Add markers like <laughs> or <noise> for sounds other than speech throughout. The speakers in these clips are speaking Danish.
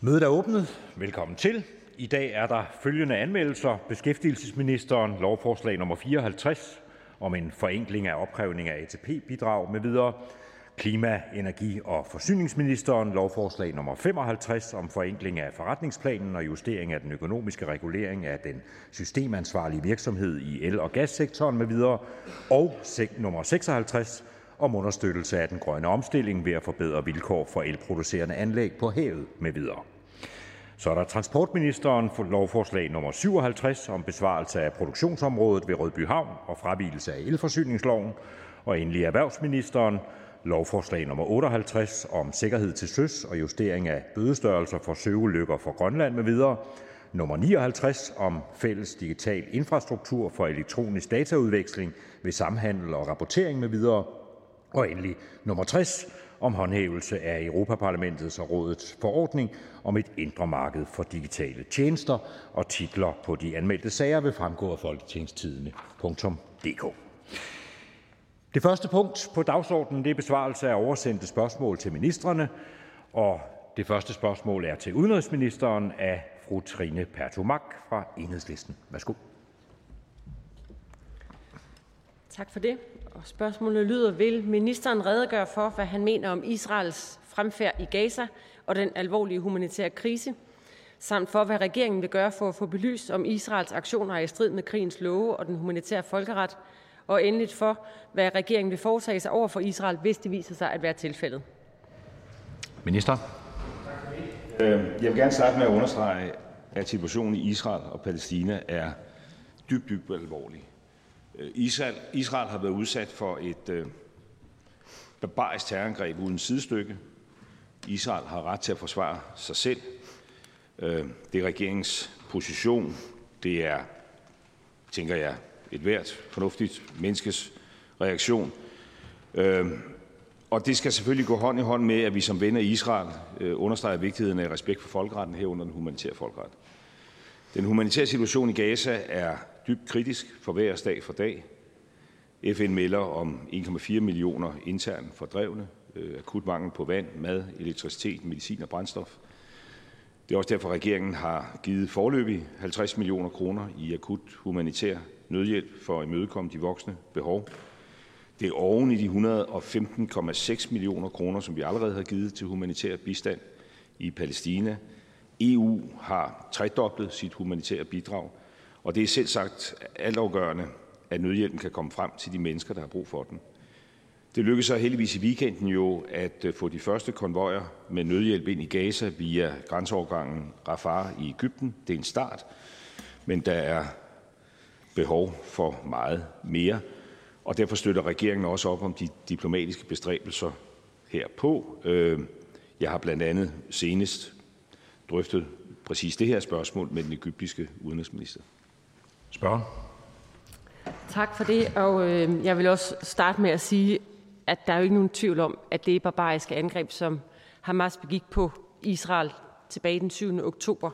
Mødet er åbnet. Velkommen til. I dag er der følgende anmeldelser. Beskæftigelsesministeren lovforslag nummer 54 om en forenkling af opkrævning af ATP-bidrag med videre. Klima-, energi- og forsyningsministeren lovforslag nummer 55 om forenkling af forretningsplanen og justering af den økonomiske regulering af den systemansvarlige virksomhed i el- og gassektoren med videre. Og nummer 56 om understøttelse af den grønne omstilling ved at forbedre vilkår for elproducerende anlæg på havet med videre. Så er der transportministeren for lovforslag nummer 57 om besvarelse af produktionsområdet ved Rødby Havn og fravigelse af elforsyningsloven. Og endelig erhvervsministeren lovforslag nummer 58 om sikkerhed til søs og justering af bødestørrelser for søulykker for Grønland med videre. Nummer 59 om fælles digital infrastruktur for elektronisk dataudveksling ved samhandel og rapportering med videre. Og endelig nummer 60 om håndhævelse af Europaparlamentets og rådets forordning om et indre marked for digitale tjenester, og titler på de anmeldte sager vil fremgå af folketingstidene.dk. Det første punkt på dagsordenen det er besvarelse af oversendte spørgsmål til ministerne, og det første spørgsmål er til udenrigsministeren af fru Trine Pertumak fra Enhedslisten. Værsgo. Tak for det. Og spørgsmålet lyder, vil ministeren redegøre for, hvad han mener om Israels fremfærd i Gaza og den alvorlige humanitære krise, samt for, hvad regeringen vil gøre for at få belyst, om Israels aktioner er i strid med krigens love og den humanitære folkeret, og endeligt for, hvad regeringen vil foretage sig over for Israel, hvis det viser sig at være tilfældet. Minister. Øh, jeg vil gerne starte med at understrege, at situationen i Israel og Palæstina er dybt, dybt alvorlig. Øh, Israel, Israel har været udsat for et øh, barbarisk terrorangreb uden sidestykke. Israel har ret til at forsvare sig selv. Øh, det er regeringens position. Det er, tænker jeg, et hvert fornuftigt menneskes reaktion. Øh, og det skal selvfølgelig gå hånd i hånd med, at vi som venner i Israel øh, understreger vigtigheden af respekt for folkeretten herunder den humanitære folkeret. Den humanitære situation i Gaza er dybt kritisk for hver dag for dag. FN melder om 1,4 millioner internt fordrevne, øh, akut mangel på vand, mad, elektricitet, medicin og brændstof. Det er også derfor, regeringen har givet forløbig 50 millioner kroner i akut humanitær nødhjælp for at imødekomme de voksne behov. Det er oven i de 115,6 millioner kroner, som vi allerede har givet til humanitær bistand i Palæstina. EU har tredoblet sit humanitære bidrag, og det er selv sagt altafgørende, at nødhjælpen kan komme frem til de mennesker, der har brug for den. Det lykkedes så heldigvis i weekenden jo at øh, få de første konvojer med nødhjælp ind i Gaza via grænseovergangen Rafah i Ægypten. Det er en start, men der er behov for meget mere, og derfor støtter regeringen også op om de diplomatiske bestræbelser herpå. Øh, jeg har blandt andet senest drøftet præcis det her spørgsmål med den egyptiske udenrigsminister. Spørgen. Tak for det, og øh, jeg vil også starte med at sige, at der er jo ikke nogen tvivl om, at det barbariske angreb, som Hamas begik på Israel tilbage den 7. oktober,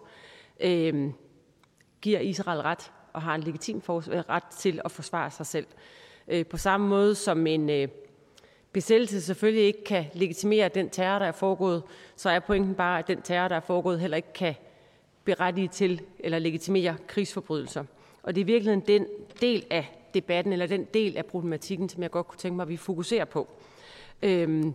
øh, giver Israel ret og har en legitim øh, ret til at forsvare sig selv. Øh, på samme måde som en øh, besættelse selvfølgelig ikke kan legitimere den terror, der er foregået, så er pointen bare, at den terror, der er foregået, heller ikke kan berettige til eller legitimere krigsforbrydelser. Og det er virkelig den del af debatten, eller den del af problematikken, som jeg godt kunne tænke mig, at vi fokuserer på. Øhm,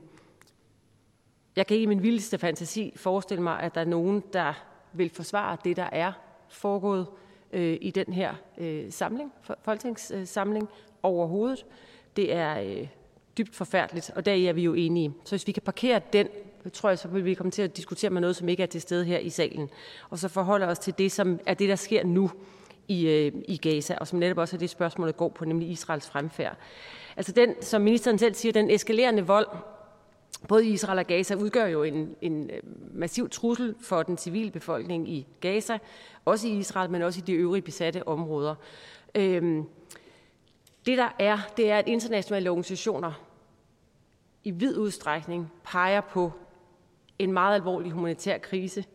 jeg kan ikke i min vildeste fantasi forestille mig, at der er nogen, der vil forsvare det, der er foregået øh, i den her øh, samling, folketingssamling overhovedet. Det er øh, dybt forfærdeligt, og der er vi jo enige. Så hvis vi kan parkere den, tror jeg, så vil vi komme til at diskutere med noget, som ikke er til stede her i salen. Og så forholde os til det, som er det, der sker nu i, øh, i Gaza, og som netop også er det, spørgsmålet går på, nemlig Israels fremfærd. Altså den, som ministeren selv siger, den eskalerende vold, både i Israel og Gaza, udgør jo en, en øh, massiv trussel for den civile befolkning i Gaza, også i Israel, men også i de øvrige besatte områder. Øhm, det der er, det er, at internationale organisationer i vid udstrækning peger på en meget alvorlig humanitær krise,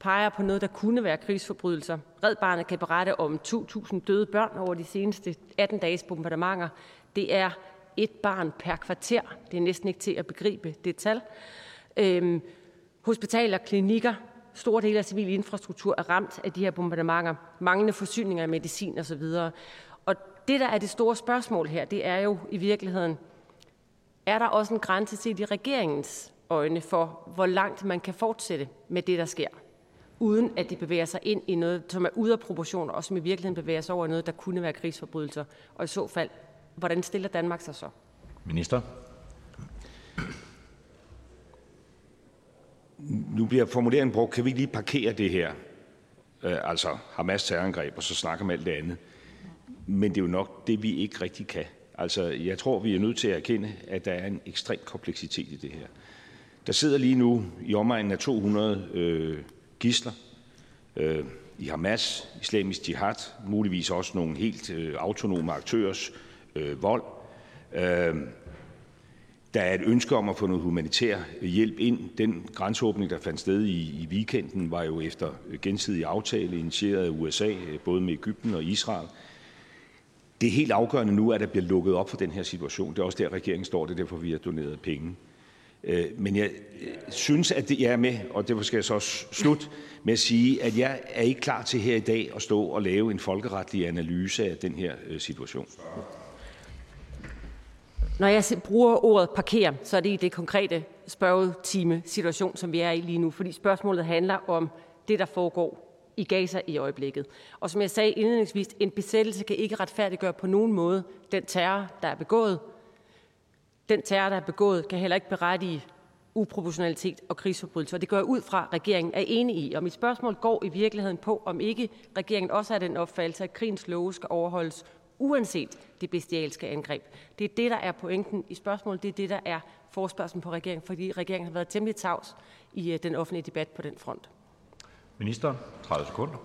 peger på noget, der kunne være krigsforbrydelser. Red Barnet kan berette om 2.000 døde børn over de seneste 18 dages bombardementer. Det er et barn per kvarter. Det er næsten ikke til at begribe det tal. Øhm, hospitaler, klinikker, store dele af civil infrastruktur er ramt af de her bombardementer, manglende forsyninger af medicin osv. Og det, der er det store spørgsmål her, det er jo i virkeligheden, er der også en grænse set i regeringens øjne for, hvor langt man kan fortsætte med det, der sker, uden at de bevæger sig ind i noget, som er ude af proportioner, og som i virkeligheden bevæger sig over i noget, der kunne være krigsforbrydelser. Og i så fald, hvordan stiller Danmark sig så? Minister. Nu bliver formuleringen brugt. Kan vi ikke lige parkere det her? Øh, altså Hamas terrorangreb, og så snakke om alt det andet. Men det er jo nok det, vi ikke rigtig kan. Altså, jeg tror, vi er nødt til at erkende, at der er en ekstrem kompleksitet i det her. Der sidder lige nu i omegnen af 200 øh, gisler øh, i Hamas, islamisk jihad, muligvis også nogle helt øh, autonome aktørers øh, vold. Øh, der er et ønske om at få noget humanitær hjælp ind. Den grænseåbning, der fandt sted i, i weekenden, var jo efter gensidig aftale initieret af USA, øh, både med Ægypten og Israel. Det er helt afgørende nu, at der bliver lukket op for den her situation. Det er også der, regeringen står. Det er derfor, vi har doneret penge. Øh, men jeg øh, synes, at det, jeg er med, og derfor skal jeg så også slutte med at sige, at jeg er ikke klar til her i dag at stå og lave en folkeretlig analyse af den her øh, situation. Når jeg bruger ordet parkere, så er det i det konkrete spørgetime situation, som vi er i lige nu, fordi spørgsmålet handler om det, der foregår i Gaza i øjeblikket. Og som jeg sagde indledningsvis, en besættelse kan ikke retfærdiggøre på nogen måde den terror, der er begået. Den terror, der er begået, kan heller ikke berettige uproportionalitet og krigsforbrydelser. Og det går ud fra, at regeringen er enig i. Og mit spørgsmål går i virkeligheden på, om ikke regeringen også har den opfattelse, at krigens love skal overholdes uanset det bestialske angreb. Det er det, der er pointen i spørgsmålet. Det er det, der er forspørgselen på regeringen, fordi regeringen har været temmelig tavs i øh, den offentlige debat på den front. Minister, 30 sekunder.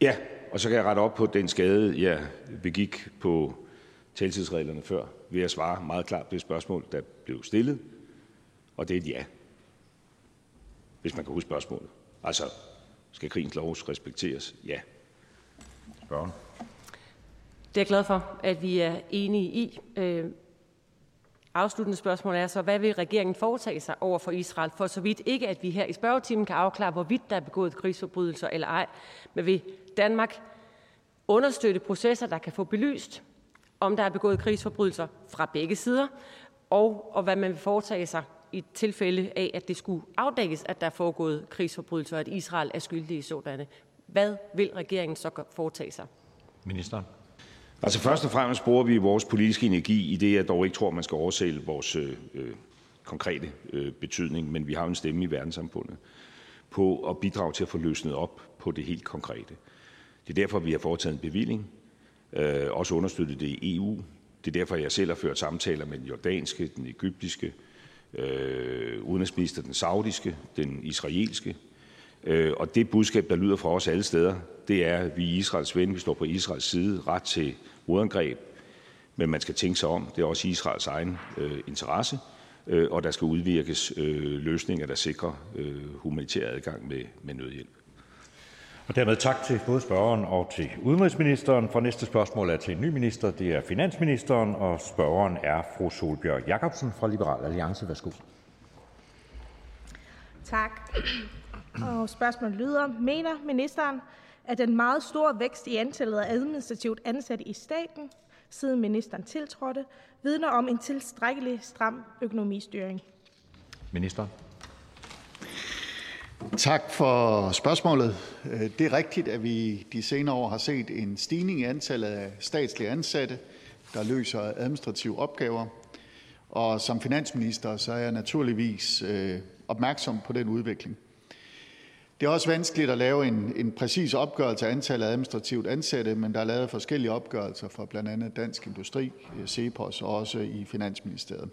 Ja, og så kan jeg rette op på den skade, jeg begik på taltidsreglerne før, ved at svare meget klart på det spørgsmål, der blev stillet, og det er et ja, hvis man kan huske spørgsmålet. Altså, skal krigens lov respekteres? Ja. Spørgen. Det er jeg glad for, at vi er enige i. Øh, afsluttende spørgsmål er så, hvad vil regeringen foretage sig over for Israel, for så vidt ikke, at vi her i spørgetimen kan afklare, hvorvidt der er begået krigsforbrydelser eller ej, men vil Danmark understøtte processer, der kan få belyst, om der er begået krigsforbrydelser fra begge sider, og, og hvad man vil foretage sig i tilfælde af, at det skulle afdækkes, at der er foregået krigsforbrydelser, og at Israel er skyldig i sådanne. Hvad vil regeringen så foretage sig? Ministeren. Altså først og fremmest bruger vi vores politiske energi i det, jeg dog ikke tror, man skal oversælge vores øh, øh, konkrete øh, betydning, men vi har en stemme i verdenssamfundet på at bidrage til at få løsnet op på det helt konkrete. Det er derfor, vi har foretaget en bevilling, øh, også understøttet det i EU. Det er derfor, jeg selv har ført samtaler med den jordanske, den egyptiske, øh, udenrigsminister, den saudiske, den israelske. Øh, og det budskab, der lyder fra os alle steder, det er, at vi er Israels ven, vi står på Israels side, ret til modangreb, men man skal tænke sig om. Det er også Israels egen øh, interesse, øh, og der skal udvirkes øh, løsninger, der sikrer øh, humanitær adgang med, med nødhjælp. Og dermed tak til både spørgeren og til udenrigsministeren. For næste spørgsmål er til en ny minister. Det er finansministeren, og spørgeren er fru Solbjørg Jacobsen fra Liberal Alliance. Værsgo. Tak. Og spørgsmålet lyder, mener ministeren, at den meget store vækst i antallet af administrativt ansatte i staten, siden ministeren tiltrådte, vidner om en tilstrækkelig stram økonomistyring? Minister. Tak for spørgsmålet. Øh, det er rigtigt, at vi de senere år har set en stigning i antallet af statslige ansatte, der løser administrative opgaver. Og som finansminister så er jeg naturligvis øh, opmærksom på den udvikling. Det er også vanskeligt at lave en, en præcis opgørelse af antallet af administrativt ansatte, men der er lavet forskellige opgørelser for blandt andet Dansk Industri, øh, CEPOS og også i Finansministeriet.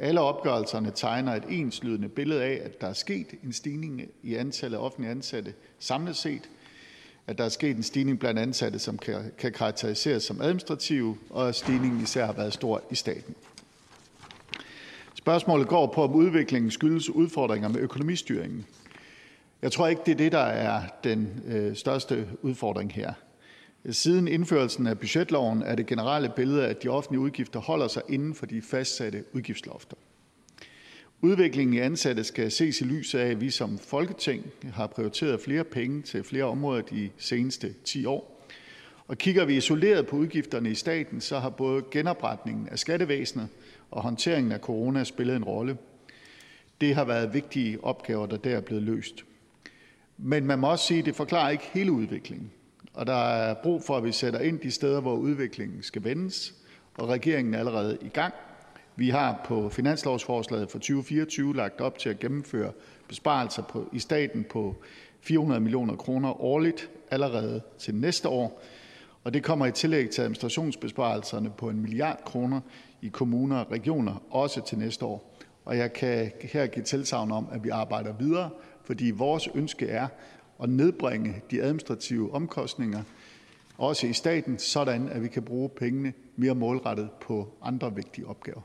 Alle opgørelserne tegner et enslydende billede af, at der er sket en stigning i antallet af offentlige ansatte samlet set, at der er sket en stigning blandt ansatte, som kan, kan karakteriseres som administrative, og at stigningen især har været stor i staten. Spørgsmålet går på, om udviklingen skyldes udfordringer med økonomistyringen. Jeg tror ikke, det er det, der er den øh, største udfordring her. Siden indførelsen af budgetloven er det generelle billede, at de offentlige udgifter holder sig inden for de fastsatte udgiftslofter. Udviklingen i ansatte skal ses i lyset af, at vi som Folketing har prioriteret flere penge til flere områder de seneste 10 år. Og kigger vi isoleret på udgifterne i staten, så har både genopretningen af skattevæsenet og håndteringen af corona spillet en rolle. Det har været vigtige opgaver, der der er blevet løst. Men man må også sige, at det forklarer ikke hele udviklingen. Og der er brug for, at vi sætter ind de steder, hvor udviklingen skal vendes, og regeringen er allerede i gang. Vi har på finanslovsforslaget for 2024 lagt op til at gennemføre besparelser på, i staten på 400 millioner kroner årligt allerede til næste år. Og det kommer i tillæg til administrationsbesparelserne på en milliard kroner i kommuner og regioner, også til næste år. Og jeg kan her give tilsavn om, at vi arbejder videre, fordi vores ønske er at nedbringe de administrative omkostninger, også i staten, sådan at vi kan bruge pengene mere målrettet på andre vigtige opgaver.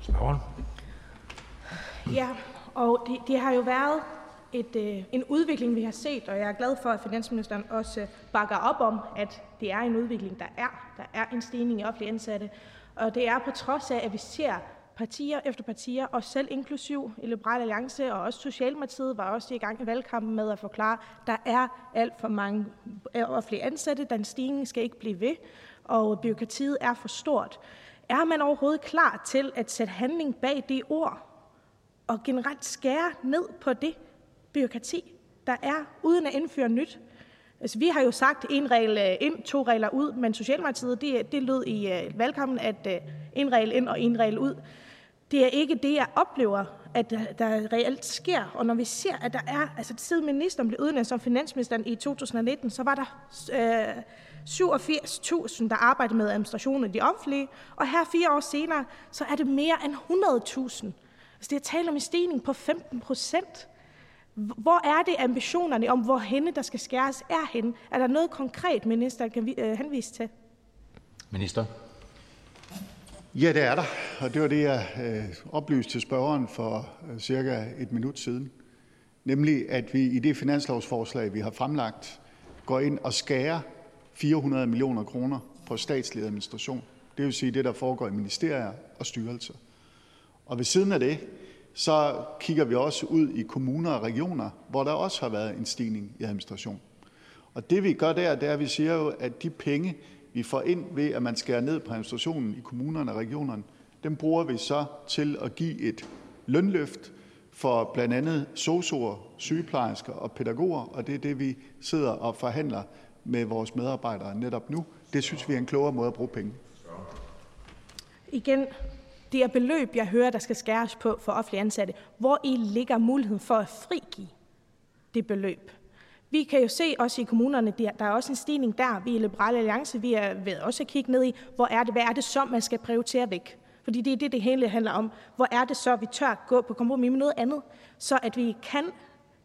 Spørgeren. Ja, og det, det har jo været et, øh, en udvikling, vi har set, og jeg er glad for, at finansministeren også bakker op om, at det er en udvikling, der er. Der er en stigning i offentlige ansatte, og det er på trods af, at vi ser partier efter partier, og selv inklusiv i Liberal Alliance, og også Socialdemokratiet var også i gang i valgkampen med at forklare, at der er alt for mange og flere ansatte, den stigning skal ikke blive ved, og byråkratiet er for stort. Er man overhovedet klar til at sætte handling bag det ord, og generelt skære ned på det byråkrati, der er, uden at indføre nyt? Altså, vi har jo sagt en regel øh, ind, to regler ud, men Socialdemokratiet, det, det lød i øh, valgkampen, at øh, en regel ind og en regel ud. Det er ikke det, jeg oplever, at der, der reelt sker. Og når vi ser, at der er, altså siden ministeren blev udnævnt som finansministeren i 2019, så var der øh, 87.000, der arbejdede med administrationen af de offentlige, og her fire år senere, så er det mere end 100.000. Altså det er tale om en stigning på 15 procent. Hvor er det ambitionerne om, hvor henne der skal skæres, er henne? Er der noget konkret, minister kan øh, henvise til? Minister. Ja, det er der, og det var det, jeg øh, oplyste til spørgeren for øh, cirka et minut siden. Nemlig, at vi i det finanslovsforslag, vi har fremlagt, går ind og skærer 400 millioner kroner på statslig administration. Det vil sige det, der foregår i ministerier og styrelser. Og ved siden af det, så kigger vi også ud i kommuner og regioner, hvor der også har været en stigning i administration. Og det vi gør der, det er, at vi siger jo, at de penge, vi får ind ved, at man skærer ned på administrationen i kommunerne og regionerne, dem bruger vi så til at give et lønløft for blandt andet sosuer, sygeplejersker og pædagoger, og det er det, vi sidder og forhandler med vores medarbejdere netop nu. Det synes vi er en klogere måde at bruge penge. Igen, det er beløb, jeg hører, der skal skæres på for offentlige ansatte. Hvor i ligger muligheden for at frigive det beløb? Vi kan jo se også i kommunerne, der er også en stigning der. Vi i Liberale Alliance, vi er ved også at kigge ned i, hvor er det, hvad er det så, man skal prioritere væk? Fordi det er det, det hele handler om. Hvor er det så, vi tør gå på kompromis med noget andet, så at vi kan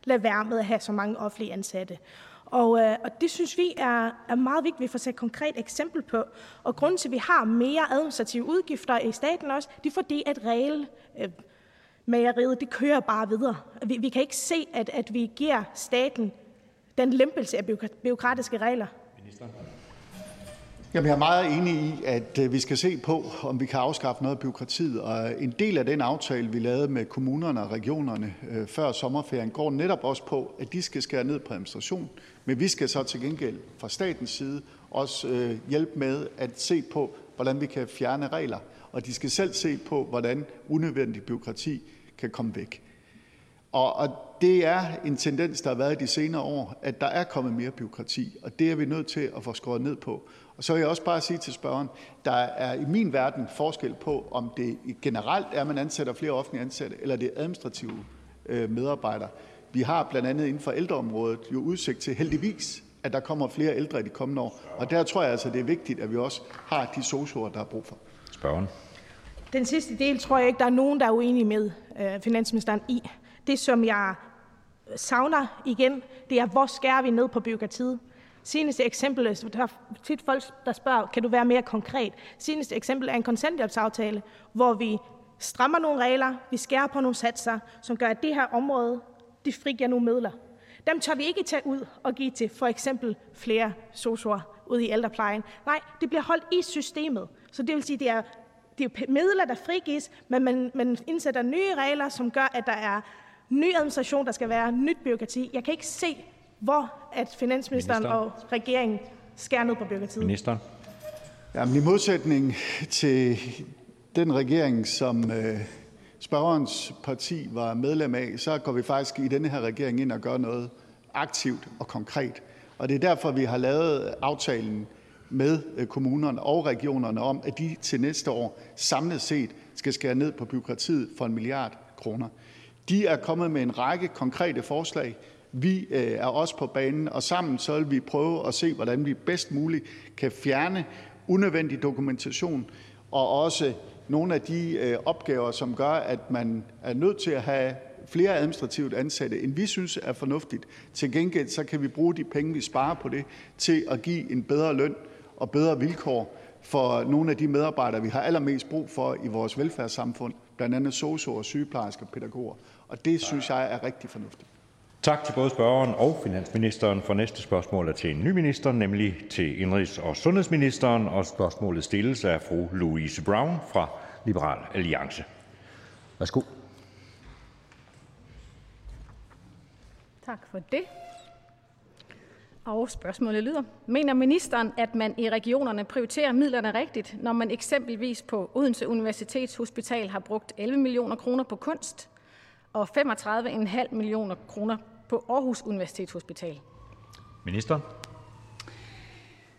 lade være med at have så mange offentlige ansatte. Og, øh, og det synes vi er, er meget vigtigt, at vi får sat konkret eksempel på. Og grunden til, at vi har mere administrative udgifter i staten også, det er fordi, at regel, øh, mageriet, det kører bare videre. Vi, vi kan ikke se, at, at vi giver staten den lempelse af byråkratiske regler. Minister. Jamen, jeg er meget enig i, at øh, vi skal se på, om vi kan afskaffe noget af byråkratiet. Og en del af den aftale, vi lavede med kommunerne og regionerne øh, før sommerferien, går netop også på, at de skal skære ned på administration. Men vi skal så til gengæld fra statens side også øh, hjælpe med at se på, hvordan vi kan fjerne regler. Og de skal selv se på, hvordan unødvendig byråkrati kan komme væk. Og, og det er en tendens, der har været i de senere år, at der er kommet mere byråkrati, og det er vi nødt til at få skåret ned på. Og så vil jeg også bare sige til spørgeren, der er i min verden forskel på, om det generelt er, at man ansætter flere offentlige ansatte, eller det er administrative øh, medarbejdere. Vi har blandt andet inden for ældreområdet jo udsigt til heldigvis, at der kommer flere ældre i de kommende år. Og der tror jeg altså, det er vigtigt, at vi også har de sosuer, der er brug for. Spørgen. Den sidste del tror jeg ikke, der er nogen, der er uenige med øh, finansministeren i. Det, som jeg savner igen, det er, hvor skærer vi ned på byråkratiet? Seneste eksempel, der er tit folk, der spørger, kan du være mere konkret? Seneste eksempel er en kontanthjælpsaftale, hvor vi strammer nogle regler, vi skærer på nogle satser, som gør, at det her område, det frigiver nogle midler. Dem tør vi ikke tage ud og give til for eksempel flere sosuer ud i ældreplejen. Nej, det bliver holdt i systemet. Så det vil sige, det er det er midler, der frigives, men man, man indsætter nye regler, som gør, at der er ny administration, der skal være nyt byråkrati. Jeg kan ikke se, hvor at finansministeren Minister. og regeringen skærer ned på byråkratiet. Ministeren. Jamen, I modsætning til den regering, som øh, spørgerens parti var medlem af, så går vi faktisk i denne her regering ind og gør noget aktivt og konkret. Og det er derfor, vi har lavet aftalen med øh, kommunerne og regionerne om, at de til næste år samlet set skal skære ned på byråkratiet for en milliard kroner. De er kommet med en række konkrete forslag. Vi øh, er også på banen, og sammen så vil vi prøve at se, hvordan vi bedst muligt kan fjerne unødvendig dokumentation og også nogle af de øh, opgaver, som gør, at man er nødt til at have flere administrativt ansatte, end vi synes er fornuftigt. Til gengæld så kan vi bruge de penge, vi sparer på det, til at give en bedre løn og bedre vilkår for nogle af de medarbejdere, vi har allermest brug for i vores velfærdssamfund, blandt andet sosu'er, sygeplejersker og pædagoger. Og det synes jeg er rigtig fornuftigt. Tak til både spørgeren og finansministeren. For næste spørgsmål er til en ny minister, nemlig til indrigs- og sundhedsministeren, og spørgsmålet stilles af fru Louise Brown fra Liberal Alliance. Værsgo. Tak for det. Og spørgsmålet lyder: Mener ministeren, at man i regionerne prioriterer midlerne rigtigt, når man eksempelvis på Odense Universitetshospital har brugt 11 millioner kroner på kunst og 35,5 millioner kroner på Aarhus Universitetshospital? Minister.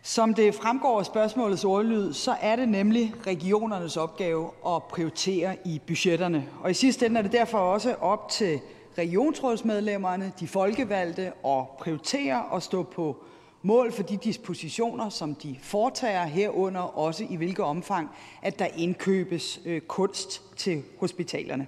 Som det fremgår af spørgsmålets ordlyd, så er det nemlig regionernes opgave at prioritere i budgetterne. Og i sidste ende er det derfor også op til regionsrådsmedlemmerne, de folkevalgte, at prioritere og stå på mål for de dispositioner, som de foretager, herunder også i hvilket omfang, at der indkøbes øh, kunst til hospitalerne.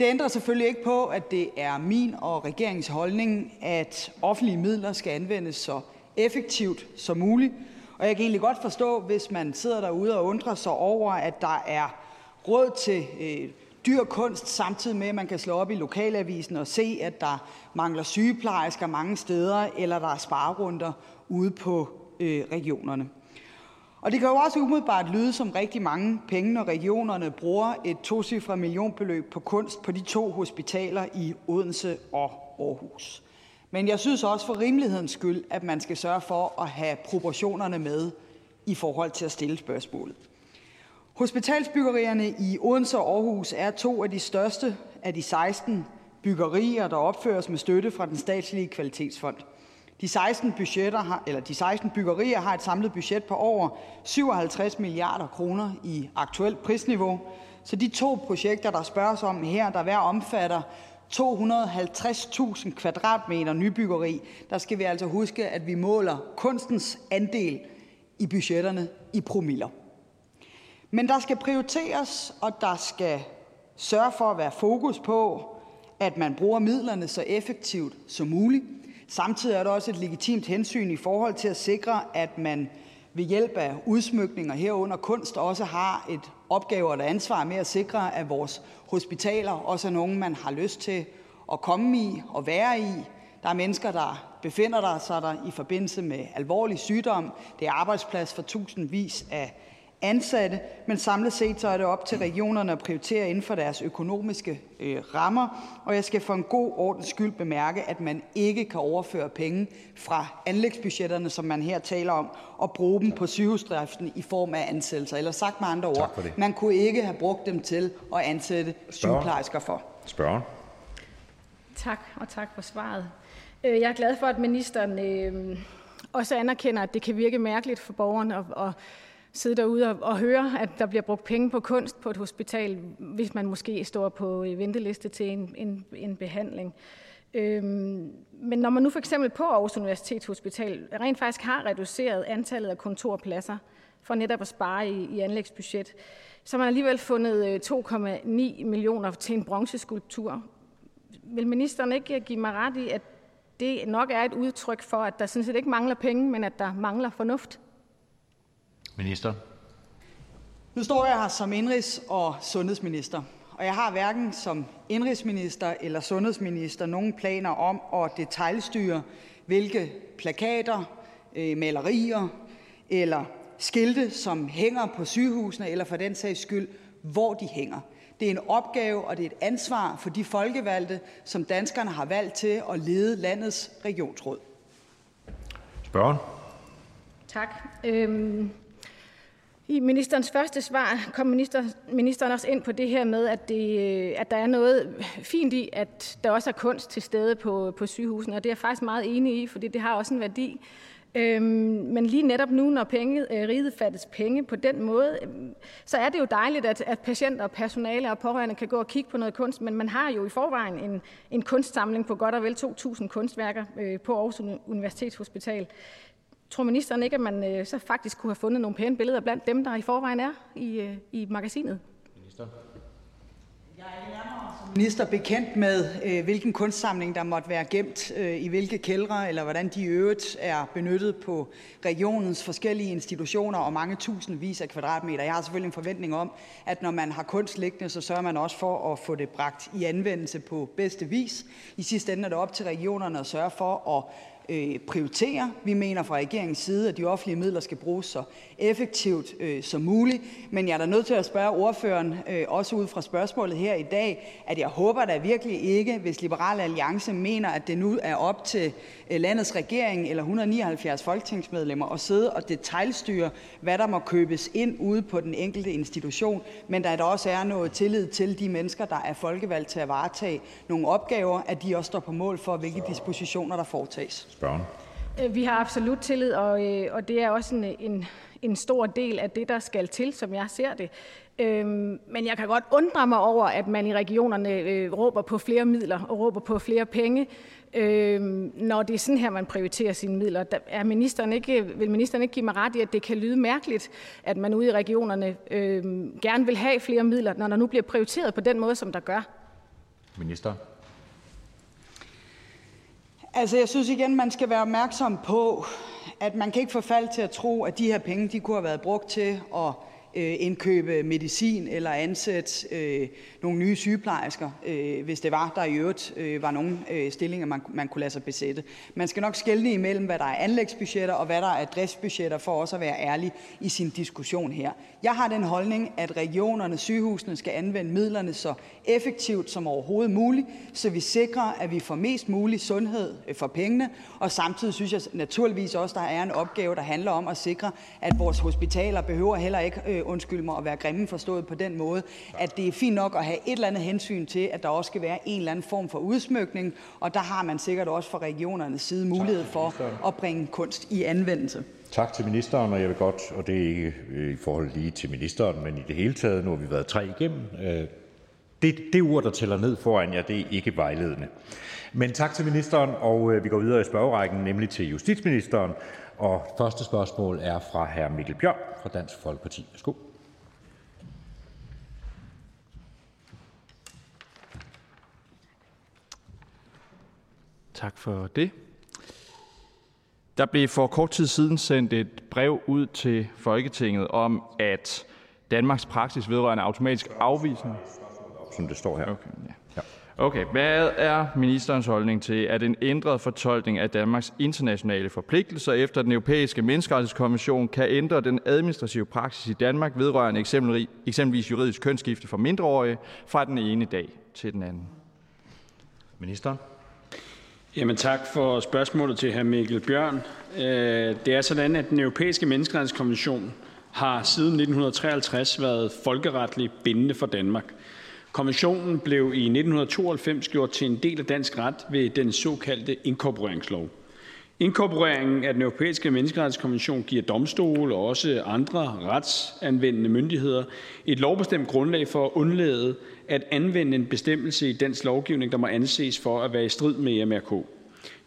Det ændrer selvfølgelig ikke på, at det er min og regeringens holdning, at offentlige midler skal anvendes så effektivt som muligt. Og jeg kan egentlig godt forstå, hvis man sidder derude og undrer sig over, at der er råd til øh, dyr kunst, samtidig med at man kan slå op i lokalavisen og se, at der mangler sygeplejersker mange steder, eller der er sparerunder ude på øh, regionerne. Og det kan jo også umiddelbart lyde som rigtig mange penge, når regionerne bruger et tocifret millionbeløb på kunst på de to hospitaler i Odense og Aarhus. Men jeg synes også for rimelighedens skyld, at man skal sørge for at have proportionerne med i forhold til at stille spørgsmålet. Hospitalsbyggerierne i Odense og Aarhus er to af de største af de 16 byggerier, der opføres med støtte fra den statslige kvalitetsfond. De 16 budgetter har, eller de 16 byggerier har et samlet budget på over 57 milliarder kroner i aktuelt prisniveau. Så de to projekter, der spørges om her, der hver omfatter 250.000 kvadratmeter nybyggeri, der skal vi altså huske, at vi måler kunstens andel i budgetterne i promiller. Men der skal prioriteres, og der skal sørge for at være fokus på, at man bruger midlerne så effektivt som muligt. Samtidig er der også et legitimt hensyn i forhold til at sikre, at man ved hjælp af udsmykninger herunder kunst også har et opgave og et ansvar med at sikre, at vores hospitaler også er nogen, man har lyst til at komme i og være i. Der er mennesker, der befinder sig der i forbindelse med alvorlig sygdom. Det er arbejdsplads for tusindvis af ansatte, men samlet set så er det op til regionerne at prioritere inden for deres økonomiske øh, rammer. Og jeg skal for en god ordens skyld bemærke, at man ikke kan overføre penge fra anlægsbudgetterne, som man her taler om, og bruge dem på sygehusdriften i form af ansættelser. Eller sagt med andre ord, man kunne ikke have brugt dem til at ansætte sygeplejersker for. Spørgen. Tak, og tak for svaret. Øh, jeg er glad for, at ministeren øh, også anerkender, at det kan virke mærkeligt for borgerne at, at sidde derude og, og høre, at der bliver brugt penge på kunst på et hospital, hvis man måske står på øh, venteliste til en, en, en behandling. Øhm, men når man nu for eksempel på Aarhus Universitetshospital rent faktisk har reduceret antallet af kontorpladser for netop at spare i, i anlægsbudget, så har man alligevel fundet øh, 2,9 millioner til en bronzeskulptur. Vil ministeren ikke øh, give mig ret i, at det nok er et udtryk for, at der sådan set ikke mangler penge, men at der mangler fornuft? Minister. Nu står jeg her som indrigs- og sundhedsminister, og jeg har hverken som indrigsminister eller sundhedsminister nogen planer om at detaljstyre, hvilke plakater, øh, malerier eller skilte, som hænger på sygehusene, eller for den sags skyld, hvor de hænger. Det er en opgave, og det er et ansvar for de folkevalgte, som danskerne har valgt til at lede landets regionsråd. Spørgen. Tak. Øhm, i ministerens første svar kom minister, ministeren også ind på det her med, at, det, at der er noget fint i, at der også er kunst til stede på, på sygehusene, og det er jeg faktisk meget enig i, fordi det har også en værdi. Øhm, men lige netop nu, når penge, øh, riget fattes penge på den måde, øh, så er det jo dejligt, at, at patienter og personale og pårørende kan gå og kigge på noget kunst, men man har jo i forvejen en, en kunstsamling på godt og vel 2.000 kunstværker øh, på Aarhus Universitetshospital. Tror ministeren ikke, at man øh, så faktisk kunne have fundet nogle pæne billeder blandt dem, der i forvejen er i, øh, i magasinet? Minister. Jeg er ikke nærmere som minister bekendt med, øh, hvilken kunstsamling der måtte være gemt øh, i hvilke kældre, eller hvordan de i øvrigt er benyttet på regionens forskellige institutioner og mange tusindvis af kvadratmeter. Jeg har selvfølgelig en forventning om, at når man har kunst liggende, så sørger man også for at få det bragt i anvendelse på bedste vis. I sidste ende er det op til regionerne at sørge for at øh, prioritere. Vi mener fra regeringens side, at de offentlige midler skal bruges så effektivt øh, som muligt. Men jeg er da nødt til at spørge ordføreren, øh, også ud fra spørgsmålet her i dag, at jeg håber da virkelig ikke, hvis Liberal Alliance mener, at det nu er op til øh, landets regering eller 179 folketingsmedlemmer at sidde og detaljstyre, hvad der må købes ind ude på den enkelte institution, men der også er noget tillid til de mennesker, der er folkevalgt til at varetage nogle opgaver, at de også står på mål for, hvilke dispositioner der foretages. Spørgen. Øh, vi har absolut tillid, og, øh, og det er også en, en, en stor del af det, der skal til, som jeg ser det. Øhm, men jeg kan godt undre mig over, at man i regionerne øh, råber på flere midler og råber på flere penge, øh, når det er sådan her, man prioriterer sine midler. Der er ministeren ikke, vil ministeren ikke give mig ret i, at det kan lyde mærkeligt, at man ude i regionerne øh, gerne vil have flere midler, når der nu bliver prioriteret på den måde, som der gør? Minister. Altså, jeg synes igen, man skal være opmærksom på, at man kan ikke få fald til at tro, at de her penge de kunne have været brugt til at øh, indkøbe medicin eller ansætte øh, nogle nye sygeplejersker, øh, hvis det var, der i øvrigt øh, var nogle øh, stillinger, man, man kunne lade sig besætte. Man skal nok skelne imellem, hvad der er anlægsbudgetter og hvad der er driftsbudgetter, for også at være ærlig i sin diskussion her. Jeg har den holdning, at regionerne, sygehusene skal anvende midlerne så effektivt som overhovedet muligt, så vi sikrer, at vi får mest mulig sundhed øh, for pengene, og samtidig synes jeg naturligvis også, der er en opgave, der handler om at sikre, at vores hospitaler behøver heller ikke, øh, undskyld mig, at være grimme forstået på den måde, at det er fint nok at have et eller andet hensyn til, at der også skal være en eller anden form for udsmykning, og der har man sikkert også fra regionernes side mulighed for at bringe kunst i anvendelse. Tak til ministeren, og jeg vil godt, og det er ikke øh, i forhold lige til ministeren, men i det hele taget, nu har vi været tre igennem, øh, det, det ur, der tæller ned foran jer, det er ikke vejledende. Men tak til ministeren, og øh, vi går videre i spørgerækken, nemlig til justitsministeren. Og første spørgsmål er fra hr. Mikkel Bjørn fra Dansk Folkeparti. Værsgo. Tak for det. Der blev for kort tid siden sendt et brev ud til Folketinget om, at Danmarks praksis vedrørende automatisk afvisning som det står her. Okay, ja. Okay, hvad er ministerens holdning til, at en ændret fortolkning af Danmarks internationale forpligtelser efter den europæiske menneskerettighedskonvention kan ændre den administrative praksis i Danmark vedrørende eksempelvis juridisk kønsskifte for mindreårige fra den ene dag til den anden? Ministeren. Jamen tak for spørgsmålet til hr. Mikkel Bjørn. Øh, det er sådan, at den europæiske menneskerettighedskonvention har siden 1953 været folkeretligt bindende for Danmark. Konventionen blev i 1992 gjort til en del af dansk ret ved den såkaldte inkorporeringslov. Inkorporeringen af den europæiske menneskerettighedskonvention giver domstole og også andre retsanvendende myndigheder et lovbestemt grundlag for at undlade at anvende en bestemmelse i dansk lovgivning, der må anses for at være i strid med EMRK.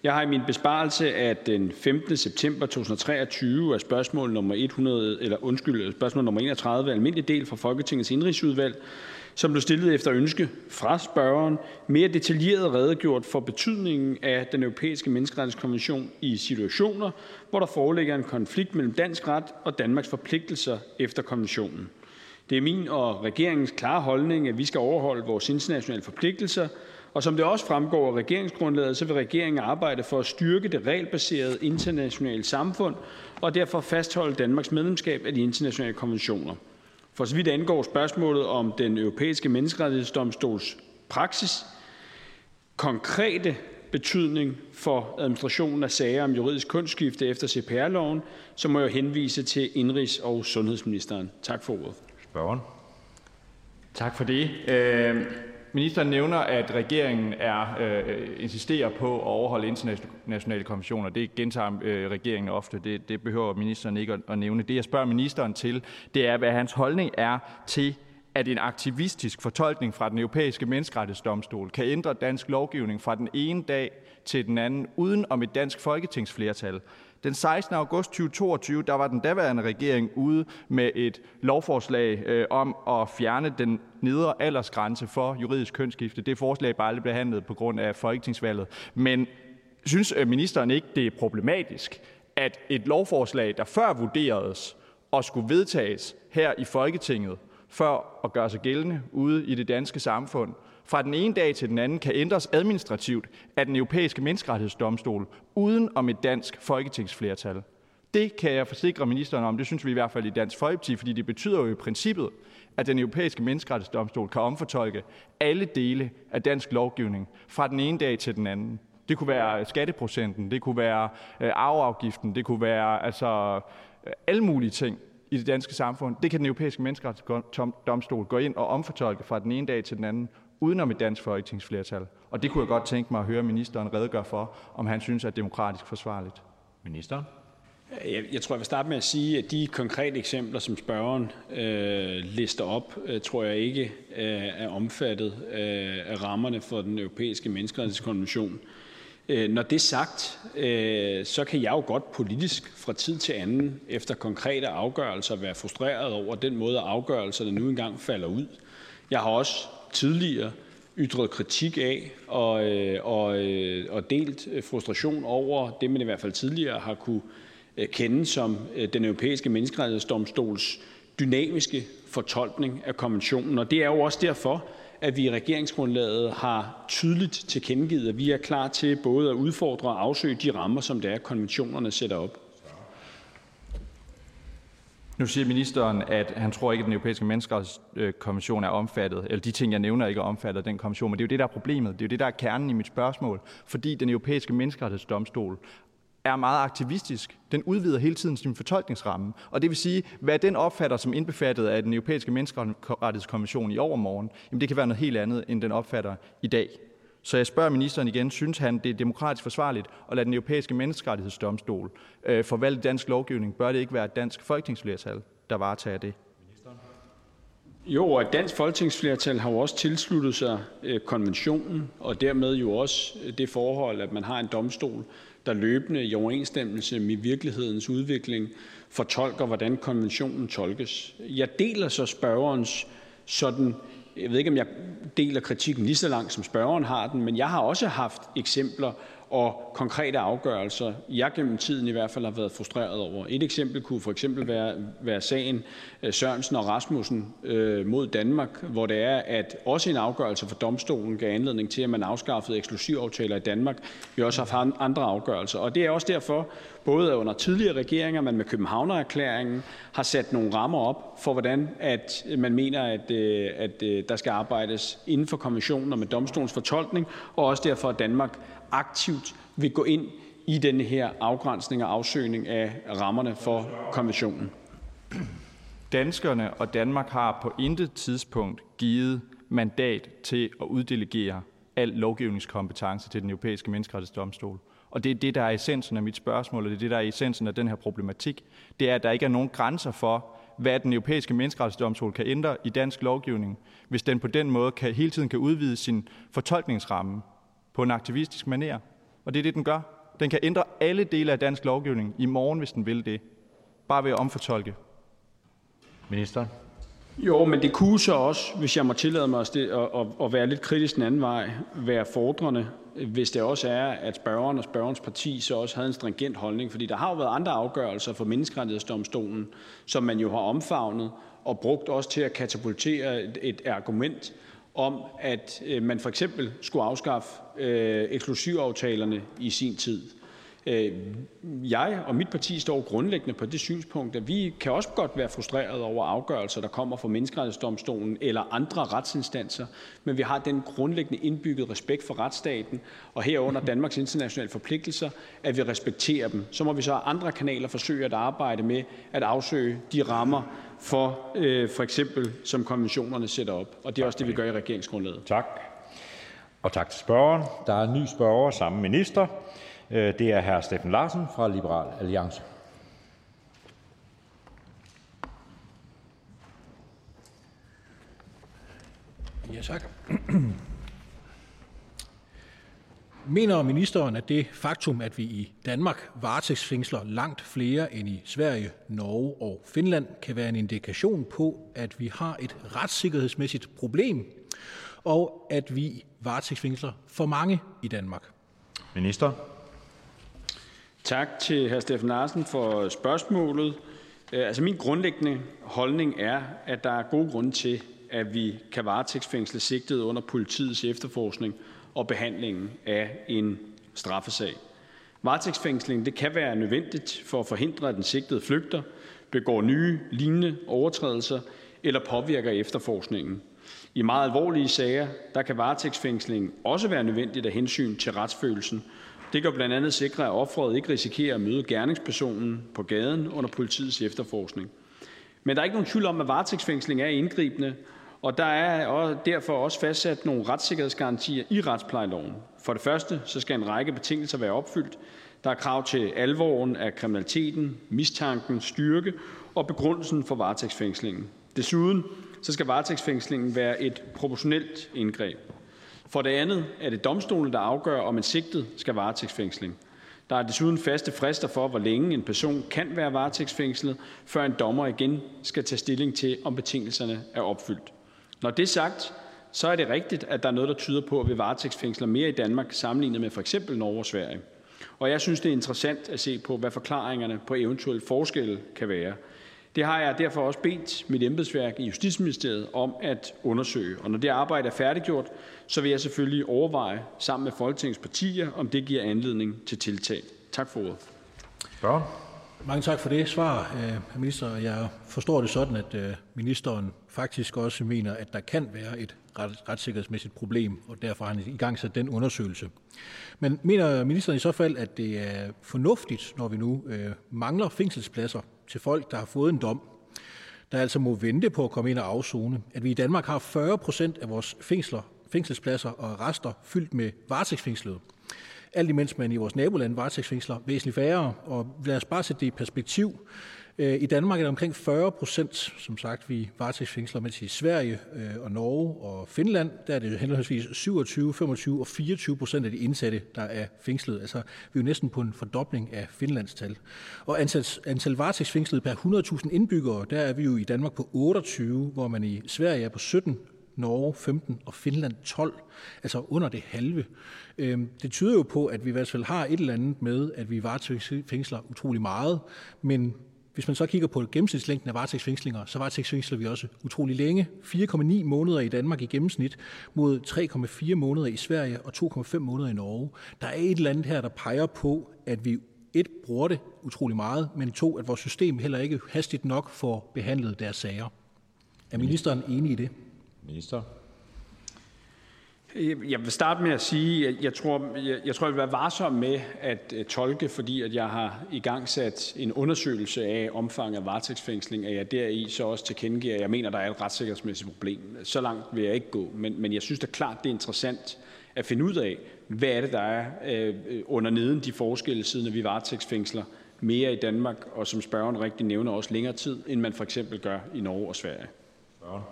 Jeg har i min besparelse af den 15. september 2023 af spørgsmål nummer 100, eller undskyld, spørgsmål nummer 31 almindelig del fra Folketingets indrigsudvalg som blev stillet efter ønske fra spørgeren, mere detaljeret redegjort for betydningen af Den Europæiske Menneskerettighedskonvention i situationer, hvor der foreligger en konflikt mellem dansk ret og Danmarks forpligtelser efter konventionen. Det er min og regeringens klare holdning, at vi skal overholde vores internationale forpligtelser, Og som det også fremgår af regeringsgrundlaget, så vil regeringen arbejde for at styrke det regelbaserede internationale samfund og derfor fastholde Danmarks medlemskab af de internationale konventioner. For så vidt angår spørgsmålet om den europæiske menneskerettighedsdomstols praksis, konkrete betydning for administrationen af sager om juridisk kønsskifte efter CPR-loven, så må jeg henvise til indrigs- og sundhedsministeren. Tak for ordet. Spørgeren. Tak for det. Øh, ministeren nævner, at regeringen er, øh, insisterer på at overholde internationale konventioner. Det gentager øh, regeringen ofte. Det, det behøver ministeren ikke at, at nævne. Det, jeg spørger ministeren til, det er, hvad hans holdning er til at en aktivistisk fortolkning fra den europæiske menneskerettighedsdomstol kan ændre dansk lovgivning fra den ene dag til den anden, uden om et dansk folketingsflertal. Den 16. august 2022 der var den daværende regering ude med et lovforslag øh, om at fjerne den nedre aldersgrænse for juridisk kønsskifte. Det forslag bare aldrig behandlet på grund af folketingsvalget. Men synes øh, ministeren ikke, det er problematisk, at et lovforslag, der før vurderedes og skulle vedtages her i Folketinget, før at gøre sig gældende ude i det danske samfund, fra den ene dag til den anden kan ændres administrativt af den europæiske menneskerettighedsdomstol uden om et dansk folketingsflertal. Det kan jeg forsikre ministeren om, det synes vi i hvert fald i Dansk Folkeparti, fordi det betyder jo i princippet, at den europæiske menneskerettighedsdomstol kan omfortolke alle dele af dansk lovgivning fra den ene dag til den anden. Det kunne være skatteprocenten, det kunne være øh, arveafgiften, det kunne være altså øh, alle mulige ting i det danske samfund. Det kan den europæiske menneskerettighedsdomstol gå ind og omfortolke fra den ene dag til den anden, udenom et dansk folketingsflertal. Og det kunne jeg godt tænke mig at høre ministeren redegøre for, om han synes er demokratisk forsvarligt. Ministeren. Jeg, jeg tror, jeg vil starte med at sige, at de konkrete eksempler, som spørgeren øh, lister op, øh, tror jeg ikke øh, er omfattet øh, af rammerne for den europæiske menneskerettighedskonvention. Øh, når det er sagt, øh, så kan jeg jo godt politisk fra tid til anden efter konkrete afgørelser være frustreret over den måde, afgørelserne nu engang falder ud. Jeg har også tidligere ytret kritik af og, øh, og, øh, og delt øh, frustration over det, man i hvert fald tidligere har kunne øh, kende som den europæiske menneskerettighedsdomstols dynamiske fortolkning af konventionen. Og det er jo også derfor, at vi i regeringsgrundlaget har tydeligt tilkendegivet, at vi er klar til både at udfordre og afsøge de rammer, som det er, konventionerne sætter op. Nu siger ministeren, at han tror ikke, at den europæiske menneskerettighedskonvention er omfattet, eller de ting, jeg nævner, ikke er omfattet af den konvention. Men det er jo det, der er problemet. Det er jo det, der er kernen i mit spørgsmål. Fordi den europæiske menneskerettighedsdomstol er meget aktivistisk. Den udvider hele tiden sin fortolkningsramme. Og det vil sige, hvad den opfatter som indbefattet af den europæiske menneskerettighedskonvention i overmorgen, jamen det kan være noget helt andet, end den opfatter i dag. Så jeg spørger ministeren igen, synes han, det er demokratisk forsvarligt at lade den europæiske menneskerettighedsdomstol øh, forvalte dansk lovgivning? Bør det ikke være et dansk folketingsflertal, der varetager det? Jo, og et dansk folketingsflertal har jo også tilsluttet sig øh, konventionen, og dermed jo også øh, det forhold, at man har en domstol, der løbende i overensstemmelse med virkelighedens udvikling fortolker, hvordan konventionen tolkes. Jeg deler så spørgerens sådan jeg ved ikke, om jeg deler kritikken lige så langt, som spørgeren har den, men jeg har også haft eksempler og konkrete afgørelser, jeg gennem tiden i hvert fald har været frustreret over. Et eksempel kunne for eksempel være, være sagen øh, Sørensen og Rasmussen øh, mod Danmark, hvor det er, at også en afgørelse fra domstolen gav anledning til, at man afskaffede eksklusivaftaler i Danmark. Vi har også haft andre afgørelser, og det er også derfor, både under tidligere regeringer, men med Københavnererklæringen, har sat nogle rammer op for, hvordan at øh, man mener, at, øh, at øh, der skal arbejdes inden for konventionen og med domstolens fortolkning, og også derfor, at Danmark aktivt vil gå ind i denne her afgrænsning og afsøgning af rammerne for konventionen. Danskerne og Danmark har på intet tidspunkt givet mandat til at uddelegere al lovgivningskompetence til den europæiske menneskerettighedsdomstol. Og det er det, der er essensen af mit spørgsmål, og det er det, der er essensen af den her problematik. Det er, at der ikke er nogen grænser for, hvad den europæiske menneskerettighedsdomstol kan ændre i dansk lovgivning, hvis den på den måde kan, hele tiden kan udvide sin fortolkningsramme på en aktivistisk manér. Og det er det, den gør. Den kan ændre alle dele af dansk lovgivning i morgen, hvis den vil det. Bare ved at omfortolke. Minister. Jo, men det kunne så også, hvis jeg må tillade mig at, at, at være lidt kritisk den anden vej, være fordrende, hvis det også er, at spørgeren og spørgerens parti så også havde en stringent holdning. Fordi der har jo været andre afgørelser for menneskerettighedsdomstolen, som man jo har omfavnet og brugt også til at katapultere et, et argument om, at øh, man for eksempel skulle afskaffe øh, eksklusivaftalerne i sin tid. Øh, jeg og mit parti står grundlæggende på det synspunkt, at vi kan også godt være frustreret over afgørelser, der kommer fra Menneskerettighedsdomstolen eller andre retsinstanser, men vi har den grundlæggende indbygget respekt for retsstaten og herunder Danmarks internationale forpligtelser, at vi respekterer dem. Så må vi så andre kanaler forsøge at arbejde med at afsøge de rammer for øh, for eksempel som konventionerne sætter op, og det er også det, vi gør i regeringsgrundlaget. Tak. Og tak til spørgeren. Der er en ny spørger, samme minister. Øh, det er hr. Steffen Larsen fra Liberal Alliance. Ja, tak. Mener ministeren, at det faktum, at vi i Danmark varetægtsfængsler langt flere end i Sverige, Norge og Finland, kan være en indikation på, at vi har et retssikkerhedsmæssigt problem, og at vi varetægtsfængsler for mange i Danmark? Minister. Tak til hr. Steffen Larsen for spørgsmålet. Øh, altså min grundlæggende holdning er, at der er gode grunde til, at vi kan varetægtsfængsle sigtet under politiets efterforskning og behandlingen af en straffesag. Varetægtsfængsling det kan være nødvendigt for at forhindre, at den sigtede flygter, begår nye lignende overtrædelser eller påvirker efterforskningen. I meget alvorlige sager der kan varetægtsfængsling også være nødvendigt af hensyn til retsfølelsen det kan blandt andet sikre, at offeret ikke risikerer at møde gerningspersonen på gaden under politiets efterforskning. Men der er ikke nogen tvivl om, at varetægtsfængsling er indgribende, og der er derfor også fastsat nogle retssikkerhedsgarantier i retsplejeloven. For det første så skal en række betingelser være opfyldt. Der er krav til alvoren af kriminaliteten, mistanken, styrke og begrundelsen for varetægtsfængslingen. Desuden så skal varetægtsfængslingen være et proportionelt indgreb. For det andet er det domstolen, der afgør, om en sigtet skal varetægtsfængsling. Der er desuden faste frister for, hvor længe en person kan være varetægtsfængslet, før en dommer igen skal tage stilling til, om betingelserne er opfyldt. Når det er sagt, så er det rigtigt, at der er noget, der tyder på, at vi varetægtsfængsler mere i Danmark sammenlignet med for eksempel Norge og Sverige. Og jeg synes, det er interessant at se på, hvad forklaringerne på eventuelle forskelle kan være. Det har jeg derfor også bedt mit embedsværk i Justitsministeriet om at undersøge. Og når det arbejde er færdiggjort, så vil jeg selvfølgelig overveje sammen med Folketingets partier, om det giver anledning til tiltag. Tak for ordet. Spørgen. Mange tak for det svar, øh, minister. Jeg forstår det sådan, at øh, ministeren faktisk også mener, at der kan være et retssikkerhedsmæssigt problem, og derfor har han i gang sat den undersøgelse. Men mener ministeren i så fald, at det er fornuftigt, når vi nu øh, mangler fængselspladser til folk, der har fået en dom, der altså må vente på at komme ind og afzone, at vi i Danmark har 40 procent af vores fængsler, fængselspladser og arrester fyldt med varetægtsfængslede. Alt imens man i vores naboland varetægtsfængsler væsentligt færre. Og lad os bare sætte det i perspektiv. Øh, I Danmark er det omkring 40 procent, som sagt, vi varetægtsfængsler, mens i Sverige øh, og Norge og Finland, der er det henholdsvis 27, 25 og 24 procent af de indsatte, der er fængslet. Altså, vi er jo næsten på en fordobling af Finlands tal. Og antal, antal varetægtsfængslede per 100.000 indbyggere, der er vi jo i Danmark på 28, hvor man i Sverige er på 17, Norge 15 og Finland 12, altså under det halve. Øhm, det tyder jo på, at vi i hvert fald har et eller andet med, at vi varetægtsfængsler utrolig meget, men hvis man så kigger på gennemsnitslængden af varetægtsfængslinger, så varetægtsfængsler vi også utrolig længe. 4,9 måneder i Danmark i gennemsnit mod 3,4 måneder i Sverige og 2,5 måneder i Norge. Der er et eller andet her, der peger på, at vi et, bruger det utrolig meget, men to, at vores system heller ikke hastigt nok får behandlet deres sager. Er ministeren enig i det? Minister. Øh, jeg vil starte med at sige, at jeg tror, jeg, jeg tror, jeg vil være varsom med at øh, tolke, fordi at jeg har i gang sat en undersøgelse af omfanget af varetægtsfængsling, at jeg deri så også tilkendegiver, at jeg mener, der er et retssikkerhedsmæssigt problem. Så langt vil jeg ikke gå, men, men jeg synes da klart, det er interessant at finde ud af, hvad er det, der er øh, under neden de forskelle, siden at vi varetægtsfængsler mere i Danmark, og som spørgeren rigtig nævner, også længere tid, end man for eksempel gør i Norge og Sverige. Spørgen.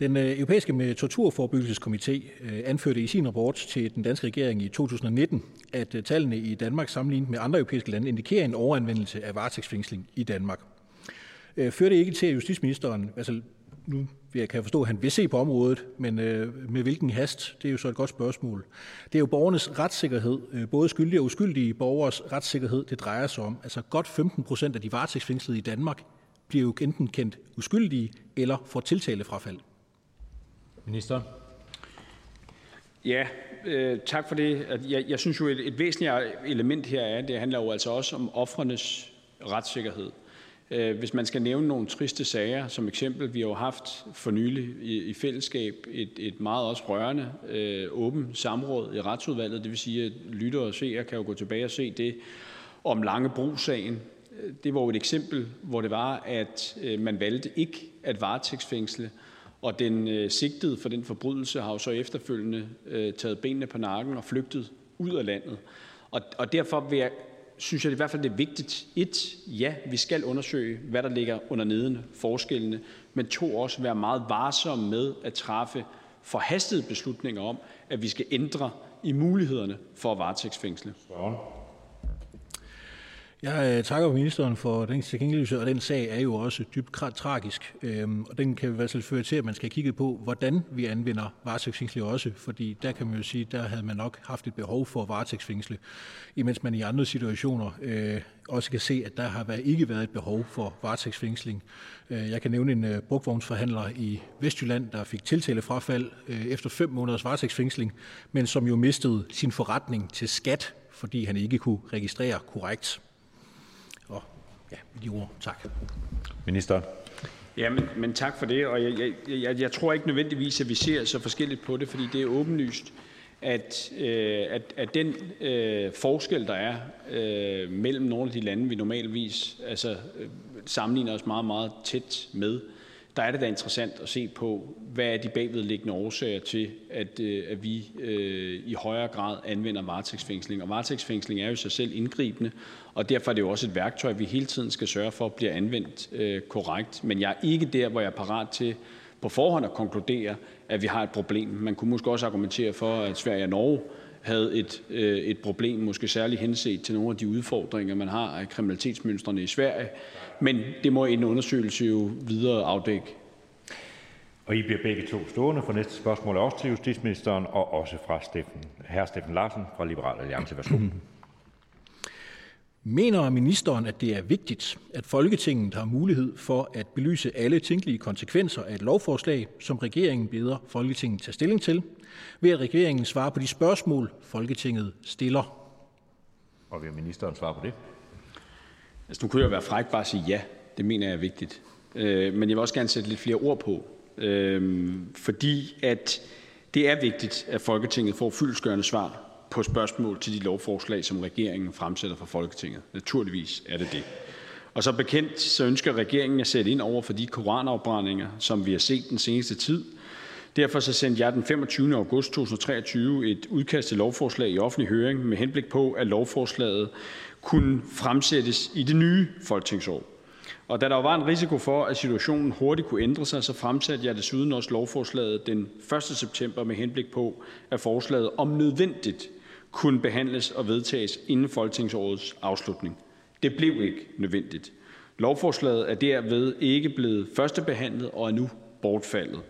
Den øh, europæiske øh, torturforebyggelseskomité øh, anførte i sin rapport til den danske regering i 2019, at tallene i Danmark sammenlignet med andre europæiske lande indikerer en overanvendelse af varetægtsfængsling i Danmark. Fører det ikke til, at justitsministeren, altså nu kan jeg forstå, at han vil se på området, men med hvilken hast, det er jo så et godt spørgsmål. Det er jo borgernes retssikkerhed, både skyldige og uskyldige borgers retssikkerhed, det drejer sig om. Altså godt 15 procent af de varetægtsfængslede i Danmark bliver jo enten kendt uskyldige eller får tiltalefrafald. Minister. Ja, øh, tak for det. Altså, jeg, jeg synes jo, et, et væsentligt element her er, det handler jo altså også om offrenes retssikkerhed. Øh, hvis man skal nævne nogle triste sager, som eksempel, vi har jo haft for nylig i, i fællesskab et, et meget også rørende øh, åbent samråd i retsudvalget, det vil sige, at lyttere og seere kan jo gå tilbage og se det om Langebro-sagen. Øh, det var jo et eksempel, hvor det var, at øh, man valgte ikke at varetægtsfængsle, og den øh, sigtede for den forbrydelse har jo så efterfølgende øh, taget benene på nakken og flygtet ud af landet. Og, og derfor vil jeg synes jeg i hvert fald, det er vigtigt. Et, ja, vi skal undersøge, hvad der ligger under neden forskellene, men to, også være meget varsomme med at træffe forhastede beslutninger om, at vi skal ændre i mulighederne for at varetægtsfængsle. Jeg øh, takker ministeren for den tilgængelighed, og den sag er jo også dybt tragisk. Øhm, og den kan i hvert fald føre til, at man skal kigge på, hvordan vi anvender varetægtsfængsle også, fordi der kan man jo sige, der havde man nok haft et behov for varetægtsfængsle, imens man i andre situationer øh, også kan se, at der har været, ikke været et behov for varetægtsfængsling. Øh, jeg kan nævne en øh, brugvognsforhandler i Vestjylland, der fik tiltalefrafald øh, efter fem måneders varetægtsfængsling, men som jo mistede sin forretning til skat, fordi han ikke kunne registrere korrekt. Ja, de ord. Tak. Minister. Ja, men, men tak for det. Og jeg, jeg, jeg, jeg tror ikke nødvendigvis, at vi ser så forskelligt på det, fordi det er åbenlyst, at, øh, at, at den øh, forskel, der er øh, mellem nogle af de lande, vi normalvis altså, øh, sammenligner os meget, meget tæt med, der er det da interessant at se på, hvad er de bagvedliggende årsager til, at, øh, at vi øh, i højere grad anvender varetægtsfængsling. Og varetægtsfængsling er jo i sig selv indgribende, og derfor er det jo også et værktøj, vi hele tiden skal sørge for bliver anvendt øh, korrekt. Men jeg er ikke der, hvor jeg er parat til på forhånd at konkludere, at vi har et problem. Man kunne måske også argumentere for, at Sverige og Norge havde et, øh, et problem, måske særligt henset til nogle af de udfordringer, man har af kriminalitetsmønstrene i Sverige. Men det må en undersøgelse jo videre afdække. Og I bliver begge to stående, for næste spørgsmål er også til justitsministeren, og også fra Steffen, herr Steffen Larsen fra Liberal Alliance. Værsgo. <clears throat> Mener ministeren, at det er vigtigt, at Folketinget har mulighed for at belyse alle tænkelige konsekvenser af et lovforslag, som regeringen beder Folketinget tage stilling til, ved at regeringen svarer på de spørgsmål, Folketinget stiller? Og vil ministeren svare på det? Altså, nu kunne jeg være fræk bare at sige ja. Det mener jeg er vigtigt. Øh, men jeg vil også gerne sætte lidt flere ord på. Øh, fordi at det er vigtigt, at Folketinget får fyldskørende svar på spørgsmål til de lovforslag, som regeringen fremsætter for Folketinget. Naturligvis er det det. Og så bekendt så ønsker regeringen at sætte ind over for de koranafbrændinger, som vi har set den seneste tid. Derfor så sendte jeg den 25. august 2023 et udkast til lovforslag i offentlig høring med henblik på, at lovforslaget kunne fremsættes i det nye folketingsår. Og da der var en risiko for, at situationen hurtigt kunne ændre sig, så fremsatte jeg desuden også lovforslaget den 1. september med henblik på, at forslaget om nødvendigt kunne behandles og vedtages inden folketingsårets afslutning. Det blev ikke nødvendigt. Lovforslaget er derved ikke blevet førstebehandlet og er nu bortfaldet.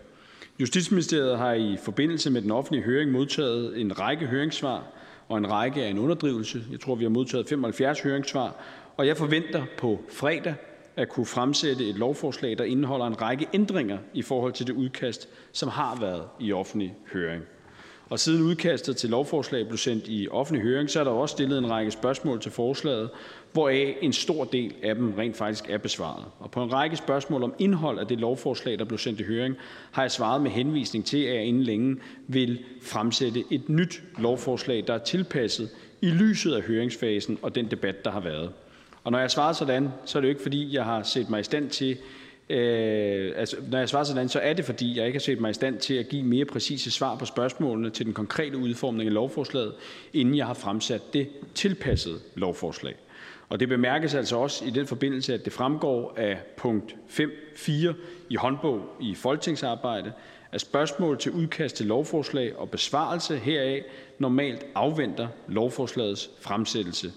Justitsministeriet har i forbindelse med den offentlige høring modtaget en række høringssvar og en række af en underdrivelse. Jeg tror, vi har modtaget 75 høringssvar, og jeg forventer på fredag at kunne fremsætte et lovforslag, der indeholder en række ændringer i forhold til det udkast, som har været i offentlig høring. Og siden udkastet til lovforslaget blev sendt i offentlig høring, så er der også stillet en række spørgsmål til forslaget, hvoraf en stor del af dem rent faktisk er besvaret. Og på en række spørgsmål om indhold af det lovforslag, der blev sendt i høring, har jeg svaret med henvisning til, at jeg inden længe vil fremsætte et nyt lovforslag, der er tilpasset i lyset af høringsfasen og den debat, der har været. Og når jeg svarer sådan, så er det jo ikke, fordi jeg har set mig i stand til Øh, altså, når jeg svarer sådan, så er det, fordi jeg ikke har set mig i stand til at give mere præcise svar på spørgsmålene til den konkrete udformning af lovforslaget, inden jeg har fremsat det tilpassede lovforslag. Og det bemærkes altså også i den forbindelse, at det fremgår af punkt 5.4 i håndbog i folketingsarbejde, at spørgsmål til udkast til lovforslag og besvarelse heraf normalt afventer lovforslagets fremsættelse.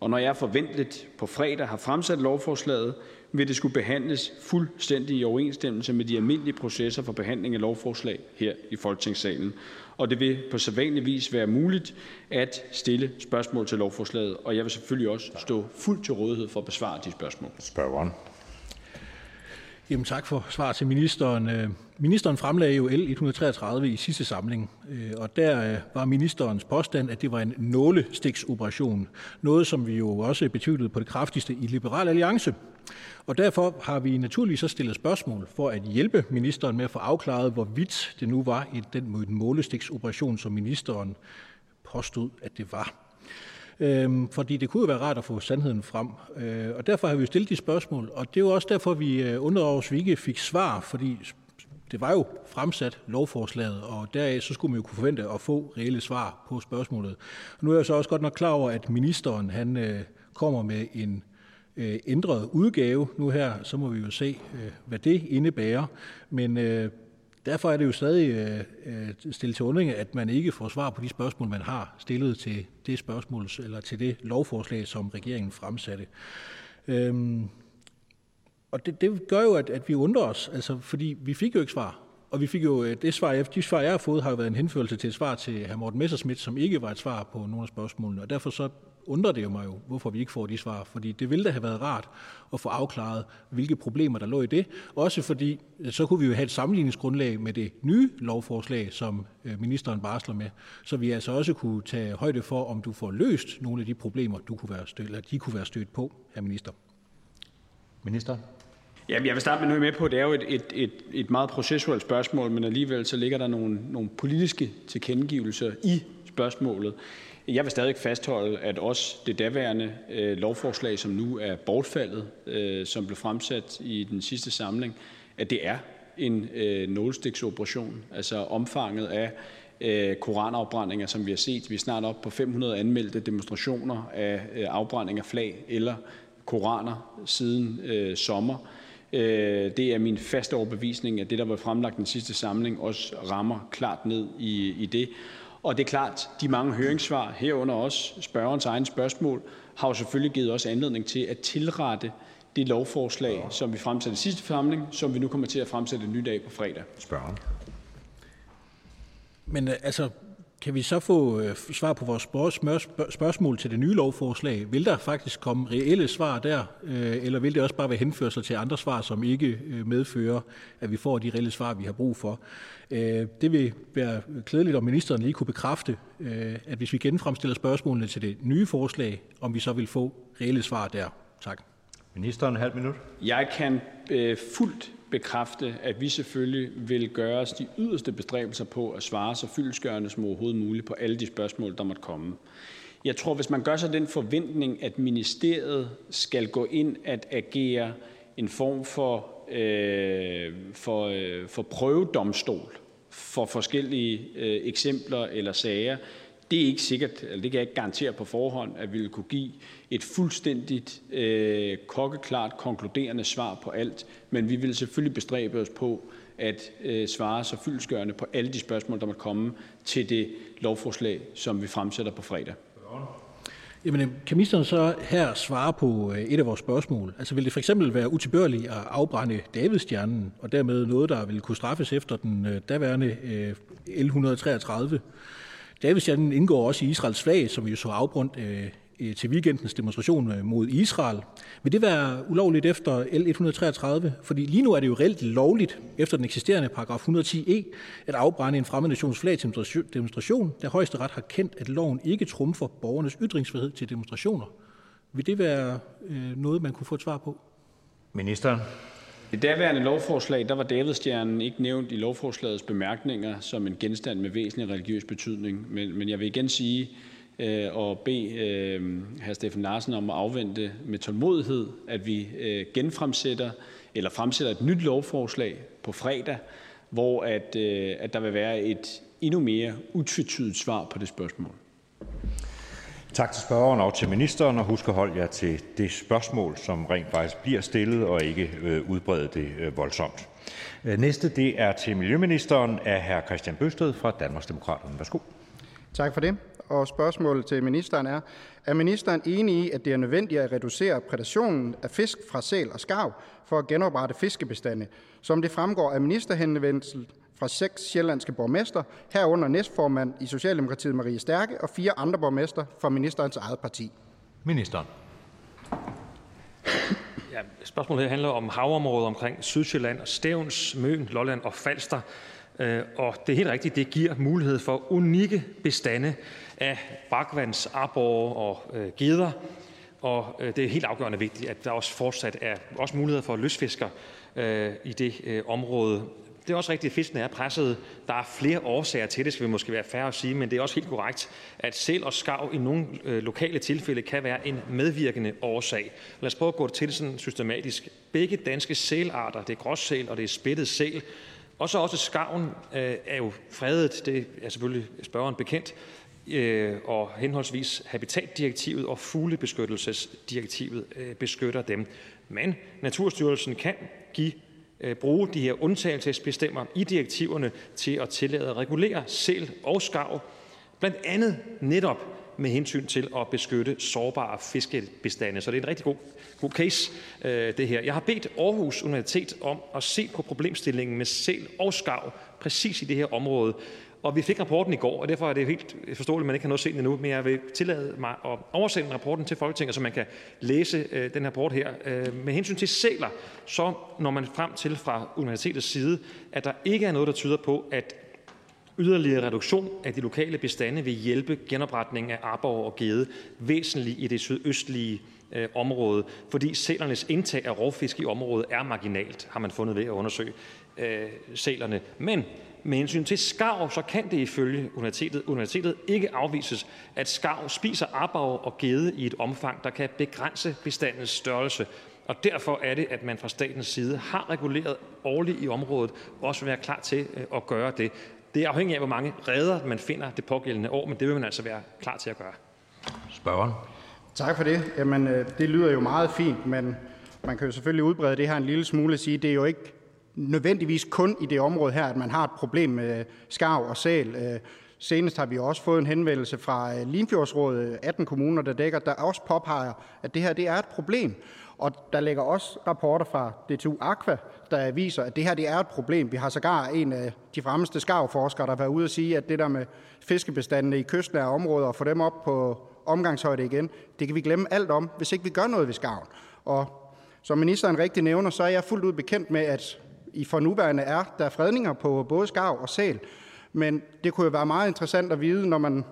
Og når jeg forventeligt på fredag har fremsat lovforslaget, vil det skulle behandles fuldstændig i overensstemmelse med de almindelige processer for behandling af lovforslag her i Folketingssalen. Og det vil på sædvanlig vis være muligt at stille spørgsmål til lovforslaget, og jeg vil selvfølgelig også stå fuldt til rådighed for at besvare de spørgsmål. Spørgeren. Jamen tak for svar til ministeren. Øh, ministeren fremlagde jo L 133 i sidste samling, øh, og der øh, var ministerens påstand, at det var en nålestiksoperation. Noget, som vi jo også betvivlede på det kraftigste i Liberal Alliance. Og derfor har vi naturligvis så stillet spørgsmål for at hjælpe ministeren med at få afklaret, hvorvidt det nu var i den målestiksoperation, som ministeren påstod, at det var. Øhm, fordi det kunne jo være rart at få sandheden frem. Øh, og derfor har vi jo stillet de spørgsmål, og det er jo også derfor, vi øh, undrede over, at vi ikke fik svar, fordi det var jo fremsat lovforslaget, og deraf så skulle man jo kunne forvente at få reelle svar på spørgsmålet. Nu er jeg så også godt nok klar over, at ministeren han øh, kommer med en øh, ændret udgave nu her, så må vi jo se, øh, hvad det indebærer. Men øh, Derfor er det jo stadig øh, øh, stillet til undring, at man ikke får svar på de spørgsmål, man har stillet til det spørgsmål eller til det lovforslag, som regeringen fremsatte. Øhm, og det, det gør jo, at, at vi undrer os, altså, fordi vi fik jo ikke svar. Og vi fik jo øh, det svar, de svar, jeg har fået, har jo været en henførelse til et svar til hr. Morten Messerschmidt, som ikke var et svar på nogle af spørgsmålene. Og derfor så undrer det jo mig jo, hvorfor vi ikke får de svar. Fordi det ville da have været rart at få afklaret, hvilke problemer der lå i det. Også fordi, så kunne vi jo have et sammenligningsgrundlag med det nye lovforslag, som øh, ministeren barsler med. Så vi altså også kunne tage højde for, om du får løst nogle af de problemer, du kunne være stødt, eller de kunne være stødt på, herr minister. Minister. Ja, jeg vil starte med noget med på, det er jo et, et, et, et meget processuelt spørgsmål, men alligevel så ligger der nogle, nogle politiske tilkendegivelser i spørgsmålet. Jeg vil stadig fastholde, at også det daværende øh, lovforslag, som nu er bortfaldet, øh, som blev fremsat i den sidste samling, at det er en øh, nålestiksoperation. Altså omfanget af øh, koranafbrændinger, som vi har set. Vi er snart op på 500 anmeldte demonstrationer af øh, afbrænding af flag eller koraner siden øh, sommer. Øh, det er min faste overbevisning, at det, der var fremlagt den sidste samling, også rammer klart ned i, i det. Og det er klart, de mange høringssvar, herunder også spørgerens egen spørgsmål, har jo selvfølgelig givet os anledning til at tilrette det lovforslag, som vi fremsatte i sidste forsamling, som vi nu kommer til at fremsætte en ny dag på fredag. Spørgeren. Men øh, altså, kan vi så få øh, svar på vores spørgsmål til det nye lovforslag? Vil der faktisk komme reelle svar der, øh, eller vil det også bare være henførsel til andre svar, som ikke øh, medfører, at vi får de reelle svar, vi har brug for? Det vil være klædeligt, om ministeren lige kunne bekræfte, at hvis vi genfremstiller spørgsmålene til det nye forslag, om vi så vil få reelle svar der. Tak. Ministeren, halv minut. Jeg kan øh, fuldt bekræfte, at vi selvfølgelig vil gøre os de yderste bestræbelser på at svare så fyldestgørende som overhovedet muligt på alle de spørgsmål, der måtte komme. Jeg tror, hvis man gør sig den forventning, at ministeriet skal gå ind at agere en form for, øh, for, øh, for prøvedomstol for forskellige øh, eksempler eller sager, det er ikke sikkert, eller det kan jeg ikke garantere på forhånd, at vi vil kunne give et fuldstændigt øh, kokkeklart konkluderende svar på alt. Men vi vil selvfølgelig bestræbe os på at øh, svare så fyldesgørende på alle de spørgsmål, der måtte komme til det lovforslag, som vi fremsætter på fredag. Jamen, øh, kan ministeren så her svare på øh, et af vores spørgsmål? Altså vil det for eksempel være utilbørligt at afbrænde Davidstjernen, og dermed noget, der vil kunne straffes efter den øh, daværende L133? Davidstjernen indgår også i Israels flag, som vi jo så afbrændt øh, til weekendens demonstration øh, mod Israel. Vil det være ulovligt efter L 133? Fordi lige nu er det jo reelt lovligt efter den eksisterende paragraf 110e e, at afbrænde en fremmed nations flag til demonstration, da højesteret har kendt, at loven ikke trumfer borgernes ytringsfrihed til demonstrationer. Vil det være øh, noget, man kunne få et svar på? Ministeren. I det daværende lovforslag der var Davidstjernen ikke nævnt i lovforslagets bemærkninger som en genstand med væsentlig religiøs betydning. Men, men jeg vil igen sige øh, og bede øh, hr. Steffen Larsen om at afvente med tålmodighed, at vi øh, genfremsætter eller fremsætter et nyt lovforslag på fredag, hvor at, øh, at der vil være et endnu mere utvetydigt svar på det spørgsmål. Tak til spørgeren og til ministeren, og husk at holde jer til det spørgsmål, som rent faktisk bliver stillet, og ikke øh, udbrede det øh, voldsomt. Øh, næste det er til Miljøministeren af hr. Christian Bøsted fra Danmarksdemokraterne. Værsgo. Tak for det. Og spørgsmålet til ministeren er, er ministeren enig i, at det er nødvendigt at reducere prædationen af fisk fra sæl og skarv for at genoprette fiskebestande, som det fremgår af ministerhenvendelsen fra seks sjællandske borgmester, herunder næstformand i Socialdemokratiet Marie Stærke og fire andre borgmester fra ministerens eget parti? Ministeren. Ja, spørgsmålet her handler om havområdet omkring Sydsjælland og Stævns, Møn, Lolland og Falster. Øh, og det er helt rigtigt, det giver mulighed for unikke bestande af brakvandsarbor og øh, geder. Og øh, det er helt afgørende vigtigt, at der også fortsat er også muligheder for lystfisker øh, i det øh, område. Det er også rigtigt, at fiskene er presset. Der er flere årsager til det, skal vi måske være færre at sige, men det er også helt korrekt, at sæl og skav i nogle øh, lokale tilfælde kan være en medvirkende årsag. Lad os prøve at gå til det sådan systematisk. Begge danske sælarter, det er gråsæl og det er spættet sæl, og så også skaven øh, er jo fredet, det er selvfølgelig spørgeren bekendt, øh, og henholdsvis Habitatdirektivet og fuglebeskyttelsesdirektivet øh, beskytter dem. Men Naturstyrelsen kan give Øh, bruge de her undtagelsesbestemmer i direktiverne til at tillade at regulere sæl og skarv, blandt andet netop med hensyn til at beskytte sårbare fiskebestande. Så det er en rigtig god, god case, øh, det her. Jeg har bedt Aarhus Universitet om at se på problemstillingen med sæl og skarv præcis i det her område. Og vi fik rapporten i går, og derfor er det helt forståeligt, at man ikke har noget set den endnu, men jeg vil tillade mig at oversende rapporten til Folketinget, så man kan læse øh, den her rapport her. Øh, med hensyn til sæler, så når man frem til fra universitetets side, at der ikke er noget, der tyder på, at yderligere reduktion af de lokale bestande vil hjælpe genopretning af arbor og gede væsentligt i det sydøstlige øh, område, fordi sælernes indtag af rovfisk i området er marginalt, har man fundet ved at undersøge øh, sælerne. Men med hensyn til skarv, så kan det ifølge universitetet, universitetet ikke afvises, at skarv spiser arbor og gede i et omfang, der kan begrænse bestandens størrelse. Og derfor er det, at man fra statens side har reguleret årligt i området, og også vil være klar til øh, at gøre det. Det er afhængigt af, hvor mange redder man finder det pågældende år, men det vil man altså være klar til at gøre. Spørgeren. Tak for det. Jamen, øh, det lyder jo meget fint, men man kan jo selvfølgelig udbrede det her en lille smule og sige, det er jo ikke nødvendigvis kun i det område her, at man har et problem med skarv og sæl. Øh, senest har vi også fået en henvendelse fra øh, Limfjordsrådet, 18 kommuner, der dækker, der også påpeger, at det her det er et problem. Og der ligger også rapporter fra DTU Aqua, der viser, at det her det er et problem. Vi har sågar en af de fremmeste skarvforskere, der har været ude og sige, at det der med fiskebestandene i kystnære områder og få dem op på omgangshøjde igen, det kan vi glemme alt om, hvis ikke vi gør noget ved skarven. Og som ministeren rigtig nævner, så er jeg fuldt ud bekendt med, at i for nuværende er der fredninger på både skarv og sæl. Men det kunne jo være meget interessant at vide, når man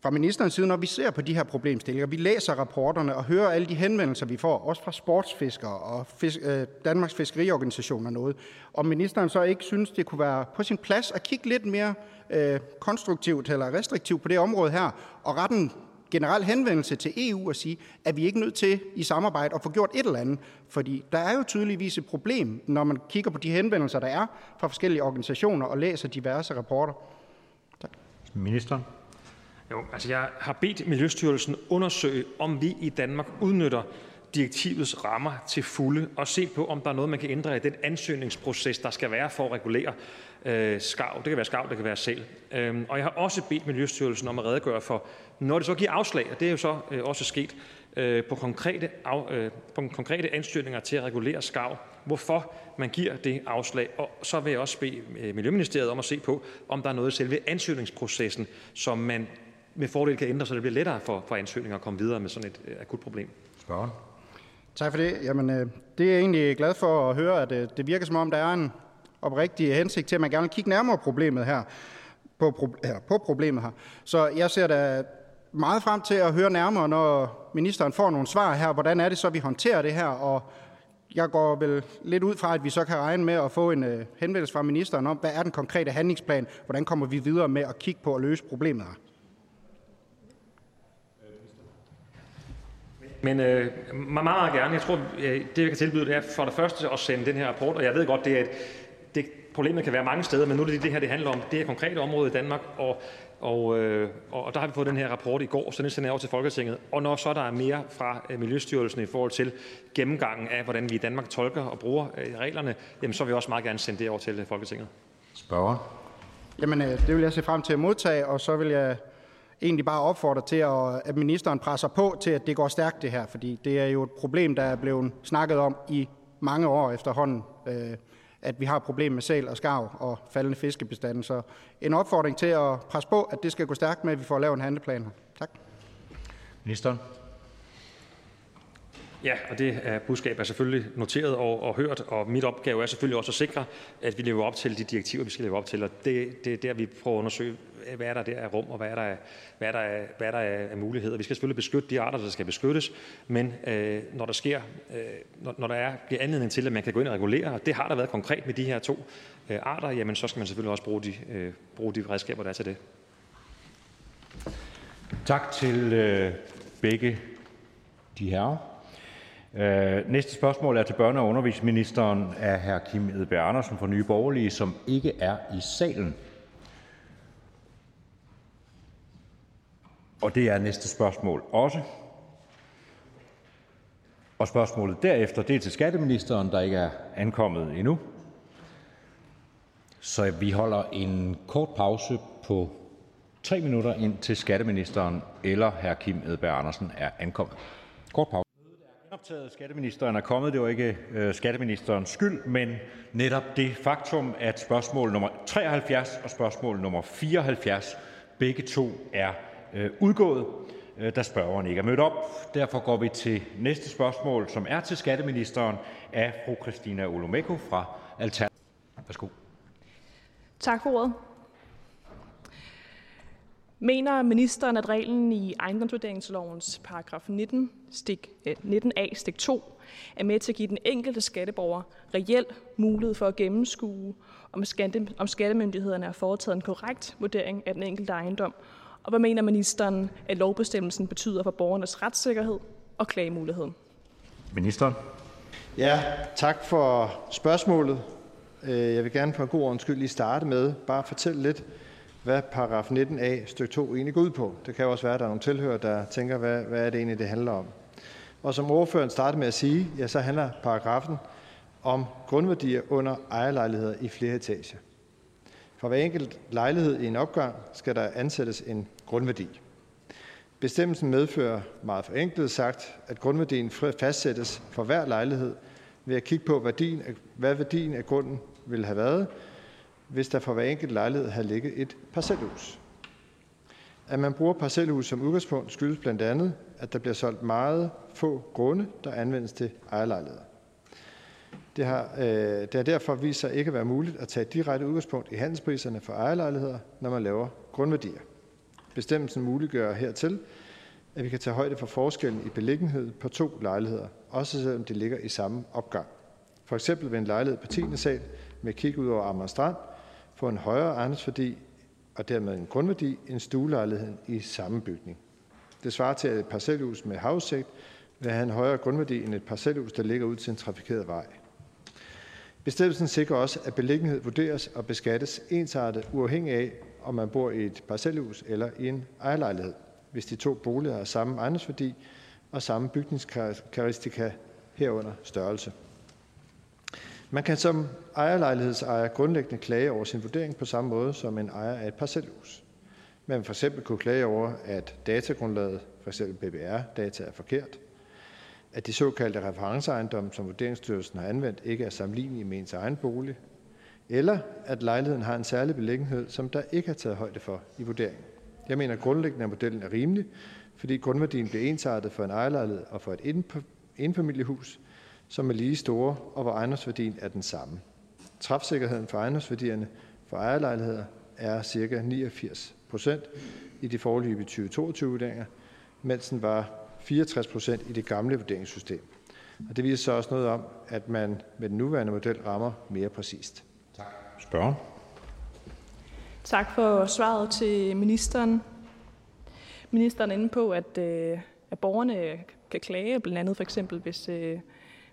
fra ministerens side, når vi ser på de her problemstillinger, vi læser rapporterne og hører alle de henvendelser, vi får, også fra sportsfiskere og fisk, øh, Danmarks Fiskeriorganisation og noget, om ministeren så ikke synes, det kunne være på sin plads at kigge lidt mere øh, konstruktivt eller restriktivt på det område her, og retten generel henvendelse til EU og sige, at vi ikke nødt til i samarbejde at få gjort et eller andet. Fordi der er jo tydeligvis et problem, når man kigger på de henvendelser, der er fra forskellige organisationer og læser diverse rapporter. Tak. Ministeren. Jo, altså jeg har bedt Miljøstyrelsen undersøge, om vi i Danmark udnytter direktivets rammer til fulde og se på, om der er noget, man kan ændre i den ansøgningsproces, der skal være for at regulere øh, skarv. Det kan være skarv, det kan være sæl. Øhm, og jeg har også bedt Miljøstyrelsen om at redegøre for, når det så giver afslag, og det er jo så øh, også sket, øh, på, konkrete af, øh, på konkrete ansøgninger til at regulere skarv, hvorfor man giver det afslag. Og så vil jeg også bede øh, Miljøministeriet om at se på, om der er noget i selve ansøgningsprocessen, som man med fordel kan ændre, så det bliver lettere for, for ansøgninger at komme videre med sådan et øh, akut problem. Spørgen. Tak for det. Jamen, øh, det er jeg egentlig glad for at høre, at øh, det virker som om, der er en oprigtige hensigt til, at man gerne vil kigge nærmere på problemet her. På, her, på problemet her. Så jeg ser da meget frem til at høre nærmere, når ministeren får nogle svar her. Hvordan er det så, vi håndterer det her? Og jeg går vel lidt ud fra, at vi så kan regne med at få en øh, henvendelse fra ministeren om, hvad er den konkrete handlingsplan? Hvordan kommer vi videre med at kigge på at løse problemet her? Men øh, meget, meget gerne. Jeg tror, øh, det vi kan tilbyde, det er for det første at sende den her rapport, og jeg ved godt, det er et, det, problemet kan være mange steder, men nu er det det her, det handler om. Det er konkrete område i Danmark, og, og, øh, og der har vi fået den her rapport i går, så den sender jeg over til Folketinget. Og når så der er mere fra øh, Miljøstyrelsen i forhold til gennemgangen af, hvordan vi i Danmark tolker og bruger øh, reglerne, jamen, så vil jeg også meget gerne sende det over til Folketinget. Spørger. Jamen, øh, det vil jeg se frem til at modtage, og så vil jeg egentlig bare opfordre til, at ministeren presser på til, at det går stærkt det her, fordi det er jo et problem, der er blevet snakket om i mange år efterhånden, øh, at vi har et problem med sæl og skarv og faldende fiskebestanden. Så en opfordring til at presse på, at det skal gå stærkt med, at vi får lavet en handleplan. Tak. Ministeren. Ja, og det er budskab er selvfølgelig noteret og, og hørt, og mit opgave er selvfølgelig også at sikre, at vi lever op til de direktiver, vi skal leve op til, og det, det er der, vi prøver at undersøge, hvad er der der er rum, og hvad er der, hvad er der, hvad er der af muligheder. Vi skal selvfølgelig beskytte de arter, der skal beskyttes, men øh, når der sker, øh, når, når der er, bliver anledning til, at man kan gå ind og regulere, og det har der været konkret med de her to øh, arter, jamen så skal man selvfølgelig også bruge de, øh, bruge de redskaber, der er til det. Tak til øh, begge de herrer. Øh, næste spørgsmål er til børne- og undervisningsministeren af hr. Kim Edberg Andersen fra Nye Borgerlige, som ikke er i salen. Og det er næste spørgsmål også. Og spørgsmålet derefter, det er til skatteministeren, der ikke er ankommet endnu. Så vi holder en kort pause på tre minutter, indtil skatteministeren eller hr. Kim Edberg Andersen er ankommet. Kort pause. Genoptaget skatteministeren er kommet. Det var ikke øh, skatteministerens skyld, men netop det faktum, at spørgsmål nummer 73 og spørgsmål nummer 74 begge to er øh, udgået, øh, da spørgeren ikke er mødt op. Derfor går vi til næste spørgsmål, som er til skatteministeren af fru Christina Olomeko fra Alter. Værsgo. Tak for ordet. Mener ministeren, at reglen i ejendomsvurderingslovens paragraf 19, stik, 19a stik 2 er med til at give den enkelte skatteborger reel mulighed for at gennemskue, om, skatte, om skattemyndighederne har foretaget en korrekt vurdering af den enkelte ejendom, og hvad mener ministeren, at lovbestemmelsen betyder for borgernes retssikkerhed og klagemuligheden? Ministeren. Ja, tak for spørgsmålet. Jeg vil gerne for en god ordens skyld lige starte med bare at fortælle lidt, hvad paragraf 19a stykke 2 egentlig går ud på. Det kan jo også være, at der er nogle tilhører, der tænker, hvad, hvad er det egentlig, det handler om. Og som ordføreren startede med at sige, ja, så handler paragrafen om grundværdier under ejerlejligheder i flere etager. For hver enkelt lejlighed i en opgang skal der ansættes en grundværdi. Bestemmelsen medfører meget forenklet sagt, at grundværdien fastsættes for hver lejlighed ved at kigge på, værdien, hvad værdien af grunden ville have været, hvis der for hver enkelt lejlighed havde ligget et parcelhus. At man bruger parcelhus som udgangspunkt skyldes blandt andet, at der bliver solgt meget få grunde, der anvendes til ejerlejligheder. Det har, øh, det har derfor vist sig ikke at være muligt at tage direkte udgangspunkt i handelspriserne for ejerlejligheder, når man laver grundværdier. Bestemmelsen muliggør hertil, at vi kan tage højde for forskellen i beliggenhed på to lejligheder, også selvom de ligger i samme opgang. For eksempel ved en lejlighed på 10. sal med kig ud over Amager Strand få en højere ejendomsværdi og dermed en grundværdi end stuelejligheden i samme bygning. Det svarer til, at et parcelhus med havudsigt vil have en højere grundværdi end et parcelhus, der ligger ud til en trafikeret vej. Bestemmelsen sikrer også, at beliggenhed vurderes og beskattes ensartet, uafhængig af, om man bor i et parcelhus eller i en ejerlejlighed, hvis de to boliger har samme ejendomsværdi og samme bygningskarakteristika herunder størrelse. Man kan som ejerlejlighedsejer grundlæggende klage over sin vurdering på samme måde som en ejer af et parcelhus. Man vil for eksempel kunne klage over, at datagrundlaget, f.eks. BBR-data, er forkert, at de såkaldte referenceejendomme, som Vurderingsstyrelsen har anvendt, ikke er sammenlignelige med ens egen bolig, eller at lejligheden har en særlig beliggenhed, som der ikke er taget højde for i vurderingen. Jeg mener grundlæggende, at modellen er rimelig, fordi grundværdien bliver ensartet for en ejerlejlighed og for et enfamiliehus, som er lige store, og hvor ejendomsværdien er den samme. Træfsikkerheden for ejendomsværdierne for ejerlejligheder er ca. 89 procent i de foreløbige 2022-vurderinger, mens den var 64 procent i det gamle vurderingssystem. Og det viser så også noget om, at man med den nuværende model rammer mere præcist. Tak. Spørger. Tak for svaret til ministeren. Ministeren er inde på, at, øh, at borgerne kan klage, blandt andet for eksempel, hvis, øh,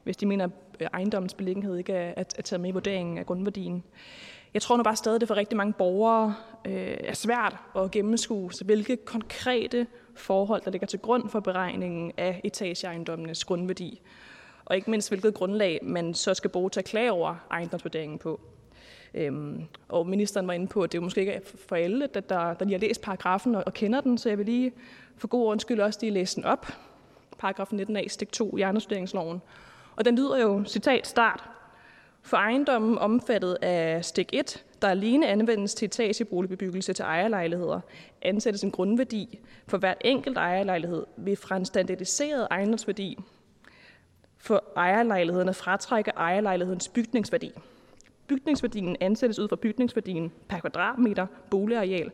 hvis de mener, at ejendommens beliggenhed ikke er, er taget med i vurderingen af grundværdien. Jeg tror nu bare stadig, at det for rigtig mange borgere øh, er svært at gennemskue, så hvilke konkrete forhold, der ligger til grund for beregningen af etageejendommenes grundværdi, og ikke mindst hvilket grundlag man så skal bruge til at klage over ejendomsvurderingen på. Øhm, og ministeren var inde på, at det jo måske ikke er for alle, der, der, der lige har læst paragrafen og, og kender den, så jeg vil lige for god undskyld også lige læse den op. Paragraf 19a, stik 2 i ejendomsvurderingsloven. Og den lyder jo, citat, start. For ejendommen omfattet af stik 1, der alene anvendes til etageboligbebyggelse til ejerlejligheder, ansættes en grundværdi for hvert enkelt ejerlejlighed ved fra en standardiseret ejendomsværdi for ejerlejlighederne fratrækker fratrække ejerlejlighedens bygningsværdi. Bygningsværdien ansættes ud fra bygningsværdien per kvadratmeter boligareal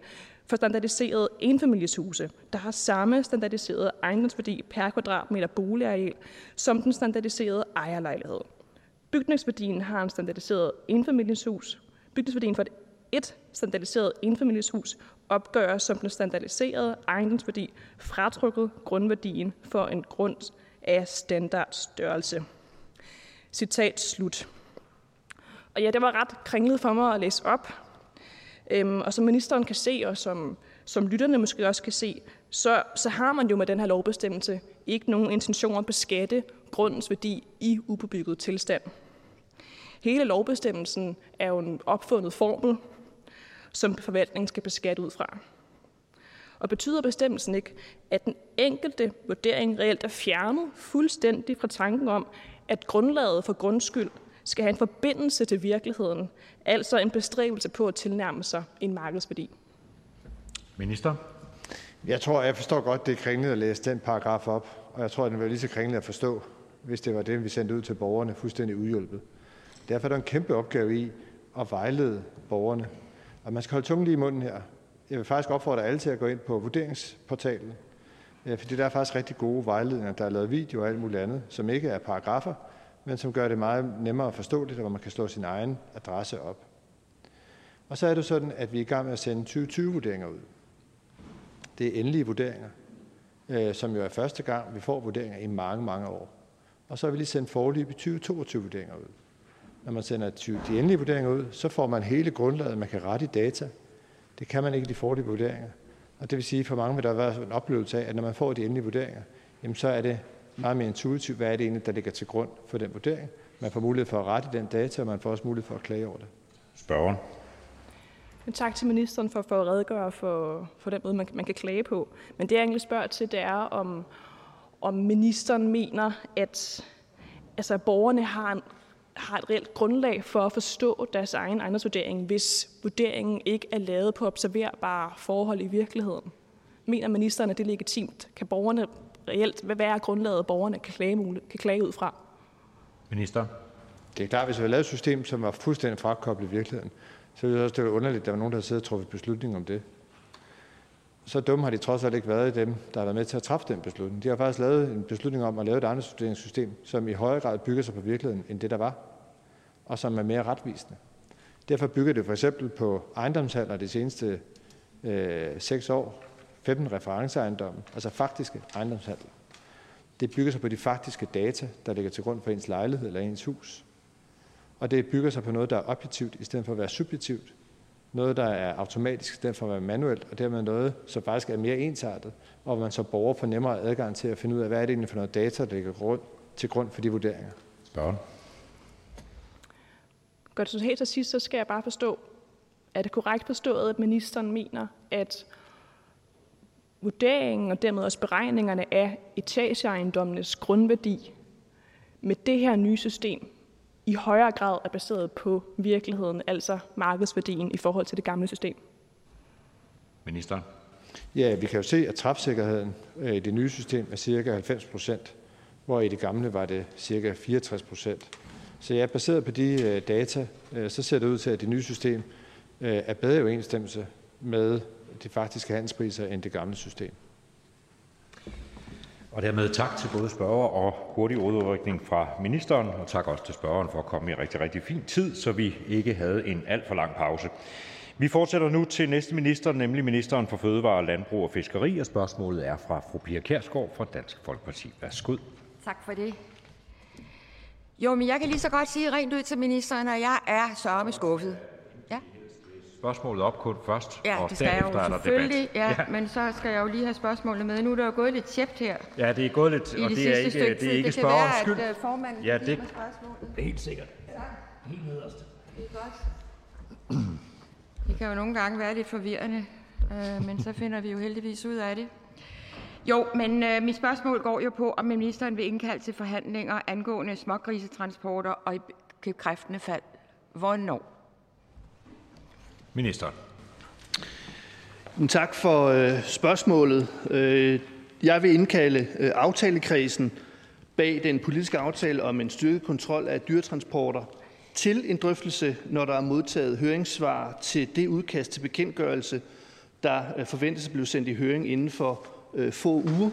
for standardiserede enfamilieshuse, der har samme standardiserede ejendomsværdi per kvadratmeter boligareal som den standardiserede ejerlejlighed. Bygningsværdien har en standardiseret enfamilieshus. Bygningsværdien for et standardiseret enfamilieshus opgøres som den standardiserede ejendomsværdi fratrukket grundværdien for en grund af standardstørrelse. Citat slut. Og ja, det var ret kringlet for mig at læse op. Øhm, og som ministeren kan se, og som, som lytterne måske også kan se, så, så har man jo med den her lovbestemmelse ikke nogen intention om at beskatte grundens værdi i ubebygget tilstand. Hele lovbestemmelsen er jo en opfundet formel, som forvaltningen skal beskatte ud fra. Og betyder bestemmelsen ikke, at den enkelte vurdering reelt er fjernet fuldstændig fra tanken om, at grundlaget for grundskyld skal have en forbindelse til virkeligheden, altså en bestræbelse på at tilnærme sig en markedsværdi? Minister? Jeg tror, jeg forstår godt, det er kringlet at læse den paragraf op, og jeg tror, den var lige så kringlet at forstå, hvis det var det, vi sendte ud til borgerne fuldstændig udhjulpet. Derfor er der en kæmpe opgave i at vejlede borgerne. Og man skal holde tungen lige i munden her. Jeg vil faktisk opfordre alle til at gå ind på vurderingsportalen, fordi der er faktisk rigtig gode vejledninger. Der er lavet video og alt muligt andet, som ikke er paragrafer, men som gør det meget nemmere forståeligt, hvor man kan slå sin egen adresse op. Og så er det sådan, at vi er i gang med at sende 2020-vurderinger ud. Det er endelige vurderinger, øh, som jo er første gang, vi får vurderinger i mange, mange år. Og så har vi lige sendt forløbige 2022-vurderinger ud. Når man sender de endelige vurderinger ud, så får man hele grundlaget, man kan rette i data. Det kan man ikke i de forlige vurderinger. Og det vil sige, for mange vil der være en oplevelse af, at når man får de endelige vurderinger, jamen så er det meget mere intuitivt, hvad er det egentlig, der ligger til grund for den vurdering. Man får mulighed for at rette den data, og man får også mulighed for at klage over det. Spørgeren. Tak til ministeren for, for at redegøre for, for den måde, man, man kan klage på. Men det, jeg egentlig spørger til, det er, om, om ministeren mener, at altså, borgerne har, en, har et reelt grundlag for at forstå deres egen ejendomsvurdering, hvis vurderingen ikke er lavet på observerbare forhold i virkeligheden. Mener ministeren, at det er legitimt? Kan borgerne reelt, hvad er grundlaget, borgerne kan klage, kan klage ud fra? Minister. Det er klart, hvis vi havde lavet et system, som var fuldstændig frakoblet i virkeligheden, så ville det også det være underligt, at der var nogen, der havde siddet og truffet beslutning om det. Så dumme har de trods alt ikke været i dem, der har været med til at træffe den beslutning. De har faktisk lavet en beslutning om at lave et ejendomsvurderingssystem, som i højere grad bygger sig på virkeligheden, end det der var, og som er mere retvisende. Derfor bygger det for eksempel på ejendomshandler de seneste øh, 6 år, 15 referenceejendomme, altså faktiske ejendomshandler. Det bygger sig på de faktiske data, der ligger til grund for ens lejlighed eller ens hus. Og det bygger sig på noget, der er objektivt, i stedet for at være subjektivt. Noget, der er automatisk, i stedet for at være manuelt, og dermed noget, som faktisk er mere ensartet, og man så borger får nemmere adgang til at finde ud af, hvad er det egentlig for noget data, der ligger grund, til grund for de vurderinger. Spørgen. Godt, så helt til sidst, så skal jeg bare forstå, er det korrekt forstået, at ministeren mener, at vurderingen og dermed også beregningerne af etageejendommenes grundværdi med det her nye system i højere grad er baseret på virkeligheden, altså markedsværdien i forhold til det gamle system? Minister. Ja, vi kan jo se, at træfsikkerheden øh, i det nye system er cirka 90 procent, hvor i det gamle var det cirka 64 procent. Så ja, baseret på de øh, data, øh, så ser det ud til, at det nye system er bedre i overensstemmelse med de faktiske handelspriser end det gamle system. Og dermed tak til både spørger og hurtig udrykning fra ministeren, og tak også til spørgeren for at komme i rigtig, rigtig fin tid, så vi ikke havde en alt for lang pause. Vi fortsætter nu til næste minister, nemlig ministeren for Fødevare, Landbrug og Fiskeri, og spørgsmålet er fra fru Pia Kærsgaard fra Dansk Folkeparti. Værsgo. Tak for det. Jo, men jeg kan lige så godt sige rent ud til ministeren, at jeg er sørme skuffet spørgsmålet op kun først, Ja, og det skal jeg derefter jo er der debat. selvfølgelig, ja, men så skal jeg jo lige have spørgsmålet med. Nu er der jo gået lidt tjept her Ja, det er gået lidt, og det det er ikke, det tid. er ikke det kan spørgerens være, skyld. at øh, formanden Ja, kan det- spørgsmålet. Det er helt sikkert. Tak. Helt nederst. Det er godt. Det kan jo nogle gange være lidt forvirrende, øh, men så finder vi jo heldigvis ud af det. Jo, men øh, mit spørgsmål går jo på, om ministeren vil indkalde til forhandlinger angående smågrisetransporter og i bekræftende fald. Hvornår? Ministeren. Tak for øh, spørgsmålet. Øh, jeg vil indkalde øh, aftalekredsen bag den politiske aftale om en styrket kontrol af dyretransporter til en drøftelse, når der er modtaget høringssvar til det udkast til bekendtgørelse, der forventes at blive sendt i høring inden for få uger.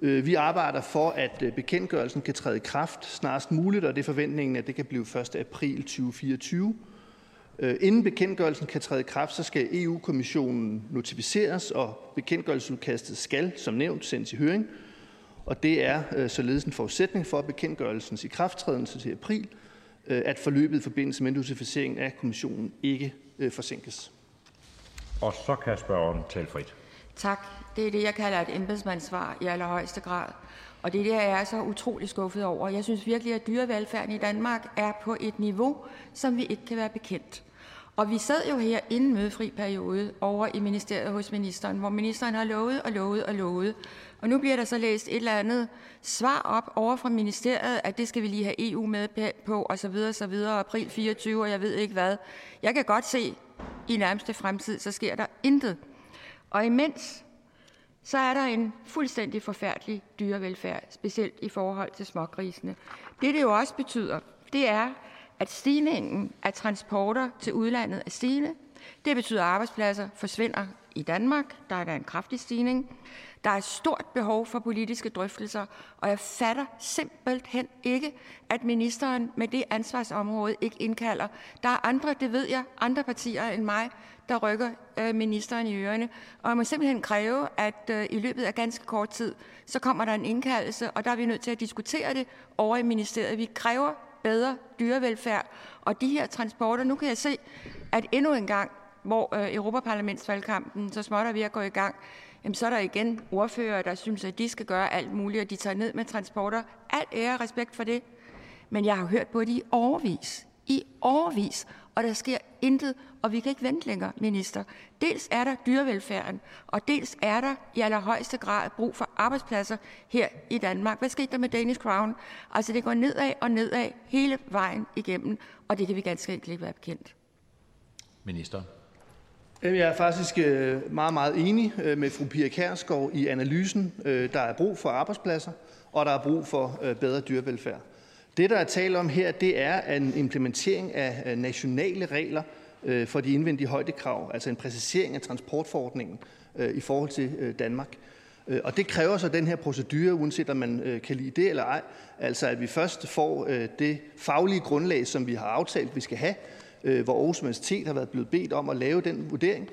Vi arbejder for, at bekendtgørelsen kan træde i kraft snarest muligt, og det er forventningen, at det kan blive 1. april 2024. Inden bekendtgørelsen kan træde i kraft, så skal EU-kommissionen notificeres, og bekendtgørelsesudkastet skal, som nævnt, sendes i høring. Og det er således en forudsætning for bekendtgørelsens ikrafttrædelse til april, at forløbet i forbindelse med notificeringen af kommissionen ikke forsinkes. Og så kan spørgeren tale frit. Tak. Det er det, jeg kalder et embedsmandssvar i allerhøjeste grad. Og det er det, jeg er så utrolig skuffet over. Jeg synes virkelig, at dyrevelfærden i Danmark er på et niveau, som vi ikke kan være bekendt. Og vi sad jo her inden mødefri periode over i ministeriet hos ministeren, hvor ministeren har lovet og lovet og lovet. Og nu bliver der så læst et eller andet svar op over fra ministeriet, at det skal vi lige have EU med på, og så videre, så videre, april 24, og jeg ved ikke hvad. Jeg kan godt se, i nærmeste fremtid, så sker der intet. Og imens så er der en fuldstændig forfærdelig dyrevelfærd, specielt i forhold til smågrisene. Det, det jo også betyder, det er, at stigningen af transporter til udlandet er stigende. Det betyder, at arbejdspladser forsvinder i Danmark. Der er der en kraftig stigning. Der er et stort behov for politiske drøftelser, og jeg fatter simpelthen ikke, at ministeren med det ansvarsområde ikke indkalder. Der er andre, det ved jeg, andre partier end mig, der rykker øh, ministeren i ørerne. Og jeg må simpelthen kræve, at øh, i løbet af ganske kort tid, så kommer der en indkaldelse, og der er vi nødt til at diskutere det over i ministeriet. Vi kræver bedre dyrevelfærd, og de her transporter, nu kan jeg se, at endnu en gang, hvor øh, Europaparlamentsvalgkampen så småt er ved at gå i gang, jamen så er der igen ordfører, der synes, at de skal gøre alt muligt, og de tager ned med transporter. Alt ære og respekt for det. Men jeg har hørt på det i overvis. I overvis. Og der sker intet, og vi kan ikke vente længere, minister. Dels er der dyrevelfærden, og dels er der i allerhøjeste grad brug for arbejdspladser her i Danmark. Hvad skete der med Danish Crown? Altså, det går nedad og nedad hele vejen igennem, og det kan vi ganske enkelt ikke være bekendt. Minister. Jeg er faktisk øh, meget, meget enig øh, med fru Pia Kærsgaard i analysen. Øh, der er brug for arbejdspladser, og der er brug for bedre dyrevelfærd. Det, der er tale om her, det er en implementering af nationale regler øh, for de indvendige højdekrav, altså en præcisering af transportforordningen øh, i forhold til øh, Danmark. Og det kræver så den her procedure, uanset om man kan lide det eller ej. Altså at vi først får det faglige grundlag, som vi har aftalt, vi skal have, hvor Aarhus Universitet har været blevet bedt om at lave den vurdering.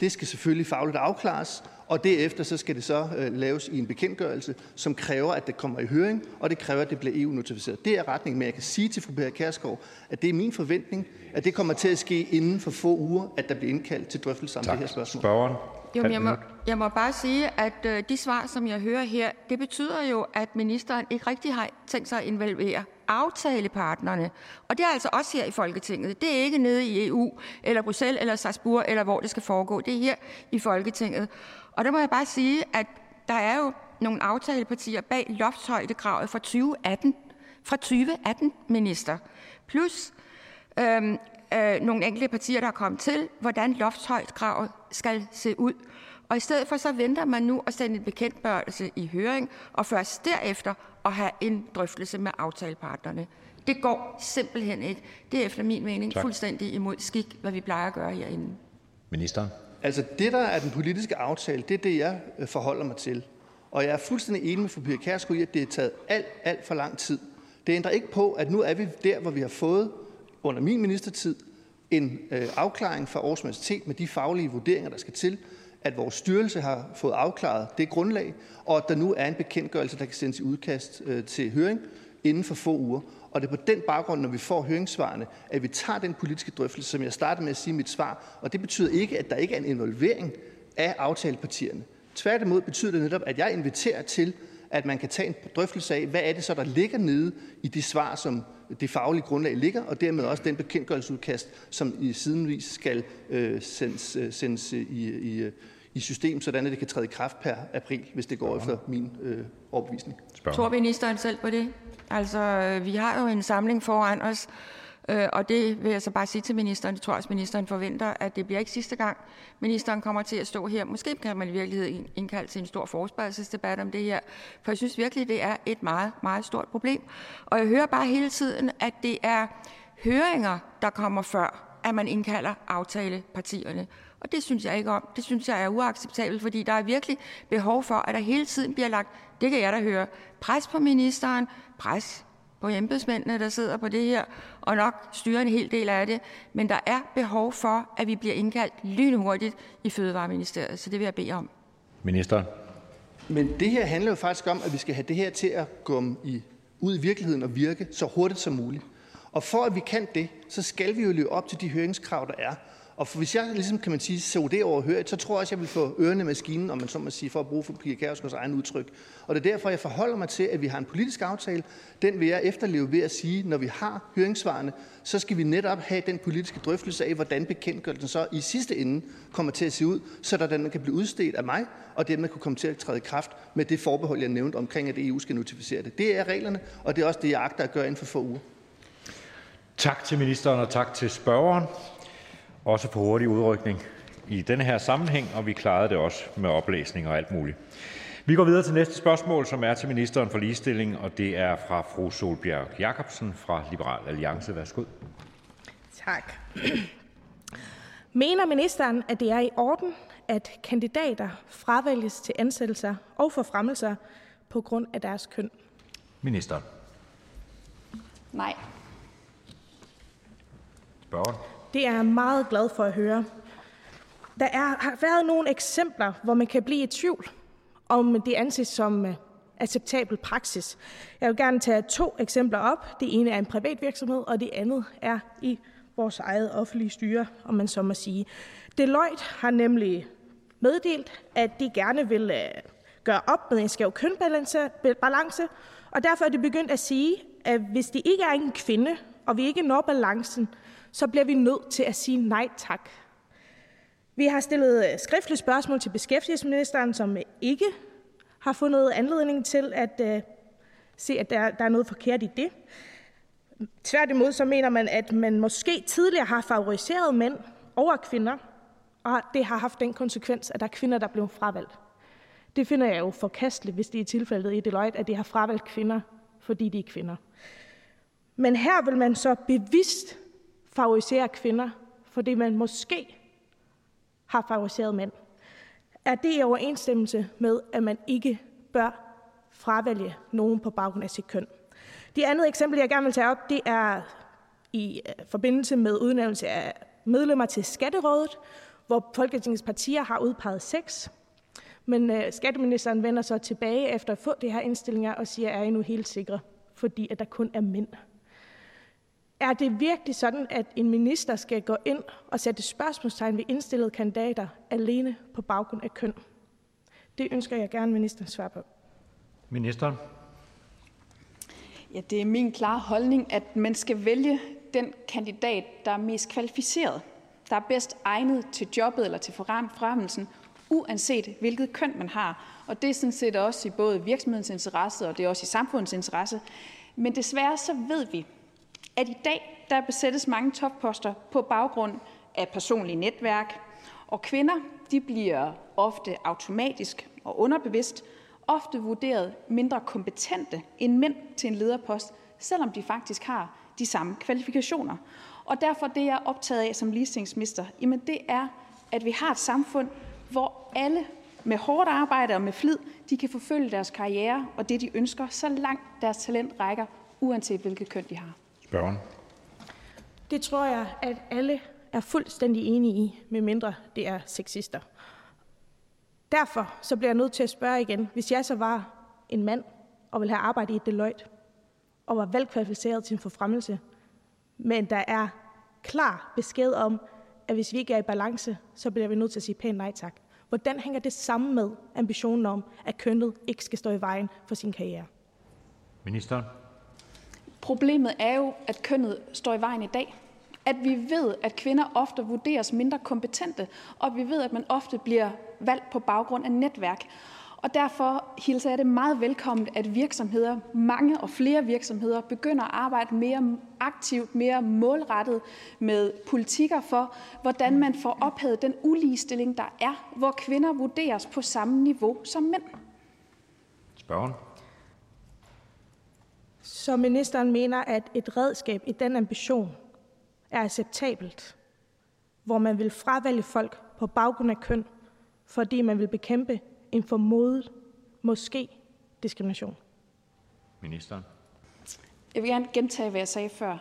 Det skal selvfølgelig fagligt afklares, og derefter så skal det så øh, laves i en bekendtgørelse, som kræver, at det kommer i høring, og det kræver, at det bliver EU-notificeret. Det er retningen, men jeg kan sige til fru Pia Kærsgaard, at det er min forventning, at det kommer til at ske inden for få uger, at der bliver indkaldt til drøftelse om tak. det her spørgsmål. Spørgeren. Jo, jeg, må, jeg må bare sige, at øh, de svar, som jeg hører her, det betyder jo, at ministeren ikke rigtig har tænkt sig at involvere aftalepartnerne. Og det er altså også her i Folketinget. Det er ikke nede i EU, eller Bruxelles, eller Strasbourg, eller hvor det skal foregå. Det er her i Folketinget. Og der må jeg bare sige, at der er jo nogle aftalepartier bag loftshøjdekravet fra 2018. Fra 2018, minister. Plus øhm, øh, nogle enkelte partier, der er kommet til, hvordan loftshøjdekravet skal se ud. Og i stedet for så venter man nu at sende en bekendtgørelse i høring, og først derefter at have en drøftelse med aftalepartnerne. Det går simpelthen ikke. Det er efter min mening tak. fuldstændig imod skik, hvad vi plejer at gøre herinde. Minister. Altså det, der er den politiske aftale, det er det, jeg øh, forholder mig til. Og jeg er fuldstændig enig med fru Pia Kærsgaard i, at det er taget alt, alt for lang tid. Det ændrer ikke på, at nu er vi der, hvor vi har fået under min ministertid en øh, afklaring fra Aarhus Universitet med de faglige vurderinger, der skal til, at vores styrelse har fået afklaret det grundlag, og at der nu er en bekendtgørelse, der kan sendes i udkast øh, til høring inden for få uger. Og det er på den baggrund, når vi får høringssvarene, at vi tager den politiske drøftelse, som jeg startede med at sige i mit svar. Og det betyder ikke, at der ikke er en involvering af aftalepartierne. Tværtimod betyder det netop, at jeg inviterer til, at man kan tage en drøftelse af, hvad er det så, der ligger nede i de svar, som det faglige grundlag ligger, og dermed også den bekendtgørelsesudkast, som i sidenvis skal øh, sendes, øh, sendes i, i, i system, sådan at det kan træde i kraft per april, hvis det går efter min øh, overbevisning. Tror ministeren selv på det? Altså, vi har jo en samling foran os, Øh, og det vil jeg så bare sige til ministeren. Det tror jeg også, ministeren forventer, at det bliver ikke sidste gang, ministeren kommer til at stå her. Måske kan man i virkeligheden indkalde til en stor forespørgselsdebat om det her. For jeg synes virkelig, det er et meget, meget stort problem. Og jeg hører bare hele tiden, at det er høringer, der kommer før, at man indkalder aftalepartierne. Og det synes jeg ikke om. Det synes jeg er uacceptabelt, fordi der er virkelig behov for, at der hele tiden bliver lagt, det kan jeg da høre, pres på ministeren, pres på embedsmændene, der sidder på det her, og nok styrer en hel del af det. Men der er behov for, at vi bliver indkaldt lynhurtigt i Fødevareministeriet, så det vil jeg bede om. Ministeren. Men det her handler jo faktisk om, at vi skal have det her til at gå i, ud i virkeligheden og virke så hurtigt som muligt. Og for at vi kan det, så skal vi jo leve op til de høringskrav, der er. Og for hvis jeg ligesom, kan man sige, så det overhørigt, så tror jeg også, jeg vil få ørerne i maskinen, om man så må sige, for at bruge for Pia Kærsgaards egen udtryk. Og det er derfor, jeg forholder mig til, at vi har en politisk aftale. Den vil jeg efterleve ved at sige, når vi har høringssvarene, så skal vi netop have den politiske drøftelse af, hvordan bekendtgørelsen så i sidste ende kommer til at se ud, så der den kan blive udstedt af mig, og den kunne komme til at træde i kraft med det forbehold, jeg nævnte omkring, at EU skal notificere det. Det er reglerne, og det er også det, jeg agter at gøre inden for få uger. Tak til ministeren, og tak til spørgeren. Også for hurtig udrykning i denne her sammenhæng, og vi klarede det også med oplæsning og alt muligt. Vi går videre til næste spørgsmål, som er til ministeren for ligestilling, og det er fra fru Solbjerg Jacobsen fra Liberal Alliance. Værsgo. Tak. <clears throat> Mener ministeren, at det er i orden, at kandidater fravælges til ansættelser og forfremmelser på grund af deres køn? Ministeren. Nej. Spørgeren. Det er jeg meget glad for at høre. Der er, har været nogle eksempler, hvor man kan blive i tvivl, om det anses som øh, acceptabel praksis. Jeg vil gerne tage to eksempler op. Det ene er en privat virksomhed, og det andet er i vores eget offentlige styre, om man så må sige. Deloitte har nemlig meddelt, at de gerne vil øh, gøre op med en skæv kønbalance, balance, og derfor er de begyndt at sige, at hvis det ikke er en kvinde, og vi ikke når balancen, så bliver vi nødt til at sige nej tak. Vi har stillet skriftlige spørgsmål til beskæftigelsesministeren, som ikke har fundet anledning til at øh, se, at der, der er noget forkert i det. Tværtimod så mener man, at man måske tidligere har favoriseret mænd over kvinder, og det har haft den konsekvens, at der er kvinder, der blev fravalgt. Det finder jeg jo forkasteligt, hvis det er tilfældet i Deloitte, at de har fravalgt kvinder, fordi de er kvinder. Men her vil man så bevidst favoriserer kvinder, fordi man måske har favoriseret mænd. Er det i overensstemmelse med, at man ikke bør fravælge nogen på baggrund af sit køn? Det andet eksempel, jeg gerne vil tage op, det er i øh, forbindelse med udnævnelse af medlemmer til Skatterådet, hvor Folketingets partier har udpeget seks. Men øh, skatteministeren vender så tilbage efter at få de her indstillinger og siger, er I nu helt sikre, fordi at der kun er mænd. Er det virkelig sådan, at en minister skal gå ind og sætte spørgsmålstegn ved indstillede kandidater alene på baggrund af køn? Det ønsker jeg gerne ministeren svar på. Ministeren. Ja, det er min klare holdning, at man skal vælge den kandidat, der er mest kvalificeret, der er bedst egnet til jobbet eller til forfremmelsen, uanset hvilket køn man har. Og det er sådan set også i både virksomhedens interesse, og det er også i samfundets interesse. Men desværre så ved vi, at i dag der besættes mange topposter på baggrund af personlige netværk, og kvinder de bliver ofte automatisk og underbevidst ofte vurderet mindre kompetente end mænd til en lederpost, selvom de faktisk har de samme kvalifikationer. Og derfor det, jeg er optaget af som ligestillingsminister, jamen det er, at vi har et samfund, hvor alle med hårdt arbejde og med flid, de kan forfølge deres karriere og det, de ønsker, så langt deres talent rækker, uanset hvilket køn de har. Spørgeren. Det tror jeg, at alle er fuldstændig enige i, medmindre det er sexister. Derfor så bliver jeg nødt til at spørge igen, hvis jeg så var en mand og ville have arbejdet i Deloitte, og var velkvalificeret til en forfremmelse, men der er klar besked om, at hvis vi ikke er i balance, så bliver vi nødt til at sige pænt nej tak. Hvordan hænger det sammen med ambitionen om, at kønnet ikke skal stå i vejen for sin karriere? Ministeren. Problemet er jo, at kønnet står i vejen i dag. At vi ved, at kvinder ofte vurderes mindre kompetente, og vi ved, at man ofte bliver valgt på baggrund af netværk. Og derfor hilser jeg det meget velkommen, at virksomheder, mange og flere virksomheder, begynder at arbejde mere aktivt, mere målrettet med politikker for, hvordan man får ophævet den uligestilling, der er, hvor kvinder vurderes på samme niveau som mænd. Spørgen. Så ministeren mener, at et redskab i den ambition er acceptabelt, hvor man vil fravælge folk på baggrund af køn, fordi man vil bekæmpe en formodet, måske, diskrimination? Ministeren. Jeg vil gerne gentage, hvad jeg sagde før.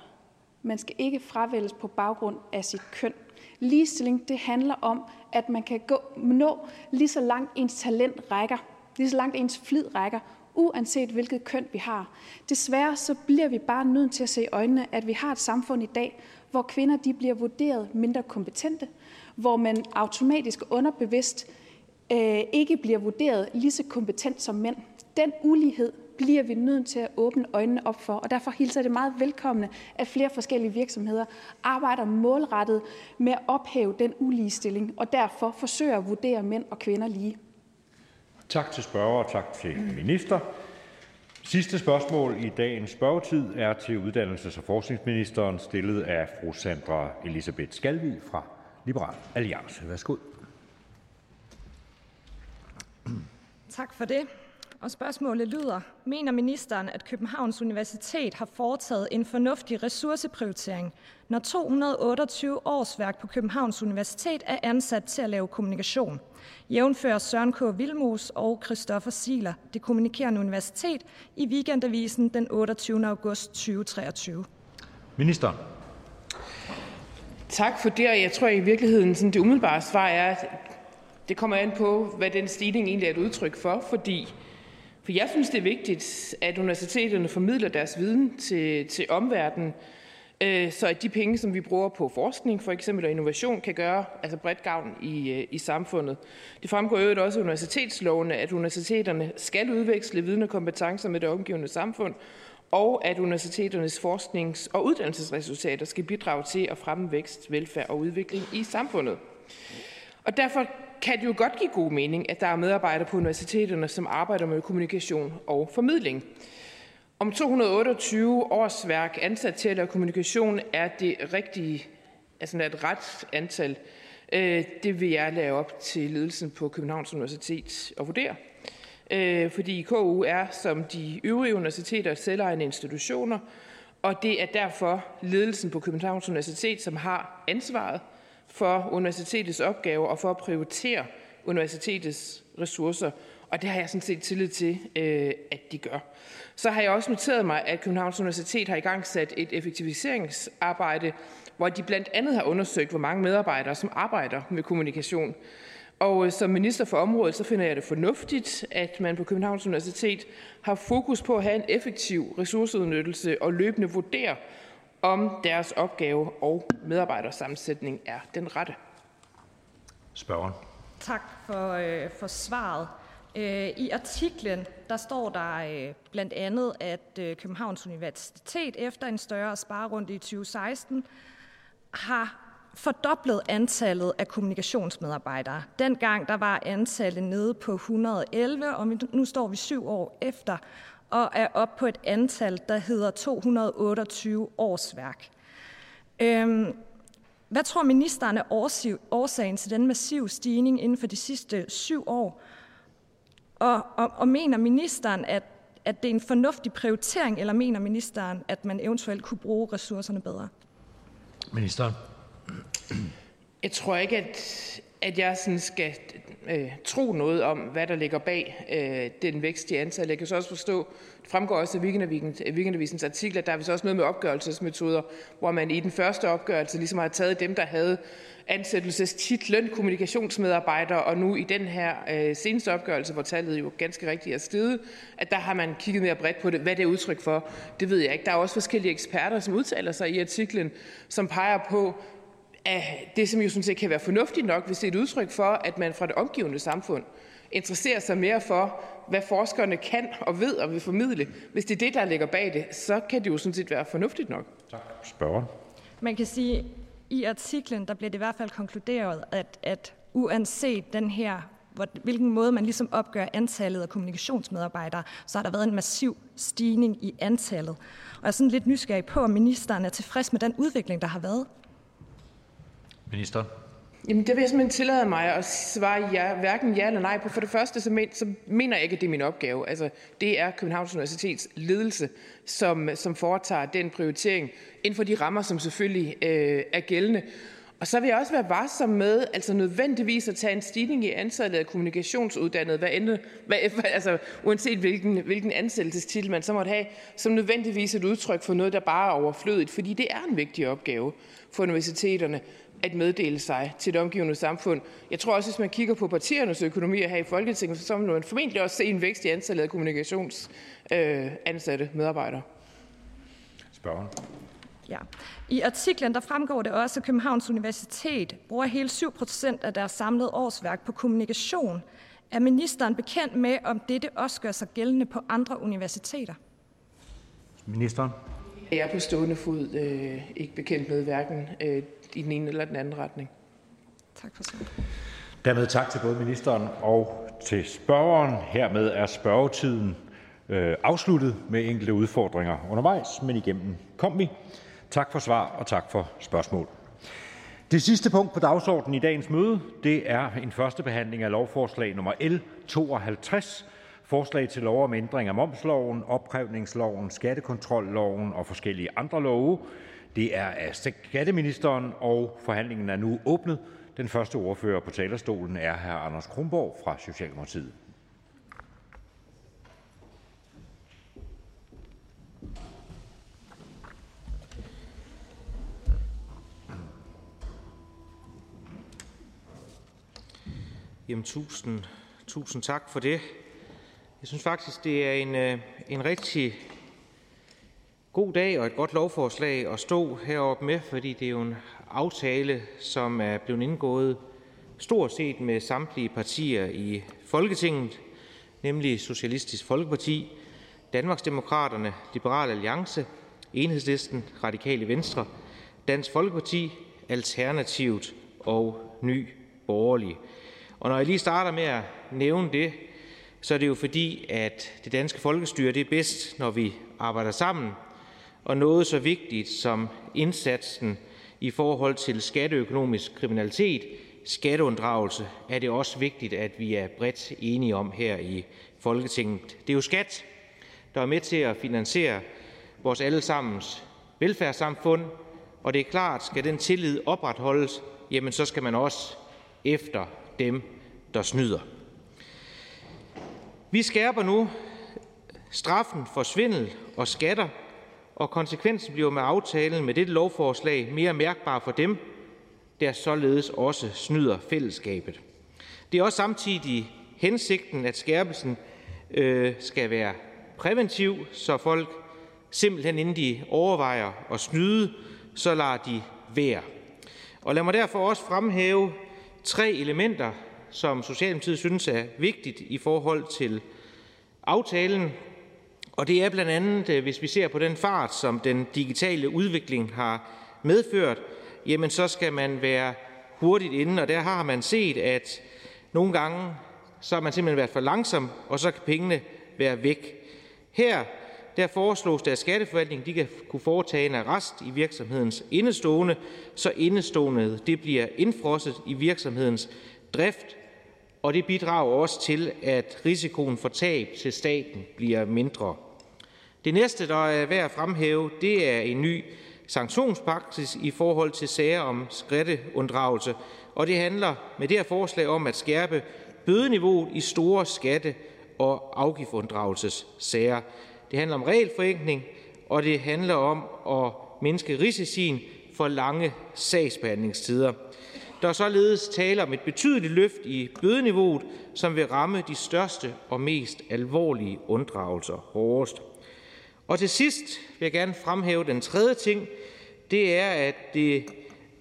Man skal ikke fravælges på baggrund af sit køn. Ligestilling, det handler om, at man kan gå, nå lige så langt ens talent rækker, lige så langt ens flid rækker, uanset hvilket køn vi har. Desværre så bliver vi bare nødt til at se i øjnene, at vi har et samfund i dag, hvor kvinder de bliver vurderet mindre kompetente, hvor man automatisk underbevidst øh, ikke bliver vurderet lige så kompetent som mænd. Den ulighed bliver vi nødt til at åbne øjnene op for, og derfor hilser det meget velkomne, at flere forskellige virksomheder arbejder målrettet med at ophæve den uligestilling, og derfor forsøger at vurdere mænd og kvinder lige. Tak til spørger og tak til minister. Sidste spørgsmål i dagens spørgetid er til uddannelses- og forskningsministeren, stillet af fru Sandra Elisabeth Skalvig fra Liberal Alliance. Værsgo. Tak for det. Og spørgsmålet lyder, mener ministeren, at Københavns Universitet har foretaget en fornuftig ressourceprioritering, når 228 årsværk på Københavns Universitet er ansat til at lave kommunikation? Jævnfører Søren K. Vilmos og Christoffer Siler, det kommunikerende universitet, i weekendavisen den 28. august 2023. Ministeren. Tak for det, og jeg tror i virkeligheden, sådan det umiddelbare svar er, at det kommer an på, hvad den stigning egentlig er et udtryk for, fordi for jeg synes, det er vigtigt, at universiteterne formidler deres viden til, til omverdenen, Øh, så at de penge, som vi bruger på forskning for eksempel og innovation, kan gøre altså bredt gavn i, øh, i samfundet. Det fremgår jo også af universitetslovene, at universiteterne skal udveksle viden og kompetencer med det omgivende samfund, og at universiteternes forsknings- og uddannelsesresultater skal bidrage til at fremme vækst, velfærd og udvikling i samfundet. Og derfor kan det jo godt give god mening, at der er medarbejdere på universiteterne, som arbejder med kommunikation og formidling. Om 228 årsværk ansat til at lave kommunikation er det rigtige, altså et ret antal. Øh, det vil jeg lave op til ledelsen på Københavns Universitet at vurdere. Øh, fordi KU er, som de øvrige universiteter, selvejende institutioner, og det er derfor ledelsen på Københavns Universitet, som har ansvaret for universitetets opgaver og for at prioritere universitetets ressourcer. Og det har jeg sådan set tillid til, øh, at de gør. Så har jeg også noteret mig, at Københavns Universitet har i gang sat et effektiviseringsarbejde, hvor de blandt andet har undersøgt, hvor mange medarbejdere, som arbejder med kommunikation. Og øh, som minister for området, så finder jeg det fornuftigt, at man på Københavns Universitet har fokus på at have en effektiv ressourceudnyttelse og løbende vurdere, om deres opgave og medarbejdersammensætning er den rette. Spørgen. Tak for, øh, for svaret. Øh, I artiklen der står der øh, blandt andet, at øh, Københavns Universitet efter en større sparerunde i 2016 har fordoblet antallet af kommunikationsmedarbejdere. Dengang der var antallet nede på 111, og nu står vi syv år efter og er op på et antal, der hedder 228 årsværk. Øhm, hvad tror ministeren er årsagen til den massive stigning inden for de sidste syv år? Og, og, og mener ministeren, at, at det er en fornuftig prioritering, eller mener ministeren, at man eventuelt kunne bruge ressourcerne bedre? Ministeren. Jeg tror ikke, at, at jeg sådan skal øh, tro noget om, hvad der ligger bag øh, den vækst i antal. Jeg kan så også forstå, det fremgår også af Weekendavisens artikel, at der er vist også noget med opgørelsesmetoder, hvor man i den første opgørelse ligesom har taget dem, der havde ansættelsestitlen kommunikationsmedarbejder, og nu i den her øh, seneste opgørelse, hvor tallet jo ganske rigtigt er steget, at der har man kigget mere bredt på det. Hvad det er udtryk for, det ved jeg ikke. Der er også forskellige eksperter, som udtaler sig i artiklen, som peger på, det, som jo sådan set kan være fornuftigt nok, hvis det er et udtryk for, at man fra det omgivende samfund interesserer sig mere for, hvad forskerne kan og ved og vil formidle. Hvis det er det, der ligger bag det, så kan det jo sådan set være fornuftigt nok. Tak. Spørger. Man kan sige, i artiklen der bliver det i hvert fald konkluderet, at, at uanset den her hvilken måde man ligesom opgør antallet af kommunikationsmedarbejdere, så har der været en massiv stigning i antallet. Og jeg er sådan lidt nysgerrig på, om ministeren er tilfreds med den udvikling, der har været. Minister. Jamen, det vil jeg simpelthen tillade mig at svare ja, hverken ja eller nej på. For det første, så, men, så mener jeg ikke, at det er min opgave. Altså, det er Københavns Universitets ledelse, som, som foretager den prioritering inden for de rammer, som selvfølgelig øh, er gældende. Og så vil jeg også være varsom med altså nødvendigvis at tage en stigning i antallet af kommunikationsuddannede, hvad ende, hvad, altså, uanset hvilken, hvilken ansættelsestitel man så måtte have, som nødvendigvis et udtryk for noget, der bare er overflødigt, fordi det er en vigtig opgave for universiteterne at meddele sig til det omgivende samfund. Jeg tror også, hvis man kigger på partiernes økonomier her i Folketinget, så vil man formentlig også se en vækst i antallet af kommunikationsansatte øh, medarbejdere. Spørgen. Ja. I artiklen der fremgår det også, at Københavns Universitet bruger hele 7 procent af deres samlede årsværk på kommunikation. Er ministeren bekendt med, om dette også gør sig gældende på andre universiteter? Ministeren. Jeg er på stående fod øh, ikke bekendt med hverken øh, i den ene eller den anden retning. Tak for svaret. Dermed tak til både ministeren og til spørgeren. Hermed er spørgetiden øh, afsluttet med enkelte udfordringer undervejs, men igennem kom vi. Tak for svar, og tak for spørgsmål. Det sidste punkt på dagsordenen i dagens møde det er en første behandling af lovforslag nummer L 52, forslag til lov om ændring af momsloven, opkrævningsloven, skattekontrolloven og forskellige andre love. Det er af skatteministeren, og forhandlingen er nu åbnet. Den første ordfører på talerstolen er hr. Anders Kronborg fra Socialdemokratiet. Jamen, tusind, tusind tak for det. Jeg synes faktisk, det er en, øh, en rigtig god dag og et godt lovforslag at stå heroppe med, fordi det er jo en aftale, som er blevet indgået stort set med samtlige partier i Folketinget, nemlig Socialistisk Folkeparti, Danmarksdemokraterne, Liberal Alliance, Enhedslisten, Radikale Venstre, Dansk Folkeparti, Alternativet og Ny Borgerlige. Og når jeg lige starter med at nævne det, så er det jo fordi, at det danske folkestyre det er bedst, når vi arbejder sammen, og noget så vigtigt som indsatsen i forhold til skatteøkonomisk kriminalitet, skatteunddragelse, er det også vigtigt, at vi er bredt enige om her i Folketinget. Det er jo skat, der er med til at finansiere vores allesammens velfærdssamfund, og det er klart, skal den tillid opretholdes, jamen så skal man også efter dem, der snyder. Vi skærper nu straffen for svindel og skatter, og konsekvensen bliver med aftalen med dette lovforslag mere mærkbar for dem, der således også snyder fællesskabet. Det er også samtidig hensigten, at skærpelsen øh, skal være præventiv, så folk simpelthen inden de overvejer at snyde, så lader de være. Og lad mig derfor også fremhæve tre elementer, som Socialdemokratiet synes er vigtigt i forhold til aftalen. Og det er blandt andet, øh, hvis vi ser på den fart, som den digitale udvikling har medført, jamen så skal man være hurtigt inde, og der har man set, at nogle gange så har man simpelthen været for langsom, og så kan pengene være væk. Her der foreslås det, at skatteforvaltningen de kan kunne foretage en arrest i virksomhedens indestående, så indestående det bliver indfrosset i virksomhedens drift, og det bidrager også til, at risikoen for tab til staten bliver mindre. Det næste, der er værd at fremhæve, det er en ny sanktionspraksis i forhold til sager om skatteunddragelse, og det handler med det her forslag om at skærpe bødeniveauet i store skatte- og afgiftunddragelsessager. Det handler om regelforenkling, og det handler om at mindske risicien for lange sagsbehandlingstider. Der er således tale om et betydeligt løft i bødeniveauet, som vil ramme de største og mest alvorlige unddragelser hårdest. Og til sidst vil jeg gerne fremhæve den tredje ting. Det er, at det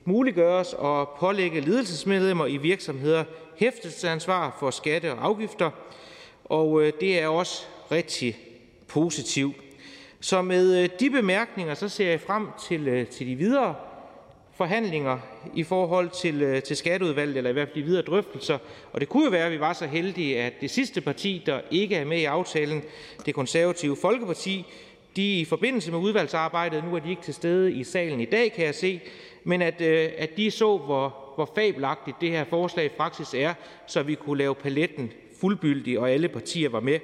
muliggøres at pålægge ledelsesmedlemmer i virksomheder hæftelsesansvar for skatte og afgifter, og øh, det er også rigtig positivt. Så med øh, de bemærkninger, så ser jeg frem til, øh, til de videre forhandlinger i forhold til, øh, til skatteudvalget, eller i hvert fald de videre drøftelser. Og det kunne jo være, at vi var så heldige, at det sidste parti, der ikke er med i aftalen, det konservative Folkeparti, de i forbindelse med udvalgsarbejdet, nu er de ikke til stede i salen i dag, kan jeg se, men at, øh, at de så, hvor, hvor fabelagtigt det her forslag praksis er, så vi kunne lave paletten fuldbyldig, og alle partier var med.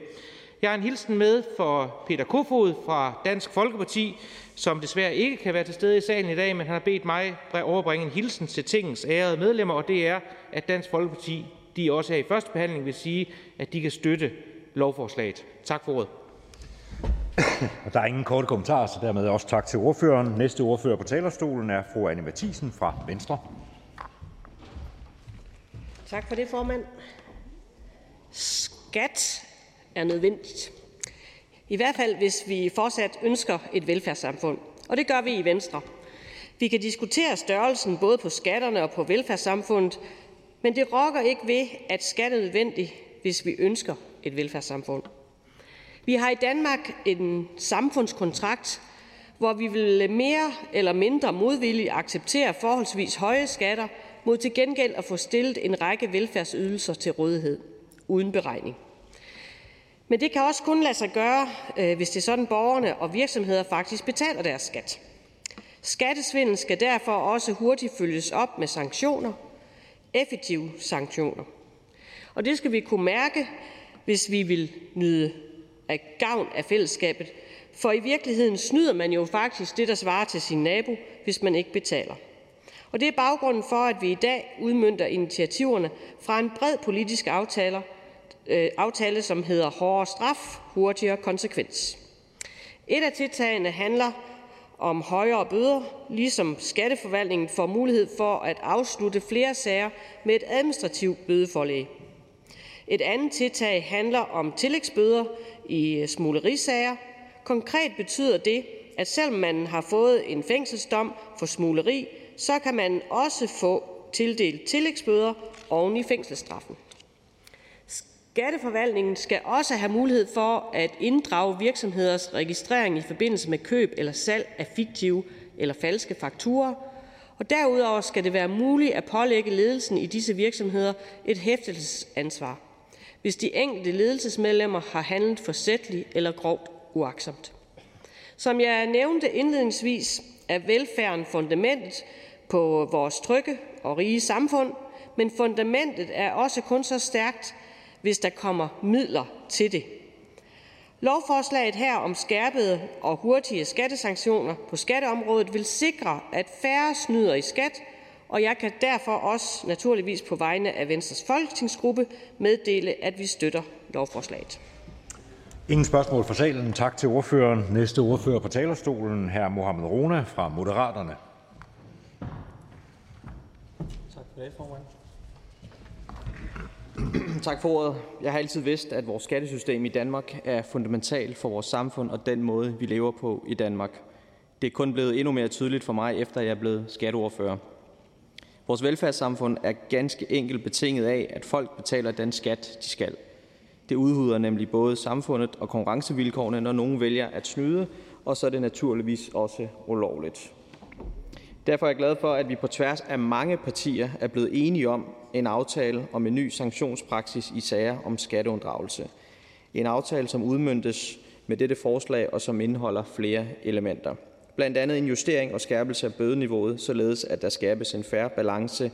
Jeg har en hilsen med for Peter Kofod fra Dansk Folkeparti, som desværre ikke kan være til stede i salen i dag, men han har bedt mig overbringe en hilsen til tingets ærede medlemmer, og det er, at Dansk Folkeparti de også her i første behandling vil sige, at de kan støtte lovforslaget. Tak for ordet. <coughs> Og der er ingen korte kommentarer, så dermed også tak til ordføreren. Næste ordfører på talerstolen er fru Anne Mathisen fra Venstre. Tak for det, formand. Skat er nødvendigt. I hvert fald, hvis vi fortsat ønsker et velfærdssamfund. Og det gør vi i Venstre. Vi kan diskutere størrelsen både på skatterne og på velfærdssamfundet, men det rokker ikke ved, at skat er nødvendigt, hvis vi ønsker et velfærdssamfund. Vi har i Danmark en samfundskontrakt, hvor vi vil mere eller mindre modvilligt acceptere forholdsvis høje skatter mod til gengæld at få stillet en række velfærdsydelser til rådighed uden beregning. Men det kan også kun lade sig gøre, øh, hvis det er sådan, borgerne og virksomheder faktisk betaler deres skat. Skattesvindel skal derfor også hurtigt følges op med sanktioner, effektive sanktioner. Og det skal vi kunne mærke, hvis vi vil nyde af gavn af fællesskabet. For i virkeligheden snyder man jo faktisk det, der svarer til sin nabo, hvis man ikke betaler. Og det er baggrunden for, at vi i dag udmyndter initiativerne fra en bred politisk aftale Øh, aftale, som hedder hårdere straf, hurtigere konsekvens. Et af tiltagene handler om højere bøder, ligesom skatteforvaltningen får mulighed for at afslutte flere sager med et administrativt bødeforlæg. Et andet tiltag handler om tillægsbøder i smuglerisager. Konkret betyder det, at selvom man har fået en fængselsdom for smugleri, så kan man også få tildelt tillægsbøder oven i fængselsstraffen. Skatteforvaltningen skal også have mulighed for at inddrage virksomheders registrering i forbindelse med køb eller salg af fiktive eller falske fakturer, og derudover skal det være muligt at pålægge ledelsen i disse virksomheder et hæftelsesansvar, hvis de enkelte ledelsesmedlemmer har handlet forsætligt eller groft uaksomt. Som jeg nævnte indledningsvis, er velfærden fundamentet på vores trygge og rige samfund, men fundamentet er også kun så stærkt, hvis der kommer midler til det. Lovforslaget her om skærpede og hurtige skattesanktioner på skatteområdet vil sikre, at færre snyder i skat, og jeg kan derfor også naturligvis på vegne af Venstres folketingsgruppe meddele, at vi støtter lovforslaget. Ingen spørgsmål fra salen. Tak til ordføreren. Næste ordfører på talerstolen, hr. Mohamed Rona fra Moderaterne. Tak for det, formand. <clears throat> Tak for ordet. Jeg har altid vidst, at vores skattesystem i Danmark er fundamentalt for vores samfund og den måde, vi lever på i Danmark. Det er kun blevet endnu mere tydeligt for mig, efter jeg er blevet skatteordfører. Vores velfærdssamfund er ganske enkelt betinget af, at folk betaler den skat, de skal. Det udhuder nemlig både samfundet og konkurrencevilkårene, når nogen vælger at snyde, og så er det naturligvis også ulovligt. Derfor er jeg glad for, at vi på tværs af mange partier er blevet enige om en aftale om en ny sanktionspraksis i sager om skatteunddragelse. En aftale, som udmyndtes med dette forslag, og som indeholder flere elementer. Blandt andet en justering og skærpelse af bødeniveauet, således at der skabes en færre balance,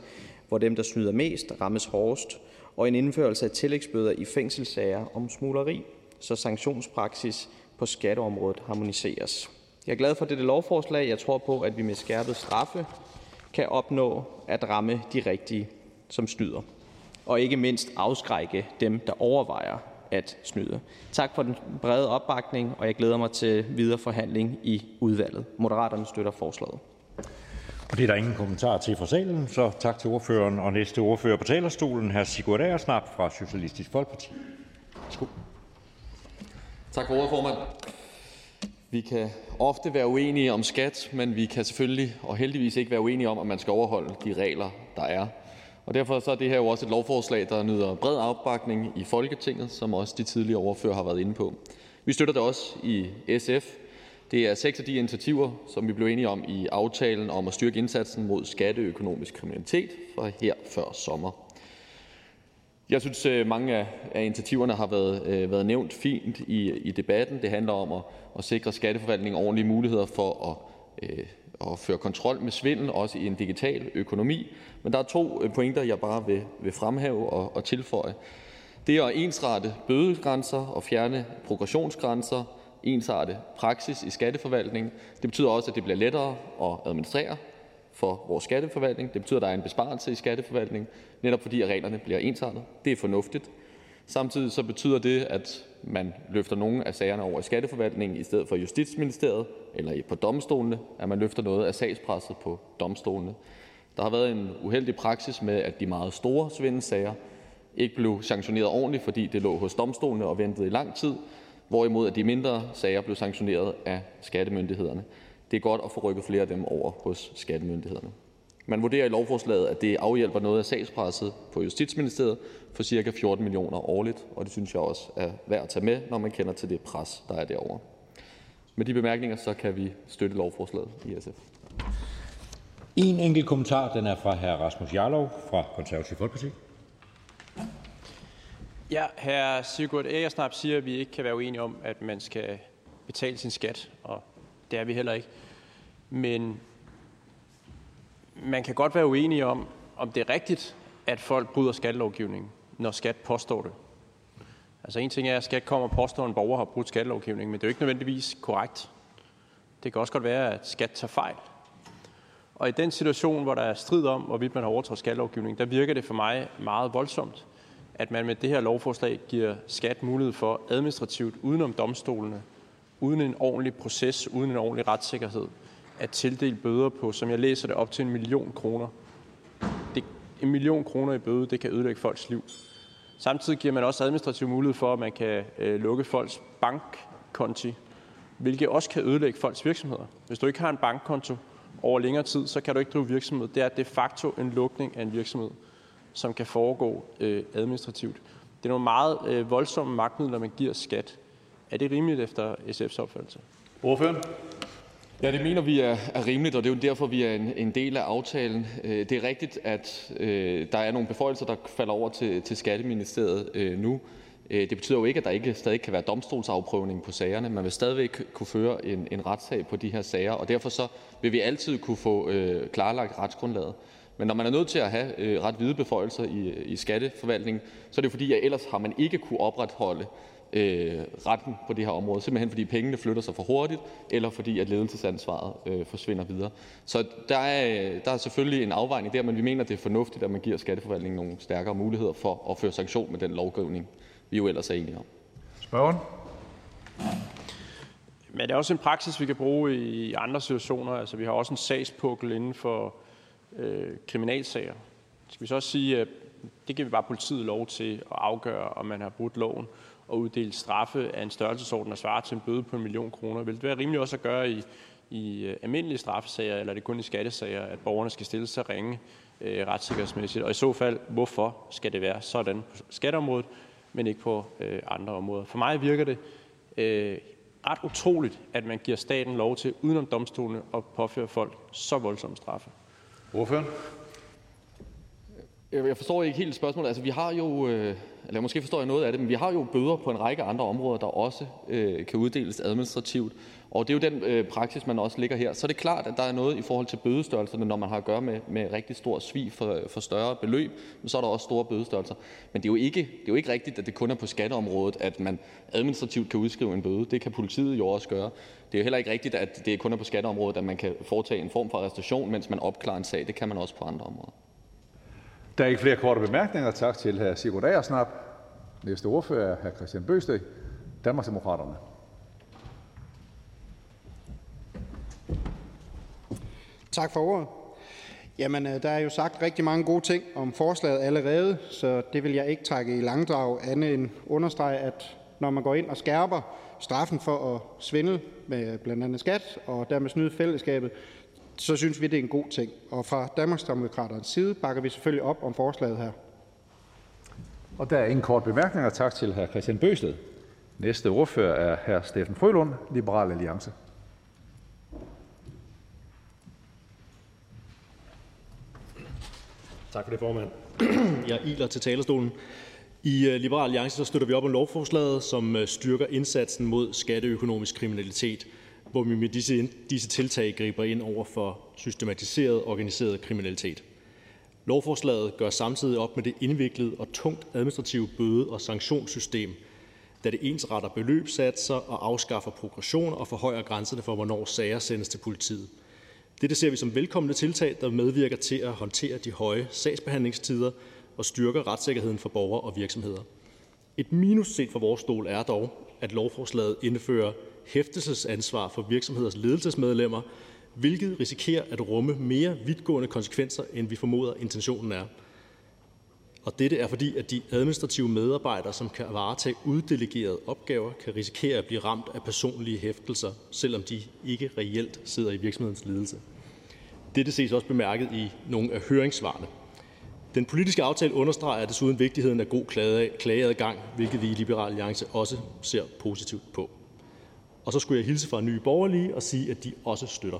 hvor dem, der snyder mest, rammes hårdest, og en indførelse af tillægsbøder i fængselssager om smugleri, så sanktionspraksis på skatteområdet harmoniseres. Jeg er glad for dette lovforslag. Jeg tror på, at vi med skærpet straffe kan opnå at ramme de rigtige, som snyder, og ikke mindst afskrække dem, der overvejer at snyde. Tak for den brede opbakning, og jeg glæder mig til videre forhandling i udvalget. Moderaterne støtter forslaget. Og det er der ingen kommentar til fra salen, så tak til ordføreren. Og næste ordfører på talerstolen, hr. Sigurd Agersnap fra Socialistisk Folkeparti. Værsgo. Tak for ordet, formand. Vi kan ofte være uenige om skat, men vi kan selvfølgelig og heldigvis ikke være uenige om, at man skal overholde de regler, der er. Og derfor så er det her jo også et lovforslag, der nyder bred opbakning i Folketinget, som også de tidligere overfører har været inde på. Vi støtter det også i SF, Det er seks af de initiativer, som vi blev enige om i aftalen om at styrke indsatsen mod skatteøkonomisk kriminalitet fra her før sommer. Jeg synes, øh, mange af initiativerne har været, øh, været nævnt fint i, i debatten. Det handler om at, at sikre skatteforvaltningen ordentlige muligheder for at, øh, at føre kontrol med svindel, også i en digital økonomi. Men der er to pointer, jeg bare vil, vil fremhæve og, og tilføje. Det er at ensrette bødegrænser og fjerne progressionsgrænser, ensarte praksis i skatteforvaltningen. Det betyder også, at det bliver lettere at administrere for vores skatteforvaltning. Det betyder, at der er en besparelse i skatteforvaltningen, netop fordi at reglerne bliver ensartet. Det er fornuftigt. Samtidig så betyder det, at man løfter nogle af sagerne over i skatteforvaltningen i stedet for Justitsministeriet eller på domstolene, at man løfter noget af sagspresset på domstolene. Der har været en uheldig praksis med, at de meget store svindelsager ikke blev sanktioneret ordentligt, fordi det lå hos domstolene og ventede i lang tid, hvorimod at de mindre sager blev sanktioneret af skattemyndighederne. Det er godt at få rykket flere af dem over hos skattemyndighederne. Man vurderer i lovforslaget, at det afhjælper noget af sagspresset på Justitsministeriet for ca. 14 millioner årligt, og det synes jeg også er værd at tage med, når man kender til det pres, der er derovre. Med de bemærkninger så kan vi støtte lovforslaget i SF. En enkelt kommentar, den er fra hr. Rasmus Jarlov fra Konservativ Folkeparti. Ja, hr. Sigurd Agersnap siger, at vi ikke kan være uenige om, at man skal betale sin skat, og det er vi heller ikke. Men man kan godt være uenige om, om det er rigtigt, at folk bryder skattelovgivningen, når skat påstår det. Altså en ting er, at skat kommer og påstår, at en borger har brudt skattelovgivningen, men det er jo ikke nødvendigvis korrekt. Det kan også godt være, at skat tager fejl. Og i den situation, hvor der er strid om, hvorvidt man har overtrådt skattelovgivningen, der virker det for mig meget voldsomt, at man med det her lovforslag giver skat mulighed for administrativt udenom domstolene, uden en ordentlig proces, uden en ordentlig retssikkerhed, at tildele bøder på, som jeg læser det, op til en million kroner. Det, en million kroner i bøde, det kan ødelægge folks liv. Samtidig giver man også administrativ mulighed for, at man kan øh, lukke folks bankkonti, hvilket også kan ødelægge folks virksomheder. Hvis du ikke har en bankkonto over længere tid, så kan du ikke drive virksomhed. Det er de facto en lukning af en virksomhed, som kan foregå øh, administrativt. Det er nogle meget øh, voldsomme magtmidler, man giver skat. Er det rimeligt efter SF's opfattelse? Ordføreren? Ja, det mener vi er, er rimeligt, og det er jo derfor, vi er en, en del af aftalen. Øh, det er rigtigt, at øh, der er nogle beføjelser, der falder over til, til Skatteministeriet øh, nu. Øh, det betyder jo ikke, at der ikke stadig kan være domstolsafprøvning på sagerne. Man vil stadigvæk kunne føre en, en retssag på de her sager, og derfor så vil vi altid kunne få øh, klarlagt retsgrundlaget. Men når man er nødt til at have øh, ret hvide beføjelser i, i skatteforvaltningen, så er det fordi, at ellers har man ikke kunne opretholde øh, retten på det her område, simpelthen fordi pengene flytter sig for hurtigt, eller fordi at ledelsesansvaret øh, forsvinder videre. Så der er, der er selvfølgelig en afvejning der, men vi mener, det er fornuftigt, at man giver skatteforvaltningen nogle stærkere muligheder for at føre sanktion med den lovgivning, vi jo ellers er enige om. Spørgen? Men det er også en praksis, vi kan bruge i andre situationer. Altså, vi har også en sagspukkel inden for øh, kriminalsager. Skal vi så også sige, at det giver vi bare politiet lov til at afgøre, om man har brudt loven og uddele straffe af en størrelsesorden, der svarer til en bøde på en million kroner. Vil det være rimeligt også at gøre i, i øh, almindelige straffesager, eller er det kun i skattesager, at borgerne skal stille sig ringe øh, retssikkerhedsmæssigt? Og i så fald, hvorfor skal det være sådan på skatteområdet, men ikke på øh, andre områder? For mig virker det øh, ret utroligt, at man giver staten lov til, udenom domstolene, at påføre folk så voldsomme straffe. Ordføreren? Jeg forstår ikke helt spørgsmålet. Altså, vi har jo, øh, eller måske forstår jeg noget af det, men vi har jo bøder på en række andre områder, der også øh, kan uddeles administrativt. Og det er jo den øh, praksis, man også ligger her. Så er det klart, at der er noget i forhold til bødestørrelserne, når man har at gøre med, med rigtig stor svig for, for større beløb, men så er der også store bødestørrelser. Men det er, jo ikke, det er jo ikke rigtigt, at det kun er på skatteområdet, at man administrativt kan udskrive en bøde. Det kan politiet jo også gøre. Det er jo heller ikke rigtigt, at det kun er på skatteområdet, at man kan foretage en form for arrestation, mens man opklarer en sag. Det kan man også på andre områder. Der er ikke flere korte bemærkninger. Tak til hr. Sigurd Agersnap. Næste ordfører er hr. Christian Bøsted, Danmarksdemokraterne. Tak for ordet. Jamen, øh, der er jo sagt rigtig mange gode ting om forslaget allerede, så det vil jeg ikke trække i langdrag andet end understrege, at når man går ind og skærper straffen for at svindle med blandt andet skat og dermed snyde fællesskabet, så synes vi, det er en god ting. Og fra Danmarksdemokraternes side bakker vi selvfølgelig op om forslaget her. Og der er ingen korte bemærkninger. Tak til hr. Christian Bøsted. Næste ordfører er hr. Steffen Frølund, Liberal Alliance. Tak for det, formand. Jeg iler til talerstolen. I øh, Liberal Alliance så støtter vi op om lovforslaget, som øh, styrker indsatsen mod skatteøkonomisk kriminalitet – hvor vi med disse, disse tiltag griber ind over for systematiseret organiseret kriminalitet. Lovforslaget gør samtidig op med det indviklede og tungt administrative bøde- og sanktionssystem, da det ensretter beløbssatser og afskaffer progression og forhøjer grænserne for, hvornår sager sendes til politiet. Dette ser vi som velkomne tiltag, der medvirker til at håndtere de høje sagsbehandlingstider og styrker retssikkerheden for borgere og virksomheder. Et minus set fra vores stol er dog, at lovforslaget indfører hæftelsesansvar for virksomheders ledelsesmedlemmer, hvilket risikerer at rumme mere vidtgående konsekvenser, end vi formoder intentionen er. Og dette er fordi, at de administrative medarbejdere, som kan varetage uddelegerede opgaver, kan risikere at blive ramt af personlige hæftelser, selvom de ikke reelt sidder i virksomhedens ledelse. Dette ses også bemærket i nogle af høringssvarene. Den politiske aftale understreger desuden vigtigheden af god klageadgang, hvilket vi i Liberal Alliance også ser positivt på. Og så skulle jeg hilse fra Nye Borgerlige og sige, at de også støtter.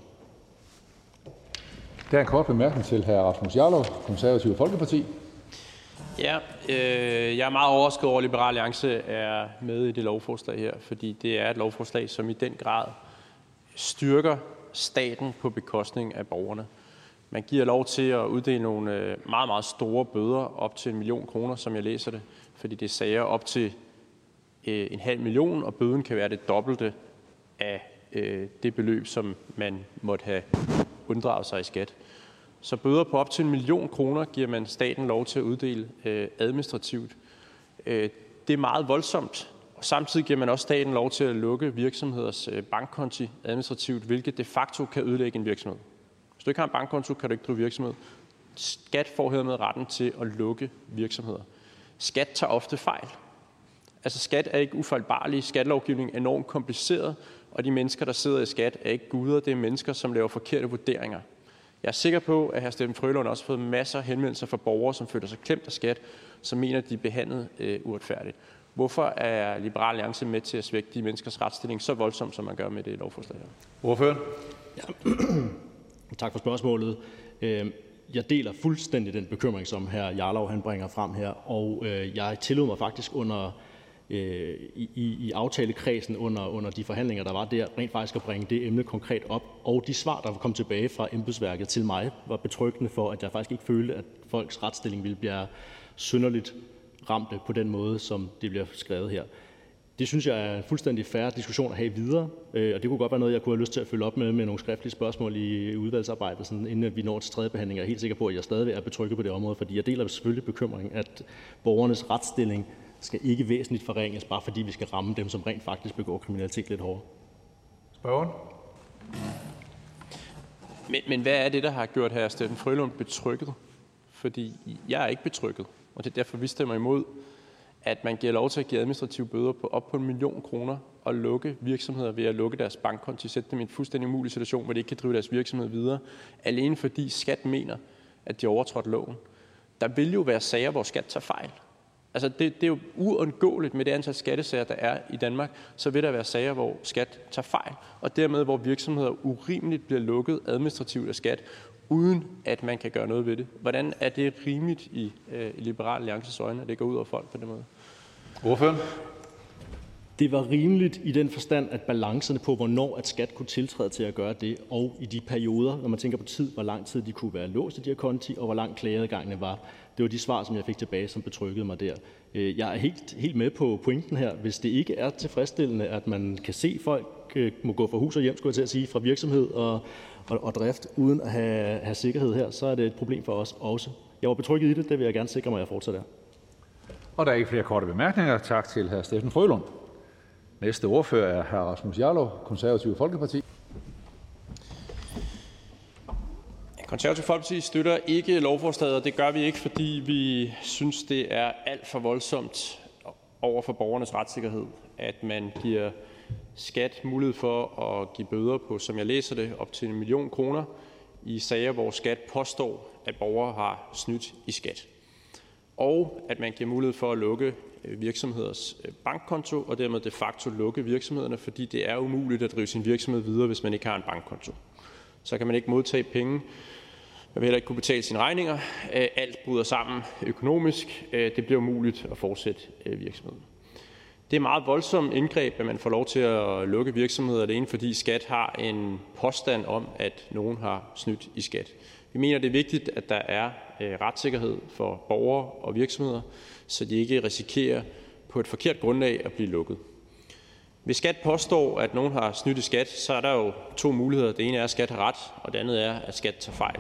Der er en kort bemærkning til hr. Rasmus Jarlov, Konservative Folkeparti. Ja, øh, jeg er meget overrasket over, at Liberal Alliance er med i det lovforslag her, fordi det er et lovforslag, som i den grad styrker staten på bekostning af borgerne. Man giver lov til at uddele nogle øh, meget, meget store bøder op til en million kroner, som jeg læser det, fordi det er sager op til øh, en halv million, og bøden kan være det dobbelte af øh, det beløb, som man måtte have unddraget sig i skat. Så bøder på op til en million kroner giver man staten lov til at uddele øh, administrativt. Øh, det er meget voldsomt, og samtidig giver man også staten lov til at lukke virksomheders øh, bankkonti administrativt, hvilket de facto kan ødelægge en virksomhed. Hvis du ikke har en bankkonto, kan du ikke drive virksomhed. Skat får hermed retten til at lukke virksomheder. Skat tager ofte fejl. Altså skat er ikke ufejlbarlig. Skattelovgivning er enormt kompliceret, og de mennesker, der sidder i skat, er ikke guder. Det er mennesker, som laver forkerte vurderinger. Jeg er sikker på, at hr. Steffen Frølund også har fået masser af henvendelser fra borgere, som føler sig klemt af skat, som mener, at de er behandlet øh, uretfærdigt. Hvorfor er Liberal Alliance med til at svække de menneskers retsstilling så voldsomt, som man gør med det lovforslag her? Ordføreren? Ja. <clears throat> Tak for spørgsmålet. Øhm, jeg deler fuldstændig den bekymring, som hr. Jarlov han bringer frem her, og øh, jeg tillod mig faktisk under øh, Øh, i, i aftalekredsen under, under de forhandlinger, der var der, rent faktisk at bringe det emne konkret op. Og de svar, der kom tilbage fra embedsværket til mig, var betryggende for, at jeg faktisk ikke følte, at folks retsstilling ville blive synderligt ramte på den måde, som det bliver skrevet her. Det synes jeg er en fuldstændig færre diskussion at have videre, øh, og det kunne godt være noget, jeg kunne have lyst til at følge op med med nogle skriftlige spørgsmål i udvalgsarbejdet, sådan, inden vi når til tredje behandling. Jeg er helt sikker på, at jeg stadig er betrykket på det område, fordi jeg deler selvfølgelig bekymringen, at borgernes retsstilling skal ikke væsentligt forringes, bare fordi vi skal ramme dem, som rent faktisk begår kriminalitet lidt hårdere. Spørgeren? Men, men hvad er det, der har gjort hr. Steffen Frølund betrykket? Fordi jeg er ikke betrykket, og det er derfor, vi stemmer imod, at man giver lov til at give administrative bøder på op på en million kroner og lukke virksomheder ved at lukke deres bankkonti, sætte dem i en fuldstændig umulig situation, hvor de ikke kan drive deres virksomhed videre, alene fordi skat mener, at de overtrådt loven. Der vil jo være sager, hvor skat tager fejl. Altså det, det er jo uundgåeligt med det antal skattesager, der er i Danmark, så vil der være sager, hvor skat tager fejl, og dermed hvor virksomheder urimeligt bliver lukket administrativt af skat, uden at man kan gøre noget ved det. Hvordan er det rimeligt i øh, Liberal Alliances øjne, at det går ud over folk på den måde? Ordføreren? Det var rimeligt i den forstand, at balancerne på, hvornår at skat kunne tiltræde til at gøre det, og i de perioder, når man tænker på tid, hvor lang tid de kunne være låst i de her konti, og hvor lang klageadgangene var. Det var de svar, som jeg fik tilbage, som betrykkede mig der. Øh, jeg er helt, helt med på pointen her. Hvis det ikke er tilfredsstillende, at man kan se folk øh, må gå fra hus og hjem, skulle jeg til at sige, fra virksomhed og, og, og drift, uden at have, have sikkerhed her, så er det et problem for os også. Jeg var betrykket i det, det vil jeg gerne sikre mig, at jeg fortsat er. Og der er ikke flere korte bemærkninger. Tak til hr. Steffen Frølund. Næste ordfører er hr. Rasmus Jarlov, Konservative Folkeparti. Konservative Folkeparti støtter ikke lovforslaget, og det gør vi ikke, fordi vi synes, det er alt for voldsomt over for borgernes retssikkerhed, at man giver skat mulighed for at give bøder på, som jeg læser det, op til en million kroner i sager, hvor skat påstår, at borgere har snydt i skat. Og at man giver mulighed for at lukke øh, virksomheders øh, bankkonto, og dermed de facto lukke virksomhederne, fordi det er umuligt at drive sin virksomhed videre, hvis man ikke har en bankkonto. Så kan man ikke modtage penge Man vil heller ikke kunne betale sine regninger. Øh, alt bryder sammen økonomisk. Øh, det bliver umuligt at fortsætte øh, virksomheden. Det er meget voldsomt indgreb, at man får lov til at lukke virksomheder alene, fordi skat har en påstand om, at nogen har snydt i skat. Vi mener, det er vigtigt, at der er retssikkerhed for borgere og virksomheder, så de ikke risikerer på et forkert grundlag at blive lukket. Hvis skat påstår, at nogen har snydt i skat, så er der jo to muligheder. Det ene er, at skat har ret, og det andet er, at skat tager fejl.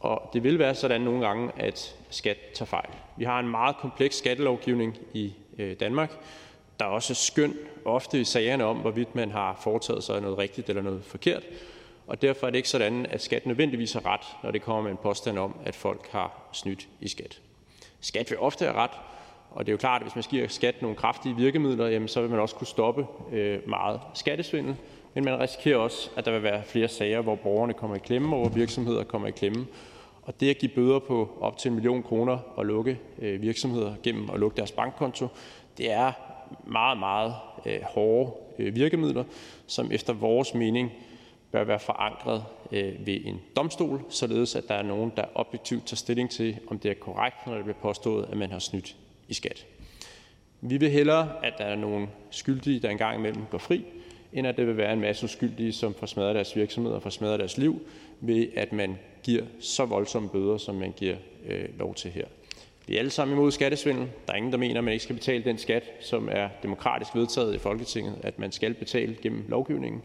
Og det vil være sådan nogle gange, at skat tager fejl. Vi har en meget kompleks skattelovgivning i øh, Danmark. Der er også skøn ofte i sagerne om, hvorvidt man har foretaget sig noget rigtigt eller noget forkert. Og derfor er det ikke sådan, at skat nødvendigvis har ret, når det kommer med en påstand om, at folk har snydt i skat. Skat vil ofte have ret, og det er jo klart, at hvis man giver skat nogle kraftige virkemidler, jamen, så vil man også kunne stoppe øh, meget skattesvindel. Men man risikerer også, at der vil være flere sager, hvor borgerne kommer i klemme, og hvor virksomheder kommer i klemme. Og det at give bøder på op til en million kroner og lukke øh, virksomheder gennem at lukke deres bankkonto, det er meget, meget øh, hårde øh, virkemidler, som efter vores mening bør være forankret øh, ved en domstol, således at der er nogen, der objektivt tager stilling til, om det er korrekt, når det bliver påstået, at man har snydt i skat. Vi vil hellere, at der er nogle skyldige, der engang imellem går fri, end at det vil være en masse uskyldige, som får smadret deres virksomhed og får smadret deres liv, ved at man giver så voldsomme bøder, som man giver øh, lov til her. Vi er alle sammen imod skattesvindel. Der er ingen, der mener, at man ikke skal betale den skat, som er demokratisk vedtaget i Folketinget, at man skal betale gennem lovgivningen.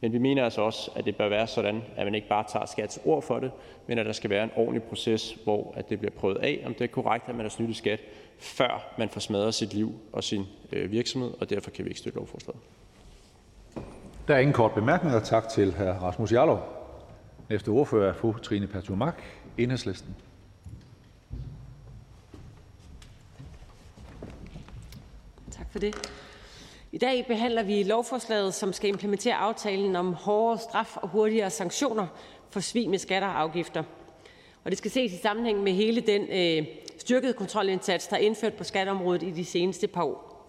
Men vi mener altså også, at det bør være sådan, at man ikke bare tager skats ord for det, men at der skal være en ordentlig proces, hvor at det bliver prøvet af, om det er korrekt, at man har snydt i skat, før man får smadret sit liv og sin øh, virksomhed, og derfor kan vi ikke støtte lovforslaget. Der er ingen kort bemærkninger. Tak til hr. Rasmus Jarlov. Næste ordfører er fru Trine Pertou Mach, Enhedslisten. Tak for det. I dag behandler vi lovforslaget, som skal implementere aftalen om hårdere straf og hurtigere sanktioner for svig med skatter og afgifter. Og det skal ses i sammenhæng med hele den øh, styrkede kontrolindsats, der er indført på skatteområdet i de seneste par år.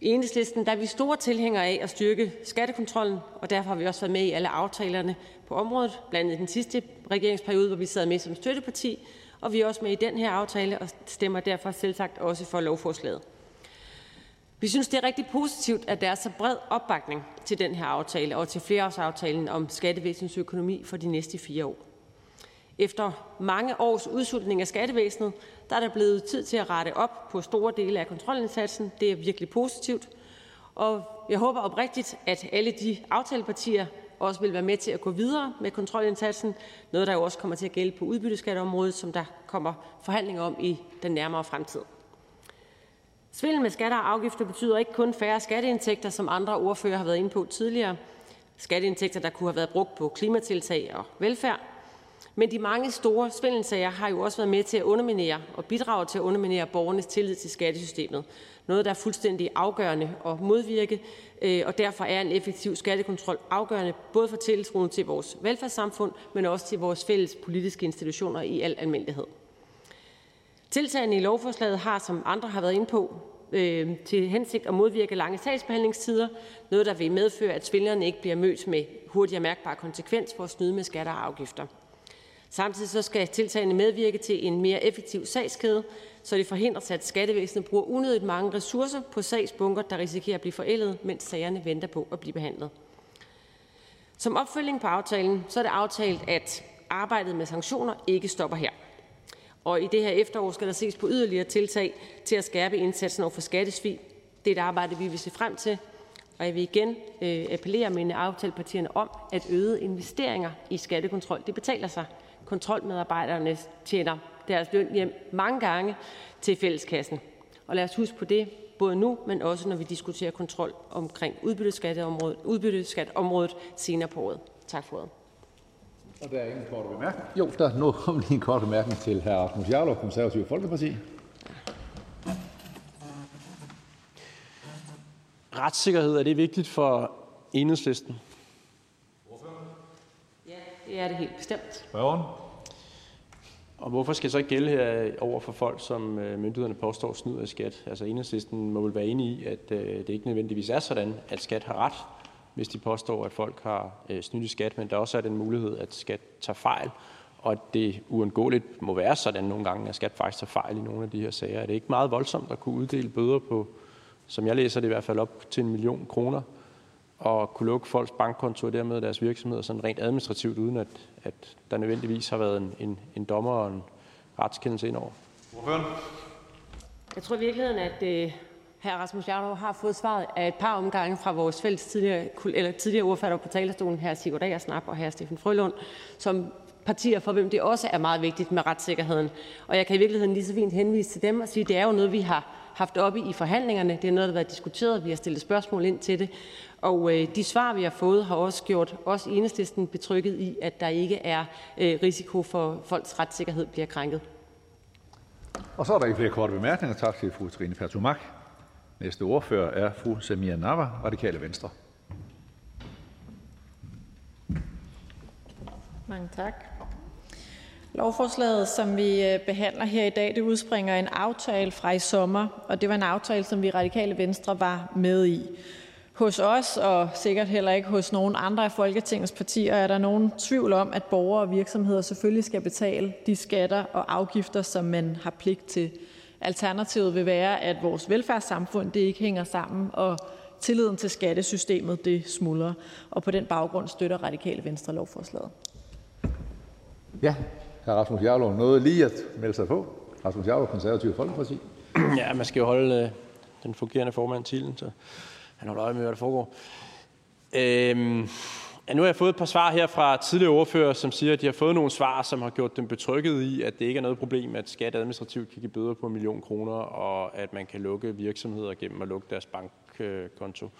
I Enhedslisten der er vi store tilhængere af at styrke skattekontrollen, og derfor har vi også været med i alle aftalerne på området, blandt andet den sidste regeringsperiode, hvor vi sad med som støtteparti, og vi er også med i den her aftale og stemmer derfor selvsagt også for lovforslaget. Vi synes, det er rigtig positivt, at der er så bred opbakning til den her aftale og til flereårsaftalen om skattevæsenets økonomi for de næste fire år. Efter mange års udsultning af skattevæsenet, der er der blevet tid til at rette op på store dele af kontrolindsatsen. Det er virkelig positivt. Og jeg håber oprigtigt, at alle de aftalepartier også vil være med til at gå videre med kontrolindsatsen. Noget, der jo også kommer til at gælde på udbytteskatteområdet, som der kommer forhandlinger om i den nærmere fremtid. Svindel med skatter og afgifter betyder ikke kun færre skatteindtægter, som andre ordfører har været inde på tidligere. Skatteindtægter, der kunne have været brugt på klimatiltag og velfærd. Men de mange store svindelsager har jo også været med til at underminere og bidrage til at underminere borgernes tillid til skattesystemet. Noget, der er fuldstændig afgørende at modvirke, øh, og derfor er en effektiv skattekontrol afgørende både for tiltroen til vores velfærdssamfund, men også til vores fælles politiske institutioner i al almindelighed. Tiltagene i lovforslaget har, som andre har været inde på, øh, til hensigt at modvirke lange sagsbehandlingstider, noget der vil medføre, at svindlerne ikke bliver mødt med hurtig og mærkbar konsekvens for at snyde med skatter og afgifter. Samtidig så skal tiltagene medvirke til en mere effektiv sagskæde, så det forhindres, at skattevæsenet bruger unødigt mange ressourcer på sagsbunker, der risikerer at blive forældet, mens sagerne venter på at blive behandlet. Som opfølging på aftalen, så er det aftalt, at arbejdet med sanktioner ikke stopper her. Og i det her efterår skal der ses på yderligere tiltag til at skærpe indsatsen over for skattesvig. Det er et arbejde, vi vil se frem til. Og jeg vil igen øh, appellere mine aftalepartierne om, at øgede investeringer i skattekontrol, det betaler sig. Kontrolmedarbejderne tjener deres løn hjem mange gange til fælleskassen. Og lad os huske på det, både nu, men også når vi diskuterer kontrol omkring udbytteskatteområdet, udbytteskatteområdet senere på året. Tak for ordet. Og der er ingen korte bemærkninger. Jo, der er nu kommet lige en kort bemærkning til hr. Rasmus Jarlov, Konservative Folkeparti. Retssikkerhed, er det vigtigt for enhedslisten? Ja, det er det helt bestemt. Spørgeren? Og hvorfor skal det så ikke gælde her over for folk, som øh, myndighederne påstår snyder i skat? Altså enhedslisten må vel være enige i, at øh, det ikke nødvendigvis er sådan, at skat har ret hvis de påstår, at folk har øh, snydt i skat, men der også er den mulighed, at skat tager fejl, og at det uundgåeligt må være sådan nogle gange, at skat faktisk tager fejl i nogle af de her sager. Er det ikke meget voldsomt at kunne uddele bøder på, som jeg læser det i hvert fald, op til en million kroner, og kunne lukke folks bankkonto og dermed deres virksomheder sådan rent administrativt, uden at, at der nødvendigvis har været en, en, en dommer og en retskendelse indover? Jeg tror i virkeligheden, at øh, hr. Rasmus Jarlov har fået svaret af et par omgange fra vores fælles tidligere, eller tidligere ordfører på talerstolen, her Sigurd Agersnap og her Steffen Frølund, som partier, for hvem det også er meget vigtigt med retssikkerheden. Og jeg kan i virkeligheden lige så fint henvise til dem og sige, at det er jo noget, vi har haft oppe i forhandlingerne. Det er noget, der har været diskuteret. Vi har stillet spørgsmål ind til det. Og øh, de svar, vi har fået, har også gjort os i enhedslisten betrykket i, at der ikke er øh, risiko for, at folks retssikkerhed bliver krænket. Og så er der ikke flere korte bemærkninger. Tak til fru Trine Pertumak. Næste ordfører er fru Samia Nava, Radikale Venstre. Mange tak. Lovforslaget, som vi øh, behandler her i dag, det udspringer en aftale fra i sommer, og det var en aftale, som vi Radikale Venstre var med i. Hos os, og sikkert heller ikke hos nogen andre af Folketingets partier, er der nogen tvivl om, at borgere og virksomheder selvfølgelig skal betale de skatter og afgifter, som man har pligt til. Alternativet vil være, at vores velfærdssamfund det ikke hænger sammen, og tilliden til skattesystemet det smuldrer. Og på den baggrund støtter Radikale Venstre lovforslaget. Ja, hr. Rasmus Jarlov nåede lige at melde sig på. Rasmus Jarlov, Konservative Folkeparti. <clears throat> Ja, man skal jo holde øh, den fungerende formand til, så han holder øje med, hvad der foregår. Øhm, nu har jeg fået et par svar her fra tidligere ordfører, som siger, at de har fået nogle svar, som har gjort dem betrykket i, at det ikke er noget problem, at skat administrativt kan give bøder på en million kroner, og at man kan lukke virksomheder gennem at lukke deres bankkonto.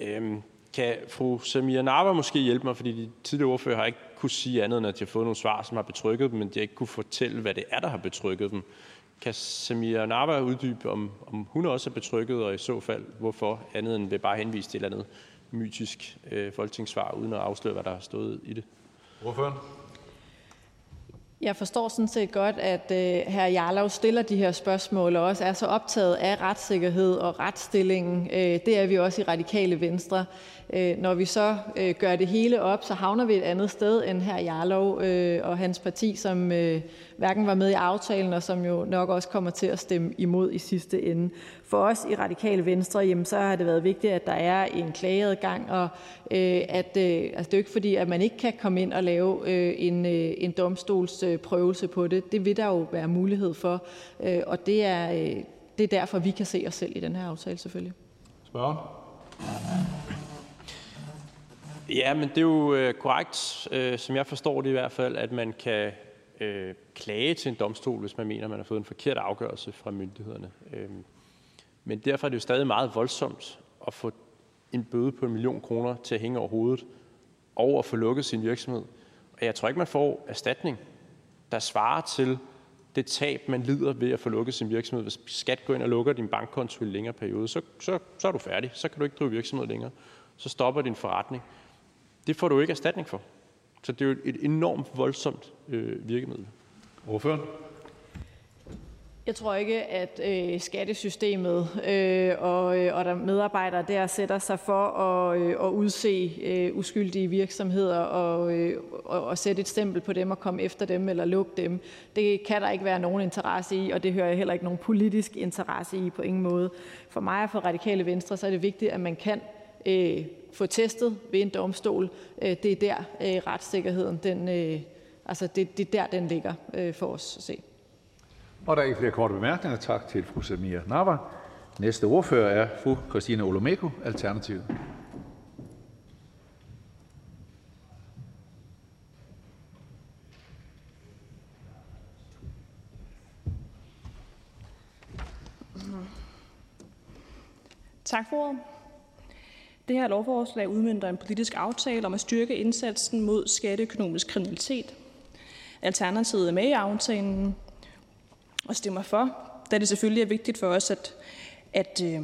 Øhm, kan fru Samia Narva måske hjælpe mig, fordi de tidligere ordfører har ikke kunne sige andet, end at de har fået nogle svar, som har betrykket dem, men de har ikke kunne fortælle, hvad det er, der har betrykket dem. Kan Samia Narva uddybe, om, om hun også er betrykket, og i så fald hvorfor, andet end ved bare henvise til et eller andet mytisk øh, folketingssvar, uden at afsløre, hvad der har stået i det? Ordføreren? Jeg forstår sådan set godt, at øh, hr. Jarlov stiller de her spørgsmål og også er så optaget af retssikkerhed og retsstillingen. Øh, det er vi også i Radikale Venstre. Øh, når vi så øh, gør det hele op, så havner vi et andet sted end hr. Jarlov øh, og hans parti, som øh, hverken var med i aftalen, og som jo nok også kommer til at stemme imod i sidste ende. For os i Radikale Venstre, jamen, så har det været vigtigt, at der er en klageadgang, og øh, at, øh, altså, det er jo ikke fordi, at man ikke kan komme ind og lave øh, en, øh, en domstolsprøvelse på det. Det vil der jo være mulighed for, øh, og det er, øh, det er derfor, vi kan se os selv i den her aftale selvfølgelig. Spørgen? Ja, men det er jo øh, korrekt, øh, som jeg forstår det i hvert fald, at man kan øh, klage til en domstol, hvis man mener, man har fået en forkert afgørelse fra myndighederne. Øh, men derfor er det jo stadig meget voldsomt at få en bøde på en million kroner til at hænge over hovedet, og at få lukket sin virksomhed. Og jeg tror ikke, man får erstatning, der svarer til det tab, man lider ved at få lukket sin virksomhed. Hvis skat går ind og lukker din bankkonto i en længere periode, så, så, så er du færdig. Så kan du ikke drive virksomhed længere. Så stopper din forretning. Det får du ikke erstatning for. Så det er jo et enormt voldsomt øh, virkemiddel. Ordføreren? Jeg tror ikke, at øh, skattesystemet øh, og, øh, og der medarbejdere der sætter sig for at, øh, at udse øh, uskyldige virksomheder og, øh, og, og sætte et stempel på dem og komme efter dem eller lukke dem. Det kan der ikke være nogen interesse i, og det hører jeg heller ikke nogen politisk interesse i på ingen måde. For mig og for Radikale Venstre så er det vigtigt, at man kan øh, få testet ved en domstol. Øh, det er der øh, retssikkerheden, den, øh, altså det, det er der, den ligger for os at se. Og der er ikke flere korte bemærkninger. Tak til fru Samia Nava. Næste ordfører er fru Christina Olomeko, Alternativet. Tak for ordet. Det her lovforslag udmyndter en politisk aftale om at styrke indsatsen mod skatteøkonomisk kriminalitet. Alternativet er med i aftalen og stemmer for, da det selvfølgelig er vigtigt for os, at, at øh,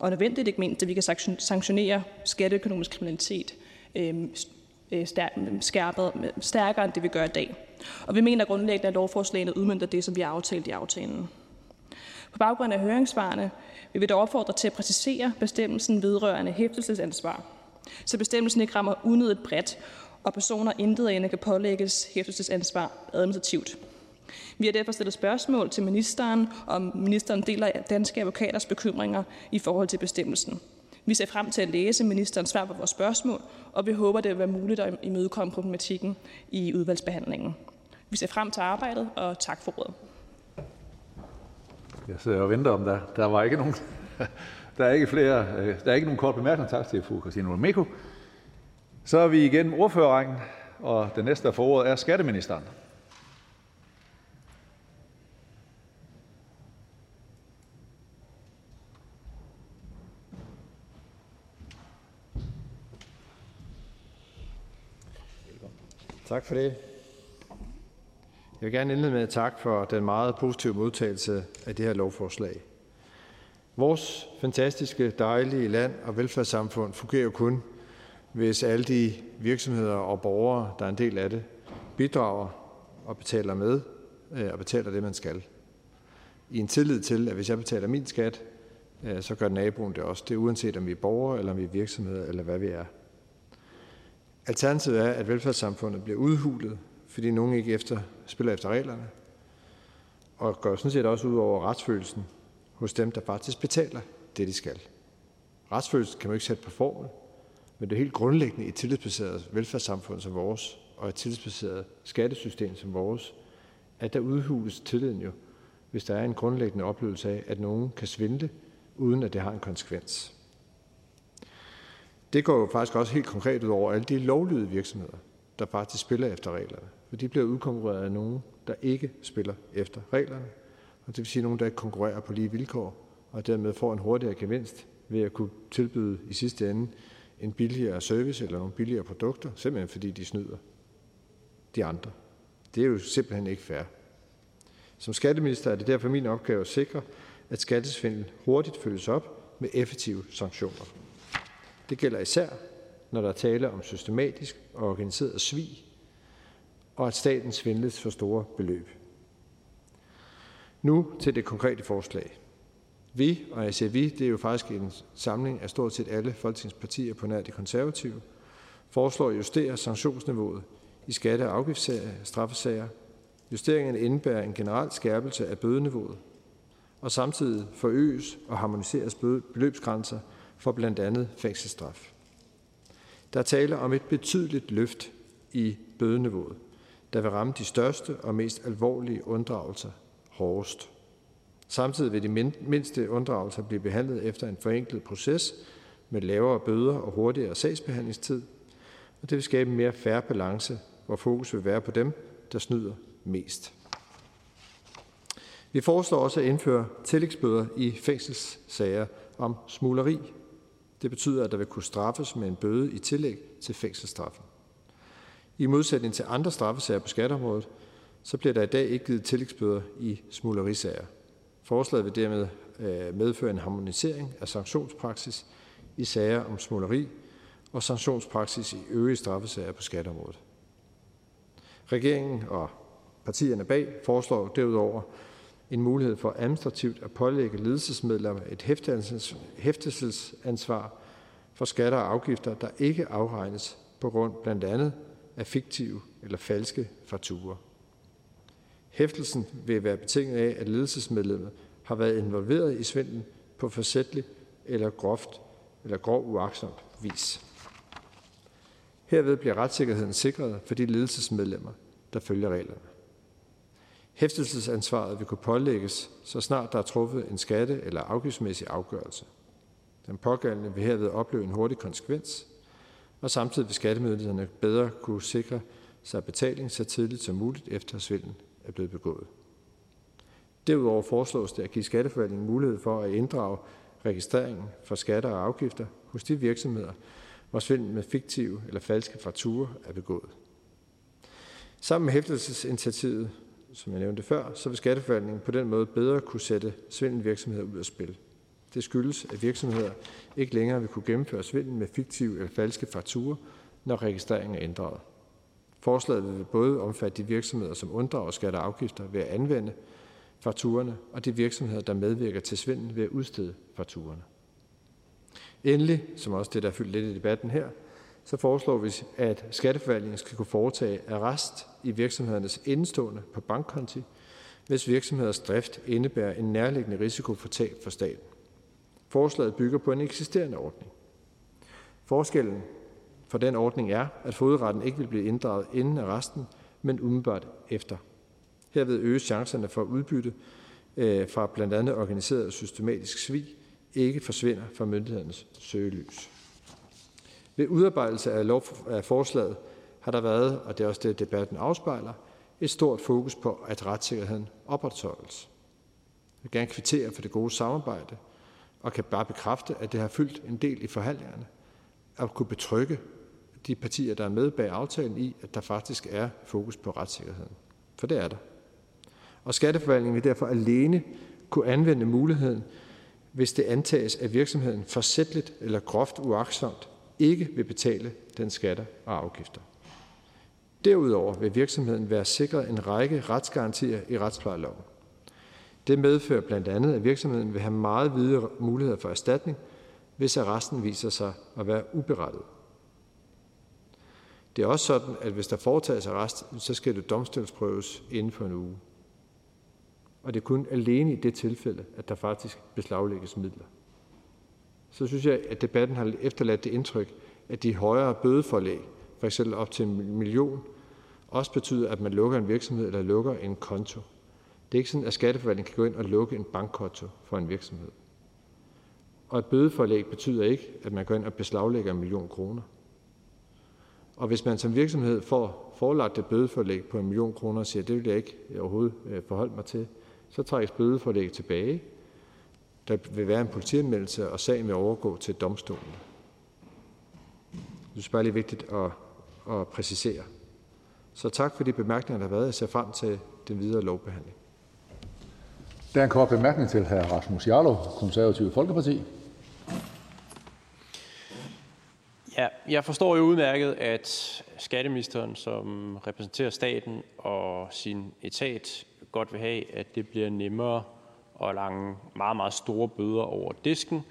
og nødvendigt ikke mindst, at vi kan sanktionere skatteøkonomisk kriminalitet øhm, øh, skærpet, stærkere end det, vi gør i dag. Og vi mener grundlæggende, at lovforslagene udmyndter det, som vi har aftalt i aftalen. På baggrund af høringssvarene vil vi dog opfordre til at præcisere bestemmelsen vedrørende hæftelsesansvar, så bestemmelsen ikke rammer unødigt bredt, og personer intet ende kan pålægges hæftelsesansvar administrativt. Vi har derfor stillet spørgsmål til ministeren, om ministeren deler danske advokaters bekymringer i forhold til bestemmelsen. Vi ser frem til at læse ministerens svar på vores spørgsmål, og vi håber, det vil være muligt at imødekomme problematikken i udvalgsbehandlingen. Vi ser frem til arbejdet, og tak for ordet. Jeg sidder og venter om der. Der var ikke nogen, <laughs> der er ikke flere, øh, der er ikke nogen kort bemærkninger. Tak til fru Christine Olmeko. Så er vi igen ordførerrækken, og den næste, der får ordet, er skatteministeren. Tak for det. Jeg vil gerne indlede med at takke for den meget positive modtagelse af det her lovforslag. Vores fantastiske, dejlige land og velfærdssamfund fungerer jo kun, hvis alle de virksomheder og borgere, der er en del af det, bidrager og betaler med øh, og betaler det, man skal. I en tillid til, at hvis jeg betaler min skat, øh, så gør naboen det også. Det er uanset om vi er borgere, eller om vi er virksomheder, eller hvad vi er. Alternativet er, at velfærdssamfundet bliver udhulet, fordi nogen ikke efter, spiller efter reglerne, og går sådan set også ud over retsfølelsen hos dem, der faktisk betaler det, de skal. Retsfølelsen kan man ikke sætte på formel, men det er helt grundlæggende i et tillidsbaseret velfærdssamfund som vores, og et tillidsbaseret skattesystem som vores, at der udhules tilliden jo, hvis der er en grundlæggende oplevelse af, at nogen kan svindle, uden at det har en konsekvens. Det går jo faktisk også helt konkret ud over alle de lovlydige virksomheder, der faktisk spiller efter reglerne og de bliver udkonkurreret af nogen, der ikke spiller efter reglerne. Og det vil sige nogen, der ikke konkurrerer på lige vilkår, og dermed får en hurtigere gevinst ved at kunne tilbyde i sidste ende en billigere service eller nogle billigere produkter, simpelthen fordi de snyder de andre. Det er jo simpelthen ikke fair. Som skatteminister er det derfor min opgave at sikre, at skattesvindel hurtigt følges op med effektive sanktioner. Det gælder især, når der er tale om systematisk og organiseret svig, og at staten svindles for store beløb. Nu til det konkrete forslag. Vi, og jeg siger vi, det er jo faktisk en samling af stort set alle folketingspartier på nær de konservative, foreslår at justere sanktionsniveauet i skatte- og afgiftssager, straffesager. Justeringen indebærer en generel skærpelse af bødeniveauet, og samtidig forøges og harmoniseres beløbsgrænser for blandt andet fængselsstraf. Der er tale om et betydeligt løft i bødeniveauet, der vil ramme de største og mest alvorlige unddragelser hårdest. Samtidig vil de mindste unddragelser blive behandlet efter en forenklet proces med lavere bøder og hurtigere sagsbehandlingstid, og det vil skabe en mere færre balance, hvor fokus vil være på dem, der snyder mest. Vi foreslår også at indføre tillægsbøder i fængselssager om smugleri det betyder, at der vil kunne straffes med en bøde i tillæg til fængselsstraffen. I modsætning til andre straffesager på skatteområdet, så bliver der i dag ikke givet tillægsbøder i smuglerisager. Forslaget vil dermed øh, medføre en harmonisering af sanktionspraksis i sager om smugleri og sanktionspraksis i øvrige straffesager på skatteområdet. Regeringen og partierne bag foreslår derudover en mulighed for administrativt at pålægge ledelsesmedlemmer et hæftelsesansvar for skatter og afgifter, der ikke afregnes på grund blandt andet af fiktive eller falske fakturer. Hæftelsen vil være betinget af, at ledelsesmedlemmet har været involveret i svindlen på forsætlig eller groft eller grov uagtsomt vis. Herved bliver retssikkerheden sikret for de ledelsesmedlemmer, der følger reglerne. Hæftelsesansvaret vil kunne pålægges, så snart der er truffet en skatte- eller afgiftsmæssig afgørelse. Den pågældende vil herved opleve en hurtig konsekvens, og samtidig vil skattemyndighederne bedre kunne sikre sig betaling så tidligt som muligt efter svindlen er blevet begået. Derudover foreslås det at give skatteforvaltningen mulighed for at inddrage registreringen for skatter og afgifter hos de virksomheder, hvor svindel med fiktive eller falske fakturer er begået. Sammen med hæftelsesinitiativet som jeg nævnte før, så vil skatteforvaltningen på den måde bedre kunne sætte svindelvirksomheder ud af spil. Det skyldes, at virksomheder ikke længere vil kunne gennemføre svindel med fiktive eller falske fakturer, når registreringen er ændret. Forslaget vil både omfatte de virksomheder, som unddrager skatter og afgifter ved at anvende fakturerne, og de virksomheder, der medvirker til svindel ved at udstede fakturerne. Endelig, som også det, der er fyldt lidt i debatten her, så foreslår vi, at skatteforvaltningen skal kunne foretage arrest i virksomhedernes indstående på bankkonti, hvis virksomheders drift indebærer en nærliggende risiko for tab for staten. Forslaget bygger på en eksisterende ordning. Forskellen for den ordning er, at fodretten ikke vil blive inddraget inden arresten, men umiddelbart efter. Herved øges chancerne for udbytte øh, fra blandt andet organiseret og systematisk svig ikke forsvinder fra myndighedernes søgelys. Ved udarbejdelse af, lov, af forslaget har der været, og det er også det, debatten afspejler, et stort fokus på, at retssikkerheden opretholdes. Jeg vil gerne kvittere for det gode samarbejde, og kan bare bekræfte, at det har fyldt en del i forhandlingerne, at kunne betrygge de partier, der er med bag aftalen i, at der faktisk er fokus på retssikkerheden. For det er der. Og skatteforvaltningen vil derfor alene kunne anvende muligheden, hvis det antages, at virksomheden forsætligt eller groft uaksomt ikke vil betale den skatter og afgifter. Derudover vil virksomheden være sikret en række retsgarantier i retsplejeloven. Det medfører blandt andet, at virksomheden vil have meget videre muligheder for erstatning, hvis arresten viser sig at være uberettiget. Det er også sådan, at hvis der foretages arrest, så skal det domstolsprøves inden for en uge. Og det er kun alene i det tilfælde, at der faktisk beslaglægges midler. Så synes jeg, at debatten har efterladt det indtryk, at de højere bødeforlæg, f.eks. op til en million, også betyder, at man lukker en virksomhed eller lukker en konto. Det er ikke sådan, at skatteforvaltningen kan gå ind og lukke en bankkonto for en virksomhed. Og et bødeforlæg betyder ikke, at man går ind og beslaglægger en million kroner. Og hvis man som virksomhed får forelagt et bødeforlæg på en million kroner og siger, at det vil jeg ikke øh, overhovedet øh, forholde mig til, så trækkes bødeforlæg tilbage. Der vil være en politianmeldelse, og sagen vil overgå til domstolen. Det er bare lige vigtigt at, at præcisere. Så tak for de bemærkninger, der har været. Jeg ser frem til den videre lovbehandling. Der er en kort bemærkning til hr. Rasmus Jarlov, Konservative Folkeparti. Ja, jeg forstår jo udmærket, at skatteministeren, som repræsenterer staten og sin etat, godt vil have, at det bliver nemmere at lange meget, meget store bøder over disken,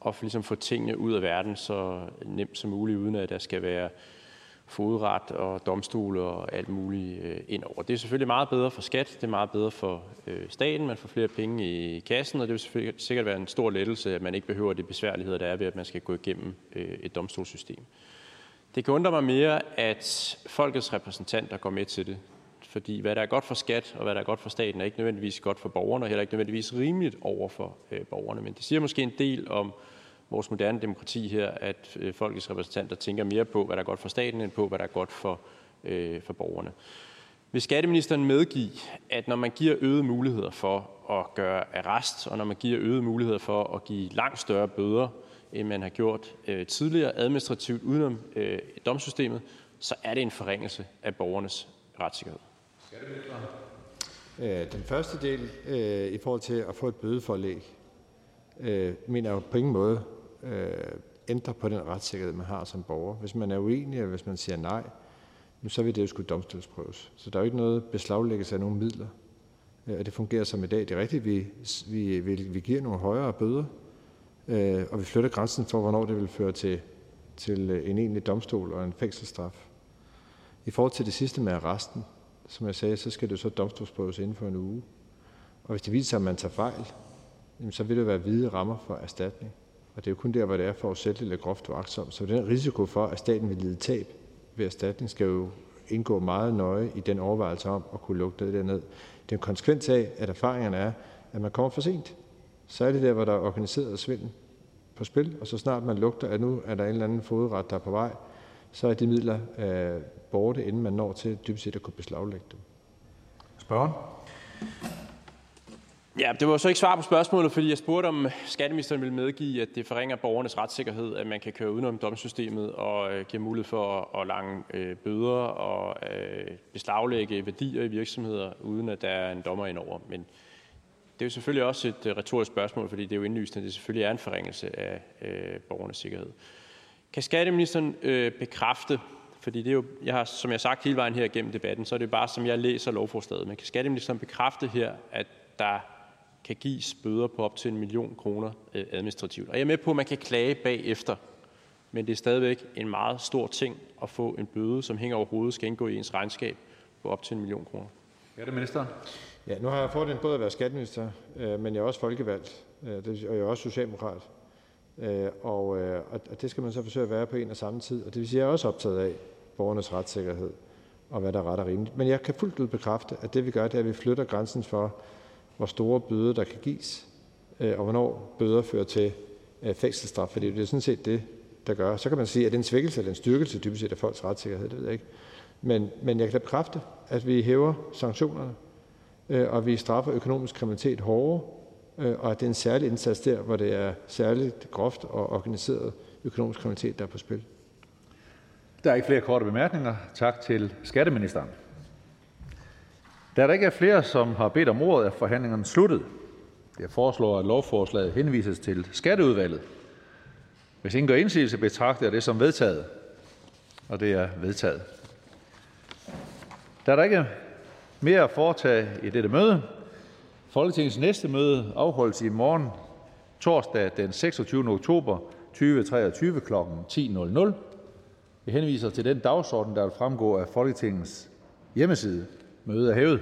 og ligesom få tingene ud af verden så nemt som muligt, uden at der skal være fodret og domstole og alt muligt øh, ind over. Det er selvfølgelig meget bedre for skat, det er meget bedre for øh, staten, man får flere penge i kassen, og det vil selvfølgelig sikkert være en stor lettelse, at man ikke behøver de besværligheder, der er ved, at man skal gå igennem øh, et domstolssystem. Det kan undre mig mere, at folkets repræsentanter går med til det, fordi hvad der er godt for skat og hvad der er godt for staten, er ikke nødvendigvis godt for borgerne, og heller ikke nødvendigvis rimeligt over for øh, borgerne. Men det siger måske en del om vores moderne demokrati her, at øh, folkets repræsentanter tænker mere på, hvad der er godt for staten, end på, hvad der er godt for, øh, for borgerne. Vil skatteministeren medgive, at når man giver øgede muligheder for at gøre arrest, og når man giver øgede muligheder for at give langt større bøder, end man har gjort øh, tidligere administrativt udenom øh, domsystemet, så er det en forringelse af borgernes retssikkerhed. Øh, den første del øh, i forhold til at få et bødeforlæg, øh, mener jeg på ingen måde øh, ændre på den retssikkerhed, man har som borger. Hvis man er uenig, eller hvis man siger nej, så vil det jo skulle domstolsprøves. Så der er jo ikke noget beslaglæggelse af nogen midler. Øh, og det fungerer som i dag. Det er rigtigt, vi, vi, vi, vi giver nogle højere bøder, øh, og vi flytter grænsen for, hvornår det vil føre til, til øh, en egentlig domstol og en fængselsstraf. I forhold til det sidste med arresten, som jeg sagde, så skal det så domstolsprøves inden for en uge. Og hvis det viser sig, at man tager fejl, så vil det være hvide rammer for erstatning. Og det er jo kun der, hvor det er forudsætteligt eller groft uagtsomt. Så den risiko for, at staten vil lide tab ved erstatning, skal jo indgå meget nøje i den overvejelse om at kunne lukke det ned. Det er en konsekvens af, at erfaringerne er, at man kommer for sent. Så er det der, hvor der er organiseret svindel på spil, og så snart man lugter, at nu er der en eller anden fodret, der er på vej, så er de midler øh, borte, inden man når til dybest set at kunne beslaglægge dem. Spørgen? Ja, det var så ikke svar på spørgsmålet, fordi jeg spurgte, om skatteministeren ville medgive, at det forringer borgernes retssikkerhed, at man kan køre udenom domsystemet og øh, give mulighed for at, at lange øh, bøder og øh, beslaglægge værdier i virksomheder, uden at der er en dommer indover. Men det er jo selvfølgelig også et øh, retorisk spørgsmål, fordi det er jo indlysende, at det selvfølgelig er en forringelse af øh, borgernes sikkerhed. Kan skatteministeren øh, bekræfte, fordi det er jo, jeg har, som jeg har sagt hele vejen her gennem debatten, så er det bare, som jeg læser lovforslaget, men kan skatteministeren bekræfte her, at der kan gives bøder på op til en million kroner øh, administrativt. Og jeg er med på, at man kan klage bagefter, men det er stadigvæk en meget stor ting at få en bøde, som hænger over hovedet, skal indgå i ens regnskab på op til en million kroner. Ja, det ministeren. Ja, nu har jeg fordelen både at være skatteminister, øh, men jeg er også folkevalgt, øh, og jeg er også socialdemokrat. Øh, og, og det skal man så forsøge at være på en og samme tid. Og det vil sige, at jeg er også optaget af borgernes retssikkerhed og hvad der er ret og rimeligt. Men jeg kan fuldt ud bekræfte, at det vi gør, det er, at vi flytter grænsen for, hvor store bøder der kan gives, øh, og hvornår bøder fører til øh, fængselsstraf. Fordi det er sådan set det, der gør. Så kan man sige, at det er en svækkelse eller en styrkelse dybest set af folks retssikkerhed, det ved jeg ikke. Men, men jeg kan da bekræfte, at vi hæver sanktionerne, øh, og vi straffer økonomisk kriminalitet hårdere, og at det er en særlig indsats der, hvor det er særligt groft og organiseret økonomisk kriminalitet, der er på spil. Der er ikke flere korte bemærkninger. Tak til skatteministeren. Da der ikke er flere, som har bedt om ordet, er forhandlingen sluttet. Jeg foreslår, at lovforslaget henvises til Skatteudvalget. Hvis ingen gør indsigelse, betragter jeg det som vedtaget. Og det er vedtaget. Da der ikke er mere at foretage i dette møde, Folketingets næste møde afholdes i morgen, torsdag den 26. oktober 2023 kl. 10.00. Jeg henviser til den dagsorden, der vil fremgå af Folketingets hjemmeside. Mødet er hævet.